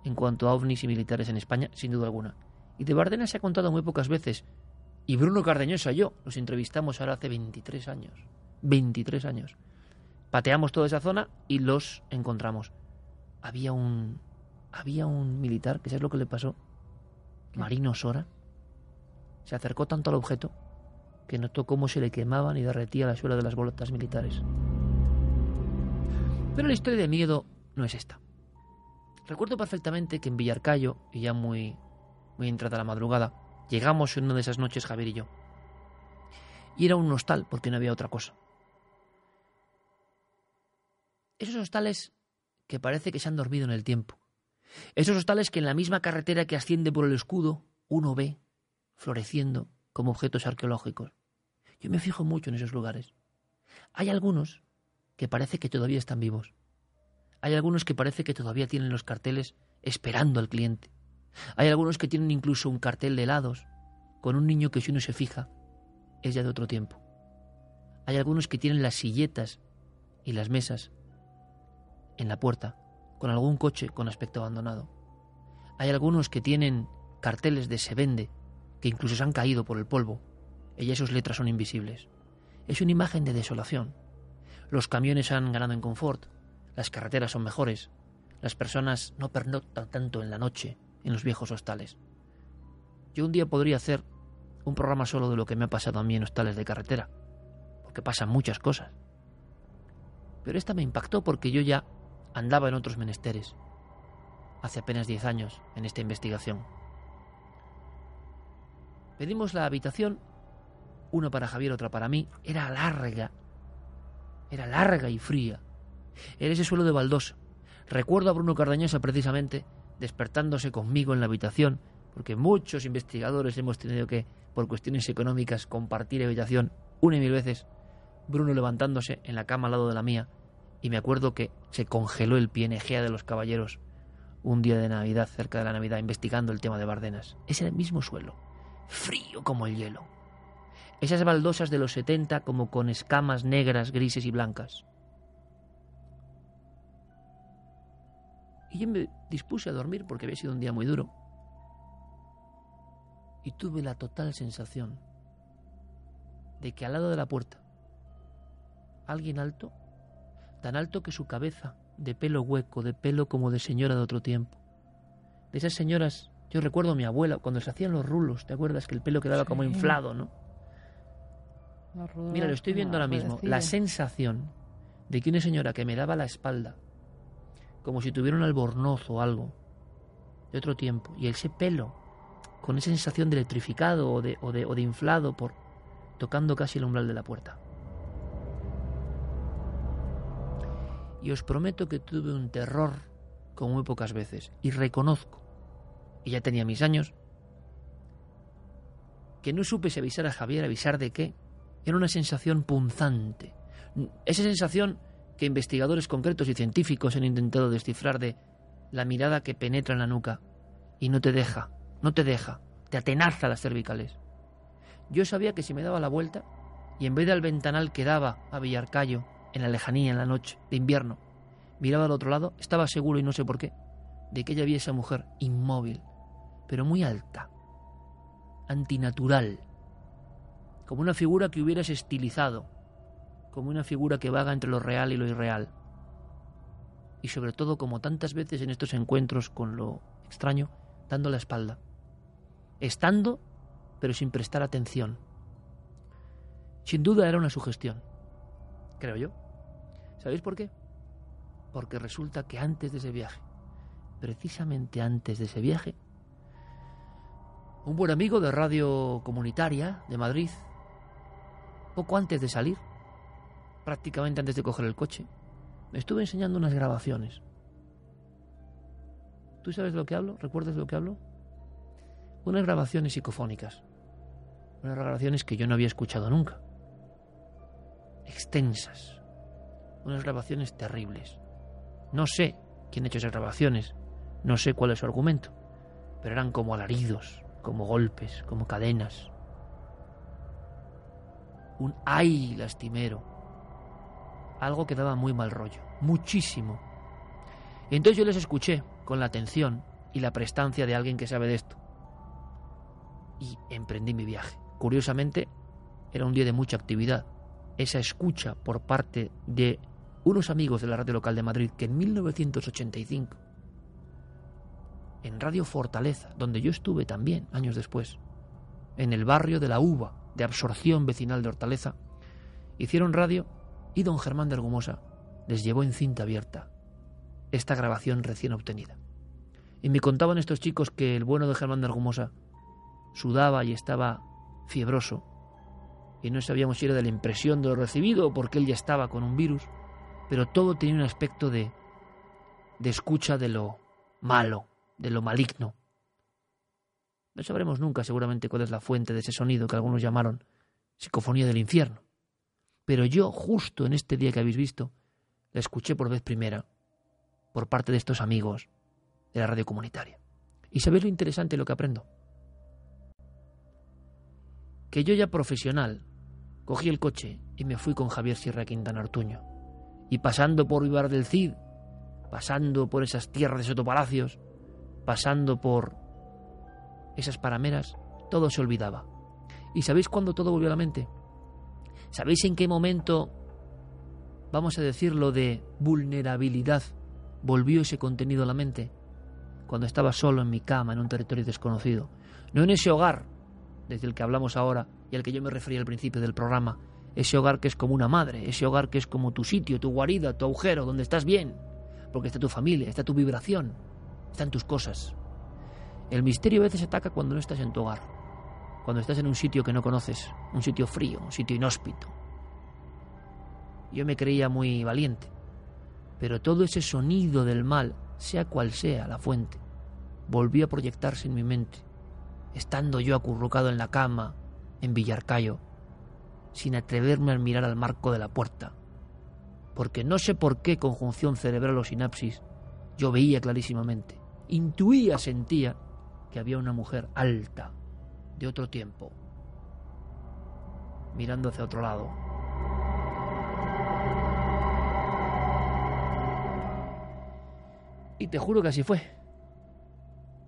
En cuanto a ovnis y militares en España, sin duda alguna. Y de Bardenas se ha contado muy pocas veces. Y Bruno Cardeñosa y yo los entrevistamos ahora hace 23 años. 23 años. Pateamos toda esa zona y los encontramos. Había un. Había un militar, que sabes lo que le pasó. Marino Sora. Se acercó tanto al objeto que notó cómo se le quemaban y derretía la suela de las bolotas militares. Pero la historia de miedo no es esta. Recuerdo perfectamente que en Villarcayo, y ya muy, muy entrada la madrugada, llegamos en una de esas noches Javier y yo. y era un hostal porque no había otra cosa. Esos hostales que parece que se han dormido en el tiempo. Esos hostales que en la misma carretera que asciende por el escudo uno ve floreciendo como objetos arqueológicos. Yo me fijo mucho en esos lugares. Hay algunos que parece que todavía están vivos. Hay algunos que parece que todavía tienen los carteles esperando al cliente. Hay algunos que tienen incluso un cartel de helados con un niño que si uno se fija es ya de otro tiempo. Hay algunos que tienen las silletas y las mesas en la puerta con algún coche con aspecto abandonado. Hay algunos que tienen carteles de se vende que incluso se han caído por el polvo y sus letras son invisibles. Es una imagen de desolación. Los camiones han ganado en confort, las carreteras son mejores, las personas no pernoctan tanto en la noche en los viejos hostales. Yo un día podría hacer un programa solo de lo que me ha pasado a mí en hostales de carretera, porque pasan muchas cosas. Pero esta me impactó porque yo ya andaba en otros menesteres, hace apenas diez años, en esta investigación. Pedimos la habitación, una para Javier, otra para mí, era larga, era larga y fría. Era ese suelo de baldosa. Recuerdo a Bruno Cardañosa precisamente despertándose conmigo en la habitación, porque muchos investigadores hemos tenido que, por cuestiones económicas, compartir habitación una y mil veces. Bruno levantándose en la cama al lado de la mía, y me acuerdo que se congeló el pie en Egea de los Caballeros un día de Navidad, cerca de la Navidad, investigando el tema de Bardenas. Es el mismo suelo, frío como el hielo. Esas baldosas de los setenta como con escamas negras, grises y blancas. Y yo me dispuse a dormir porque había sido un día muy duro. Y tuve la total sensación de que al lado de la puerta, alguien alto, tan alto que su cabeza, de pelo hueco, de pelo como de señora de otro tiempo, de esas señoras, yo recuerdo a mi abuela cuando se hacían los rulos, ¿te acuerdas que el pelo quedaba como inflado, no? Mira, lo estoy viendo ahora mismo, la sensación de que una señora que me daba la espalda, como si tuviera un albornoz o algo de otro tiempo. Y ese pelo, con esa sensación de electrificado o de, o de, o de inflado por tocando casi el umbral de la puerta. Y os prometo que tuve un terror como muy pocas veces. Y reconozco, y ya tenía mis años, que no supe si avisar a Javier, avisar de qué. Era una sensación punzante. Esa sensación que investigadores concretos y científicos han intentado descifrar de la mirada que penetra en la nuca y no te deja, no te deja, te atenaza las cervicales. Yo sabía que si me daba la vuelta y en vez del ventanal que daba a Villarcayo, en la lejanía, en la noche de invierno, miraba al otro lado, estaba seguro y no sé por qué, de que ella había esa mujer inmóvil, pero muy alta, antinatural, como una figura que hubieras estilizado, como una figura que vaga entre lo real y lo irreal. Y sobre todo, como tantas veces en estos encuentros con lo extraño, dando la espalda. Estando, pero sin prestar atención. Sin duda era una sugestión, creo yo. ¿Sabéis por qué? Porque resulta que antes de ese viaje, precisamente antes de ese viaje, un buen amigo de radio comunitaria de Madrid, poco antes de salir, prácticamente antes de coger el coche, me estuve enseñando unas grabaciones. ¿Tú sabes de lo que hablo? ¿Recuerdas de lo que hablo? Unas grabaciones psicofónicas. Unas grabaciones que yo no había escuchado nunca. Extensas. Unas grabaciones terribles. No sé quién ha hecho esas grabaciones. No sé cuál es su argumento. Pero eran como alaridos, como golpes, como cadenas. Un ay lastimero algo que daba muy mal rollo, muchísimo. Y entonces yo les escuché con la atención y la prestancia de alguien que sabe de esto. Y emprendí mi viaje. Curiosamente, era un día de mucha actividad. Esa escucha por parte de unos amigos de la radio local de Madrid que en 1985, en Radio Fortaleza, donde yo estuve también años después, en el barrio de la Uva, de absorción vecinal de Hortaleza, hicieron radio y don Germán de Argumosa les llevó en cinta abierta esta grabación recién obtenida. Y me contaban estos chicos que el bueno de Germán de Argumosa sudaba y estaba fiebroso y no sabíamos si era de la impresión de lo recibido o porque él ya estaba con un virus, pero todo tenía un aspecto de, de escucha de lo malo, de lo maligno. No sabremos nunca seguramente cuál es la fuente de ese sonido que algunos llamaron psicofonía del infierno. Pero yo, justo en este día que habéis visto, la escuché por vez primera, por parte de estos amigos de la radio comunitaria. ¿Y sabéis lo interesante lo que aprendo? Que yo ya profesional, cogí el coche y me fui con Javier Sierra Quintana Artuño. Y pasando por Vivar del Cid, pasando por esas tierras de Sotopalacios, pasando por esas parameras, todo se olvidaba. ¿Y sabéis cuándo todo volvió a la mente? ¿Sabéis en qué momento, vamos a decirlo, de vulnerabilidad volvió ese contenido a la mente? Cuando estaba solo en mi cama, en un territorio desconocido. No en ese hogar, desde el que hablamos ahora y al que yo me refería al principio del programa. Ese hogar que es como una madre, ese hogar que es como tu sitio, tu guarida, tu agujero, donde estás bien. Porque está tu familia, está tu vibración, están tus cosas. El misterio a veces ataca cuando no estás en tu hogar, cuando estás en un sitio que no conoces, un sitio frío, un sitio inhóspito. Yo me creía muy valiente, pero todo ese sonido del mal, sea cual sea la fuente, volvió a proyectarse en mi mente, estando yo acurrucado en la cama, en Villarcayo, sin atreverme a mirar al marco de la puerta, porque no sé por qué conjunción cerebral o sinapsis, yo veía clarísimamente, intuía, sentía que había una mujer alta, de otro tiempo, mirando hacia otro lado. Y te juro que así fue.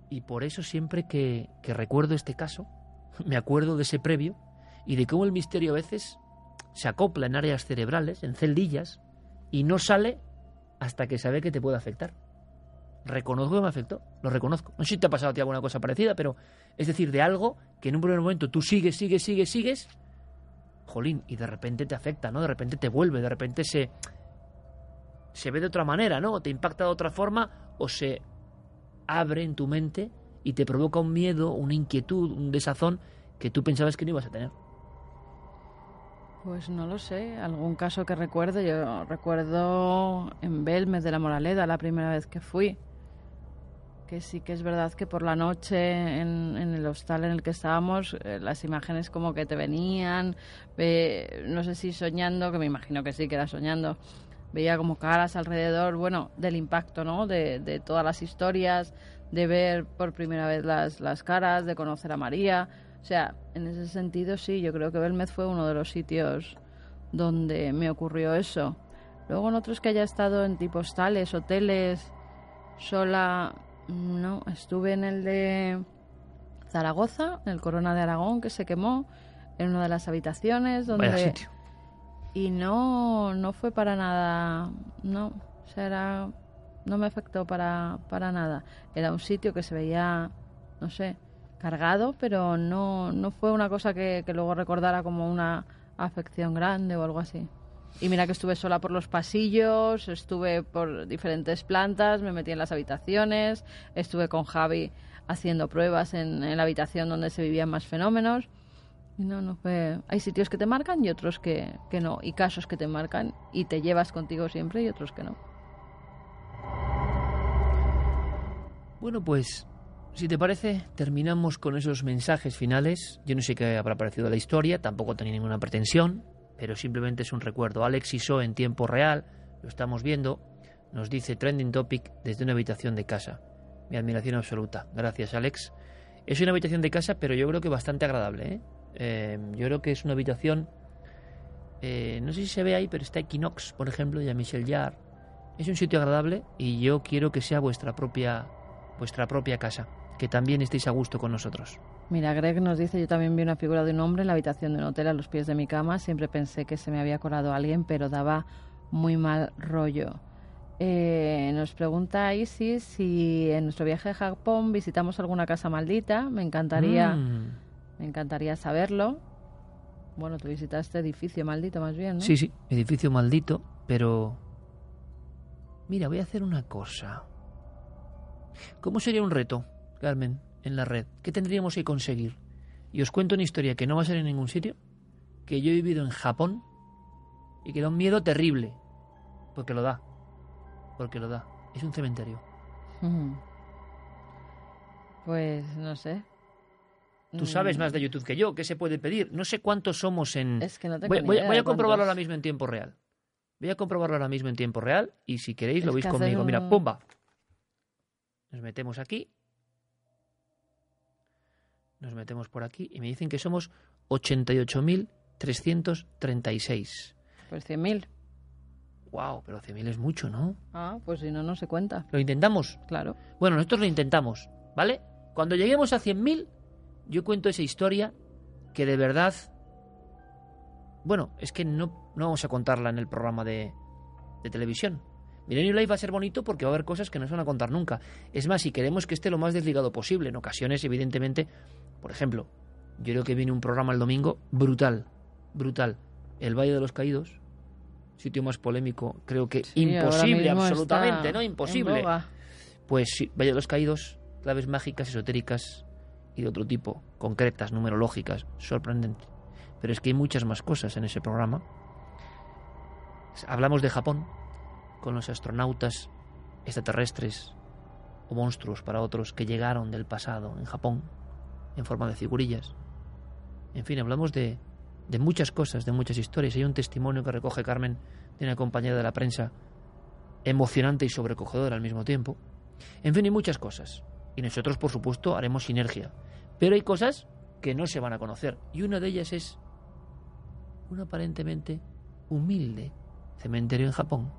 Y por eso siempre que, que recuerdo este caso, me acuerdo de ese previo y de cómo el misterio a veces se acopla en áreas cerebrales, en celdillas, y no sale hasta que sabe que te puede afectar reconozco que me afectó, lo reconozco. No sé si te ha pasado a ti alguna cosa parecida, pero es decir, de algo que en un primer momento tú sigues, sigues, sigues, sigues, jolín, y de repente te afecta, ¿no? De repente te vuelve, de repente se, se ve de otra manera, ¿no? Te impacta de otra forma o se abre en tu mente y te provoca un miedo, una inquietud, un desazón que tú pensabas que no ibas a tener. Pues no lo sé, algún caso que recuerdo, yo recuerdo en Belmes de la Moraleda la primera vez que fui, que sí que es verdad que por la noche en, el hostal en el que estábamos, eh, las imágenes como que te venían, no sé si soñando, que me imagino que sí, que era soñando, veía como caras alrededor, bueno, del impacto, ¿no? De, de todas las historias, de ver por primera vez las, las caras, de conocer a María. O sea, en ese sentido sí, yo creo que Belmez fue uno de los sitios donde me ocurrió eso. Luego en otros que haya estado en tipo hostales, hoteles, sola, no, estuve en el de Zaragoza, en el Corona de Aragón, que se quemó en una de las habitaciones donde y no no fue para nada, no, o sea, era, no me afectó para para nada. Era un sitio que se veía, no sé, cargado, pero no no fue una cosa que, que luego recordara como una afección grande o algo así. Y mira que estuve sola por los pasillos, estuve por diferentes plantas, me metí en las habitaciones, estuve con Javi haciendo pruebas en, la habitación donde se vivían más fenómenos. Y no, no fue... Hay sitios que te marcan y otros que, que no. Y casos que te marcan y te llevas contigo siempre y otros que no. Bueno, pues si te parece, terminamos con esos mensajes finales. Yo no sé qué habrá parecido la historia, tampoco tenía ninguna pretensión pero simplemente es un recuerdo. Alex Iso en tiempo real, lo estamos viendo, nos dice trending topic desde una habitación de casa. Mi admiración absoluta. Gracias, Alex. Es una habitación de casa, pero yo creo que bastante agradable. ¿eh? Eh, yo creo que es una habitación. Eh, no sé si se ve ahí, pero está Equinox, por ejemplo, y a Michel Jarre. Es un sitio agradable y yo quiero que sea vuestra propia, vuestra propia casa. Que también estéis a gusto con nosotros. Mira, Greg nos dice, yo también vi una figura de un hombre en la habitación de un hotel a los pies de mi cama. Siempre pensé que se me había colado alguien, pero daba muy mal rollo. Eh, nos pregunta Isis si en nuestro viaje a Japón visitamos alguna casa maldita. Me encantaría, mm. me encantaría saberlo. Bueno, tú visitaste edificio maldito más bien, ¿no? Sí, sí, edificio maldito, pero... Mira, voy a hacer una cosa. ¿Cómo sería un reto, Carmen? en la red? ¿Qué tendríamos que conseguir? Y os cuento una historia que no va a ser en ningún sitio, que yo he vivido en Japón y que da un miedo terrible. Porque lo da. Porque lo da. Es un cementerio. Pues no sé. Tú sabes mm. más de YouTube que yo. ¿Qué se puede pedir? No sé cuántos somos en. Es que no voy, voy, a comprobarlo ahora mismo en tiempo real. Voy a comprobarlo ahora mismo en tiempo real y si queréis lo veis conmigo. Mira, pumba. Nos metemos aquí. Nos metemos por aquí y me dicen que somos 88.336. Pues 100.000. Wow, pero 100.000 es mucho, ¿no? Ah, pues si no, no se cuenta. ¿Lo intentamos? Claro. Bueno, nosotros lo intentamos, ¿vale? Cuando lleguemos a 100.000, yo cuento esa historia que de verdad... Bueno, es que no, no vamos a contarla en el programa de, de televisión. Milenio Live va a ser bonito porque va a haber cosas que no se van a contar nunca. Es más, si queremos que esté lo más desligado posible, en ocasiones, evidentemente, por ejemplo, yo creo que viene un programa el domingo brutal, brutal. El Valle de los Caídos, sitio más polémico, creo que imposible, absolutamente, ¿no? Imposible. Pues sí, Valle de los Caídos, claves mágicas, esotéricas y de otro tipo, concretas, numerológicas, sorprendente. Pero es que hay muchas más cosas en ese programa. Hablamos de Japón, con los astronautas extraterrestres o monstruos para otros que llegaron del pasado en Japón en forma de figurillas. En fin, hablamos de, de muchas cosas, de muchas historias. Hay un testimonio que recoge Carmen de una compañera de la prensa emocionante y sobrecogedor al mismo tiempo. En fin, hay muchas cosas. Y nosotros, por supuesto, haremos sinergia. Pero hay cosas que no se van a conocer. Y una de ellas es un aparentemente humilde cementerio en Japón,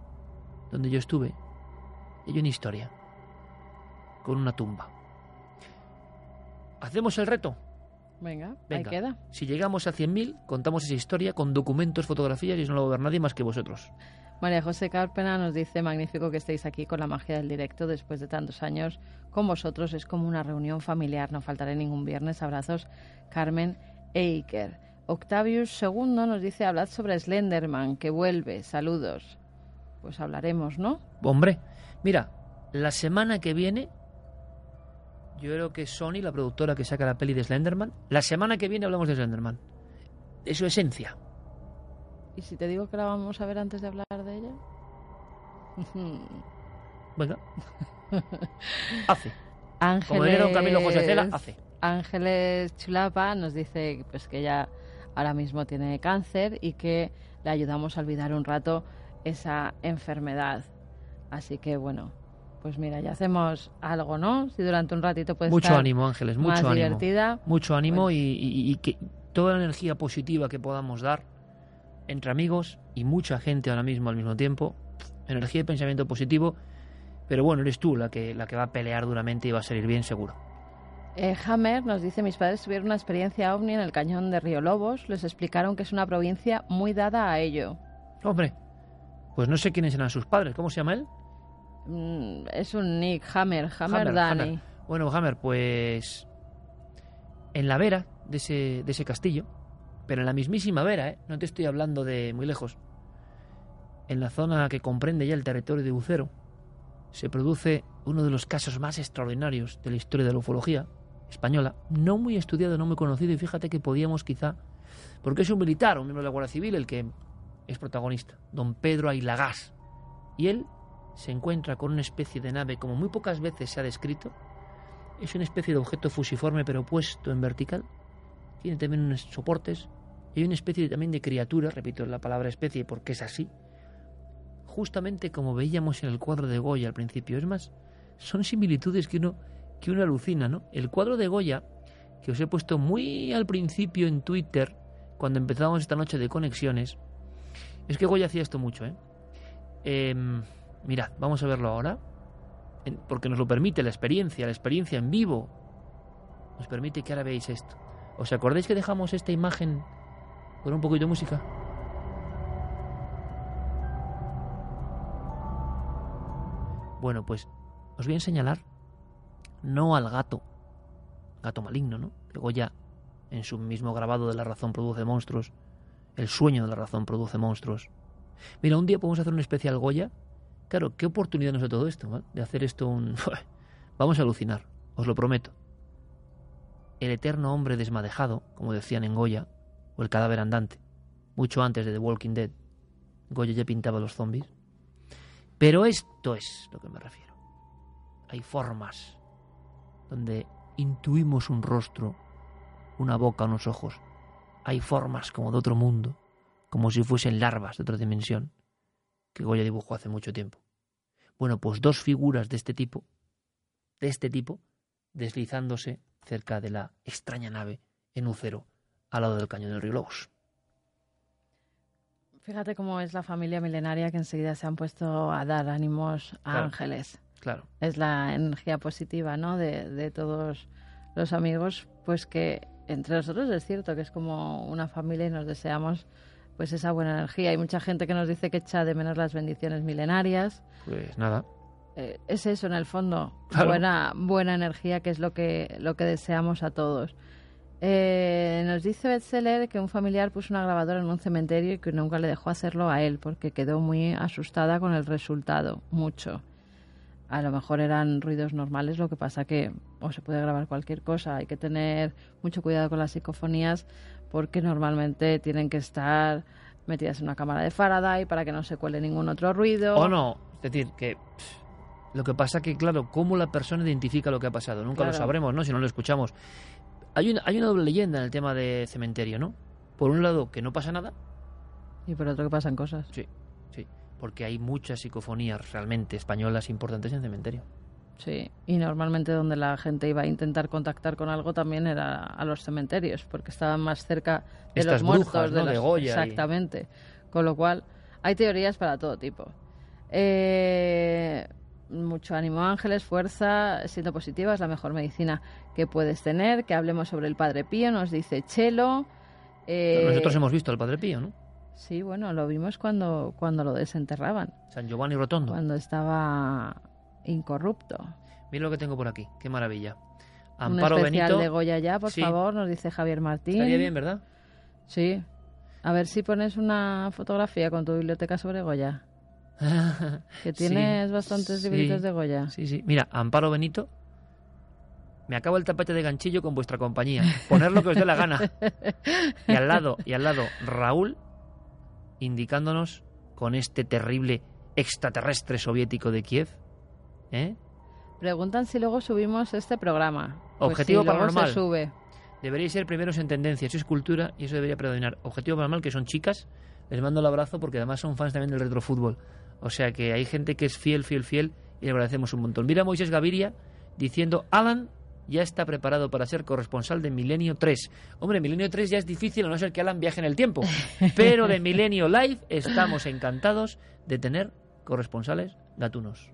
donde yo estuve. Hay una historia, con una tumba. ¿Hacemos el reto? Venga, ahí queda. Si llegamos a 100.000, contamos esa historia con documentos, fotografías y no lo va a ver nadie más que vosotros. María José Carpena nos dice, magnífico que estéis aquí con la magia del directo después de tantos años. Con vosotros es como una reunión familiar, no faltaré ningún viernes. Abrazos, Carmen Eiker. Octavius II nos dice, hablad sobre Slenderman, que vuelve. Saludos. Pues hablaremos, ¿no? Hombre, mira, la semana que viene yo creo que Sony, la productora que saca la peli de Slenderman, la semana que viene hablamos de Slenderman. De su esencia. ¿Y si te digo que la vamos a ver antes de hablar de ella? Venga. hace. Ángeles, Como Camilo José Cela, hace. Ángeles Chulapa nos dice pues que ella ahora mismo tiene cáncer y que le ayudamos a olvidar un rato esa enfermedad. Así que bueno, pues mira, ya hacemos algo, ¿no? Si durante un ratito puede mucho estar ánimo, Ángeles, mucho más ánimo. divertida. Mucho ánimo pues y, que toda la energía positiva que podamos dar entre amigos y mucha gente ahora mismo al mismo tiempo, energía y pensamiento positivo, pero bueno, eres tú la que, la que va a pelear duramente y va a salir bien seguro. Eh, Hammer nos dice, mis padres tuvieron una experiencia ovni en el cañón de Río Lobos, les explicaron que es una provincia muy dada a ello. Hombre, pues no sé quiénes eran sus padres, ¿cómo se llama él? Mm, es un Nick Hammer, Hammer, Hammer Bueno, Hammer, pues en la vera de ese, de ese castillo, pero en la mismísima vera, ¿eh? no te estoy hablando de muy lejos, en la zona que comprende ya el territorio de Bucero, se produce uno de los casos más extraordinarios de la historia de la ufología española, no muy estudiado, no muy conocido, y fíjate que podíamos quizá, porque es un militar, un miembro de la Guardia Civil, el que es protagonista, don Pedro Ailagás, y él se encuentra con una especie de nave como muy pocas veces se ha descrito. Es una especie de objeto fusiforme pero puesto en vertical. Tiene también unos soportes. Y hay una especie también de criatura, repito la palabra especie porque es así. Justamente como veíamos en el cuadro de Goya al principio. Es más, son similitudes que uno, que uno alucina, ¿no? El cuadro de Goya, que os he puesto muy al principio en Twitter, cuando empezamos esta noche de conexiones, es que Goya hacía esto mucho, ¿eh? eh Mirad, vamos a verlo ahora, porque nos lo permite la experiencia, la experiencia en vivo. Nos permite que ahora veáis esto. ¿Os acordáis que dejamos esta imagen con un poquito de música? Bueno, pues os voy a señalar no al gato, gato maligno, ¿no? Que Goya, en su mismo grabado de La razón produce monstruos, el sueño de la razón produce monstruos. Mira, un día podemos hacer un especial Goya Claro, ¿qué oportunidad nos da todo esto? De hacer esto un... Vamos a alucinar, os lo prometo. El eterno hombre desmadejado, como decían en Goya, o el cadáver andante. mucho antes de The Walking Dead, Goya ya pintaba los zombies. Pero esto es lo que me refiero. Hay formas donde intuimos un rostro, una boca, unos ojos. Hay formas como de otro mundo, como si fuesen larvas de otra dimensión, que Goya dibujó hace mucho tiempo. Bueno, pues dos figuras de este tipo, de este tipo, deslizándose cerca de la extraña nave en Ucero, al lado del cañón del río Lobos. Fíjate cómo es la familia milenaria que enseguida se han puesto a dar ánimos a ángeles. Claro. Es la energía positiva, ¿no? De, de todos los amigos, pues que entre nosotros es cierto que es como una familia y nos deseamos pues esa buena energía. Hay mucha gente que nos dice que echa de menos las bendiciones milenarias. Pues nada. Eh, es eso en el fondo, buena buena energía que es lo que lo que deseamos a todos. Eh, nos dice Bestseller que un familiar puso una grabadora en un cementerio y que nunca le dejó hacerlo a él porque quedó muy asustada con el resultado, mucho. A lo mejor eran ruidos normales, lo que pasa que o se puede grabar cualquier cosa. Hay que tener mucho cuidado con las psicofonías porque normalmente tienen que estar metidas en una cámara de Faraday para que no se cuele ningún otro ruido. O no, es decir, que lo que pasa que, claro, cómo la persona identifica lo que ha pasado, nunca lo sabremos, ¿no? Si no lo escuchamos. Hay una, hay una doble leyenda en el tema de cementerio, ¿no? Por un lado, que no pasa nada. Y por otro, que pasan cosas. Sí, sí. Porque hay muchas psicofonías realmente españolas importantes en cementerio. Sí, y normalmente donde la gente iba a intentar contactar con algo también era a los cementerios, porque estaban más cerca de los muertos, de, los... Goya Exactamente. Con lo cual, hay teorías para todo tipo. Eh, mucho ánimo ángeles, fuerza, siendo positiva es la mejor medicina que puedes tener. Que hablemos sobre el Padre Pío, nos dice Chelo. Eh, nosotros hemos visto al Padre Pío, ¿no? Sí, bueno, lo vimos cuando, cuando lo desenterraban. San Giovanni Rotondo. Cuando estaba incorrupto. Mira lo que tengo por aquí, qué maravilla. Amparo Un especial Benito. de Goya ya, por favor, nos dice Javier Martín. Estaría bien, ¿verdad? Sí. A ver si pones una fotografía con tu biblioteca sobre Goya. que tienes bastantes libritos de Goya. Sí, sí. Mira, Amparo Benito. Me acabo el tapete de ganchillo con vuestra compañía. Poner lo que os dé la gana. Y al lado, y al lado, Raúl, indicándonos con este terrible extraterrestre soviético de Kiev. ¿Eh? Preguntan si luego subimos este programa. Pues Objetivo para paranormal. Sube. Deberíais ser primeros en tendencia, eso es cultura y eso debería predominar. Objetivo paranormal, que son chicas, les mando el abrazo porque además son fans también del retrofútbol. O sea que hay gente que es fiel, fiel, fiel y le agradecemos un montón. Mira a Moisés Gaviria diciendo, Alan ya está preparado para ser corresponsal de Milenio 3. Hombre, Milenio 3 ya es difícil a no ser que Alan viaje en el tiempo. Pero de Milenio Live estamos encantados de tener corresponsales gatunos.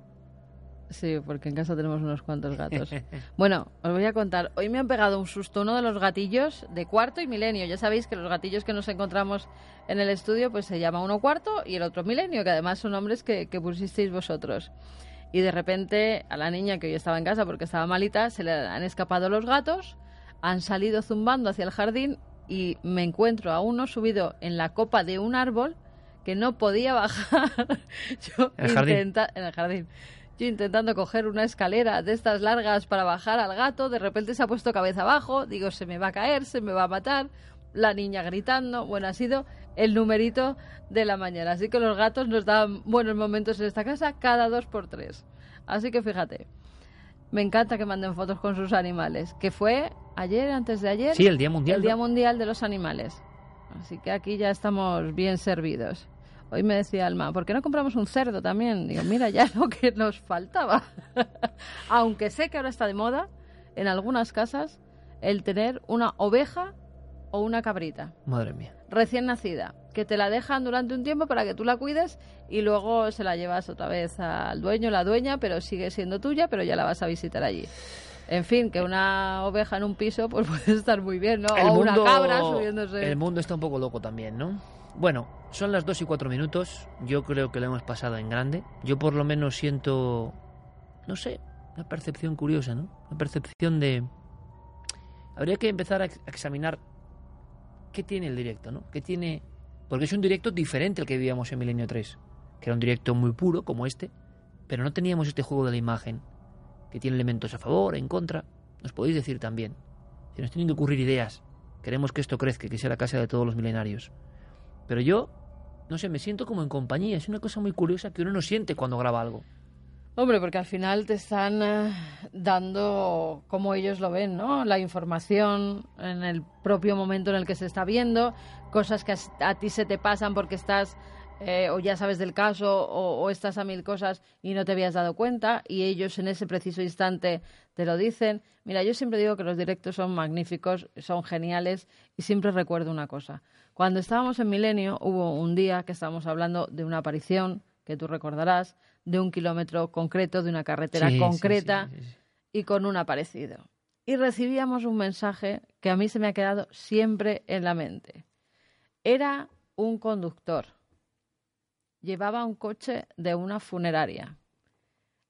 Sí, porque en casa tenemos unos cuantos gatos. Bueno, os voy a contar. Hoy me han pegado un susto uno de los gatillos de cuarto y milenio. Ya sabéis que los gatillos que nos encontramos en el estudio, pues se llama uno cuarto y el otro milenio, que además son nombres que, que pusisteis vosotros. Y de repente a la niña que hoy estaba en casa porque estaba malita, se le han escapado los gatos, han salido zumbando hacia el jardín y me encuentro a uno subido en la copa de un árbol que no podía bajar. Yo ¿En el jardín? en el jardín. Yo intentando coger una escalera de estas largas para bajar al gato, de repente se ha puesto cabeza abajo, digo, se me va a caer, se me va a matar, la niña gritando, bueno, ha sido el numerito de la mañana. Así que los gatos nos dan buenos momentos en esta casa cada dos por tres. Así que fíjate, me encanta que manden fotos con sus animales, que fue ayer, antes de ayer. Sí, el Día Mundial. El Día Mundial de los Animales. Así que aquí ya estamos bien servidos. Hoy me decía Alma, ¿por qué no compramos un cerdo también? Digo, mira, ya lo que nos faltaba. Aunque sé que ahora está de moda, en algunas casas, el tener una oveja o una cabrita. Madre mía. Recién nacida, que te la dejan durante un tiempo para que tú la cuides y luego se la llevas otra vez al dueño, la dueña, pero sigue siendo tuya, pero ya la vas a visitar allí. En fin, que una oveja en un piso pues puede estar muy bien, ¿no? El o mundo, una cabra subiéndose. El mundo está un poco loco también, ¿no? Bueno, son las 2 y 4 minutos. Yo creo que lo hemos pasado en grande. Yo por lo menos siento, no sé, una percepción curiosa, ¿no? Una percepción de... Habría que empezar a examinar qué tiene el directo, ¿no? ¿Qué tiene...? Porque es un directo diferente al que vivíamos en Milenio 3, que era un directo muy puro como este, pero no teníamos este juego de la imagen, que tiene elementos a favor, en contra. Nos podéis decir también. Si nos tienen que ocurrir ideas, queremos que esto crezca, que sea la casa de todos los milenarios. Pero yo, no sé, me siento como en compañía. Es una cosa muy curiosa que uno no siente cuando graba algo. Hombre, porque al final te están eh, dando como ellos lo ven, ¿no? La información en el propio momento en el que se está viendo, cosas que a, ti se te pasan porque estás eh, o ya sabes del caso o, estás a mil cosas y no te habías dado cuenta y ellos en ese preciso instante te lo dicen. Mira, yo siempre digo que los directos son magníficos, son geniales y siempre recuerdo una cosa. Cuando estábamos en Milenio hubo un día que estábamos hablando de una aparición que tú recordarás de un kilómetro concreto, de una carretera concreta y con un aparecido. Y recibíamos un mensaje que a mí se me ha quedado siempre en la mente. Era un conductor. Llevaba un coche de una funeraria.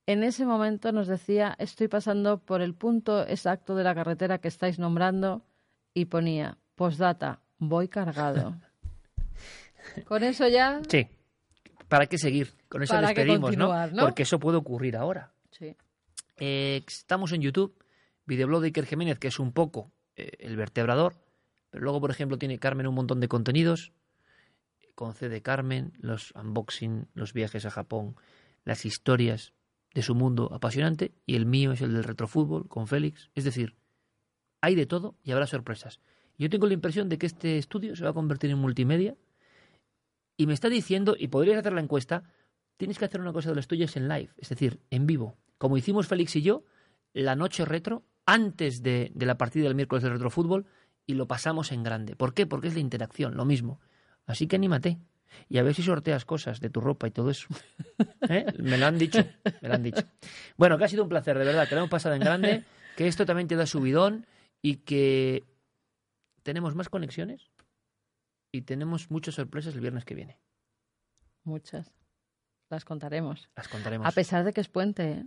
En ese momento nos decía, estoy pasando por el punto exacto de la carretera que estáis nombrando y ponía, postdata, voy cargado. Con eso ya... Sí. ¿Para qué seguir? Con eso despedimos, ¿no? Porque eso puede ocurrir ahora. Sí. Eh, estamos en YouTube, videoblog de Iker Jiménez, que es un poco eh, el vertebrador, pero luego, por ejemplo, tiene Carmen un montón de contenidos, con C de Carmen, los unboxing, los viajes a Japón, las historias de su mundo apasionante, y el mío es el del retrofútbol, con Félix. Es decir, hay de todo y habrá sorpresas. Yo tengo la impresión de que este estudio se va a convertir en multimedia y me está diciendo, y podrías hacer la encuesta, tienes que hacer una cosa de los tuyos en live, es decir, en vivo. Como hicimos Félix y yo, la noche retro, antes de, la partida del miércoles de retrofútbol, y lo pasamos en grande. ¿Por qué? Porque es la interacción, lo mismo. Así que anímate. Y a ver si sorteas cosas de tu ropa y todo eso. ¿Eh? Me lo han dicho, me lo han dicho. Bueno, que ha sido un placer, de verdad, que lo hemos pasado en grande, que esto también te da subidón y que tenemos más conexiones y tenemos muchas sorpresas el viernes que viene. Muchas. Las contaremos. Las contaremos. A pesar de que es puente, ¿eh?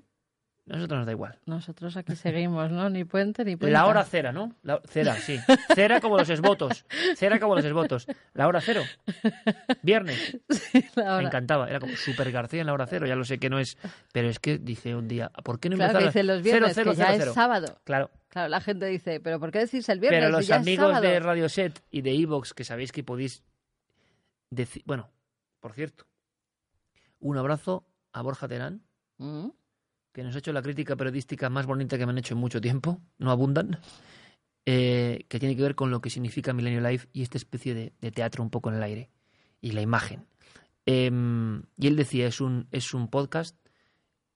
Nosotros nos da igual. Nosotros aquí seguimos, ¿no? Ni puente ni puente. La hora cera, ¿no? La, cera, sí. Cera como los esvotos. Cera como los esvotos. La hora cero. Viernes. Me encantaba. Era como Super García en la hora cero. Ya lo sé que no es. Pero es que dije un día, ¿por qué no claro, empezar? Los viernes, cero, cero, que ya es sábado. Claro. Claro, la gente dice, ¿pero por qué decís el viernes? Pero los ya amigos de Radio Set y de Evox, que sabéis que podéis decir. Bueno, por cierto, un abrazo a Borja Terán. Mm que nos ha hecho la crítica periodística más bonita que me han hecho en mucho tiempo, no abundan, eh, que tiene que ver con lo que significa Millennial Life y esta especie de, teatro un poco en el aire y la imagen. Em, y él decía, es un, es un podcast,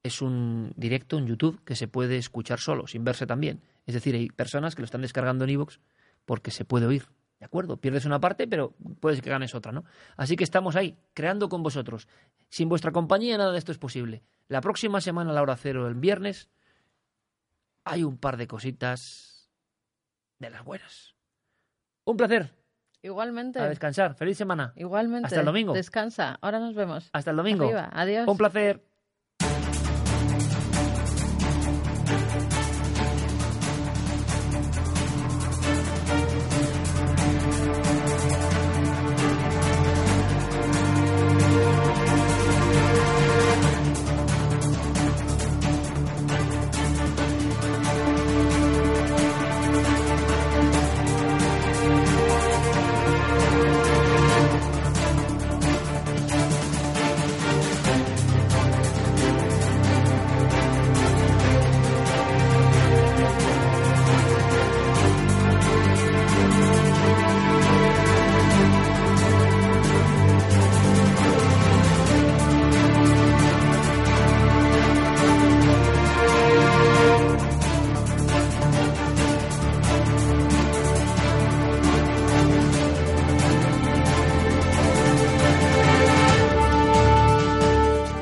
es un directo en YouTube que se puede escuchar solo, sin verse también. Es decir, hay personas que lo están descargando en iVoox porque se puede oír. ¿De acuerdo? Pierdes una parte, pero puedes que ganes otra, ¿no? Así que estamos ahí, creando con vosotros. Sin vuestra compañía nada de esto es posible. La próxima semana, a la hora cero, el viernes, hay un par de cositas de las buenas. Un placer. Igualmente. A descansar. Feliz semana. Igualmente. Hasta el domingo. Descansa. Ahora nos vemos. Hasta el domingo. Arriba. Adiós. Un placer.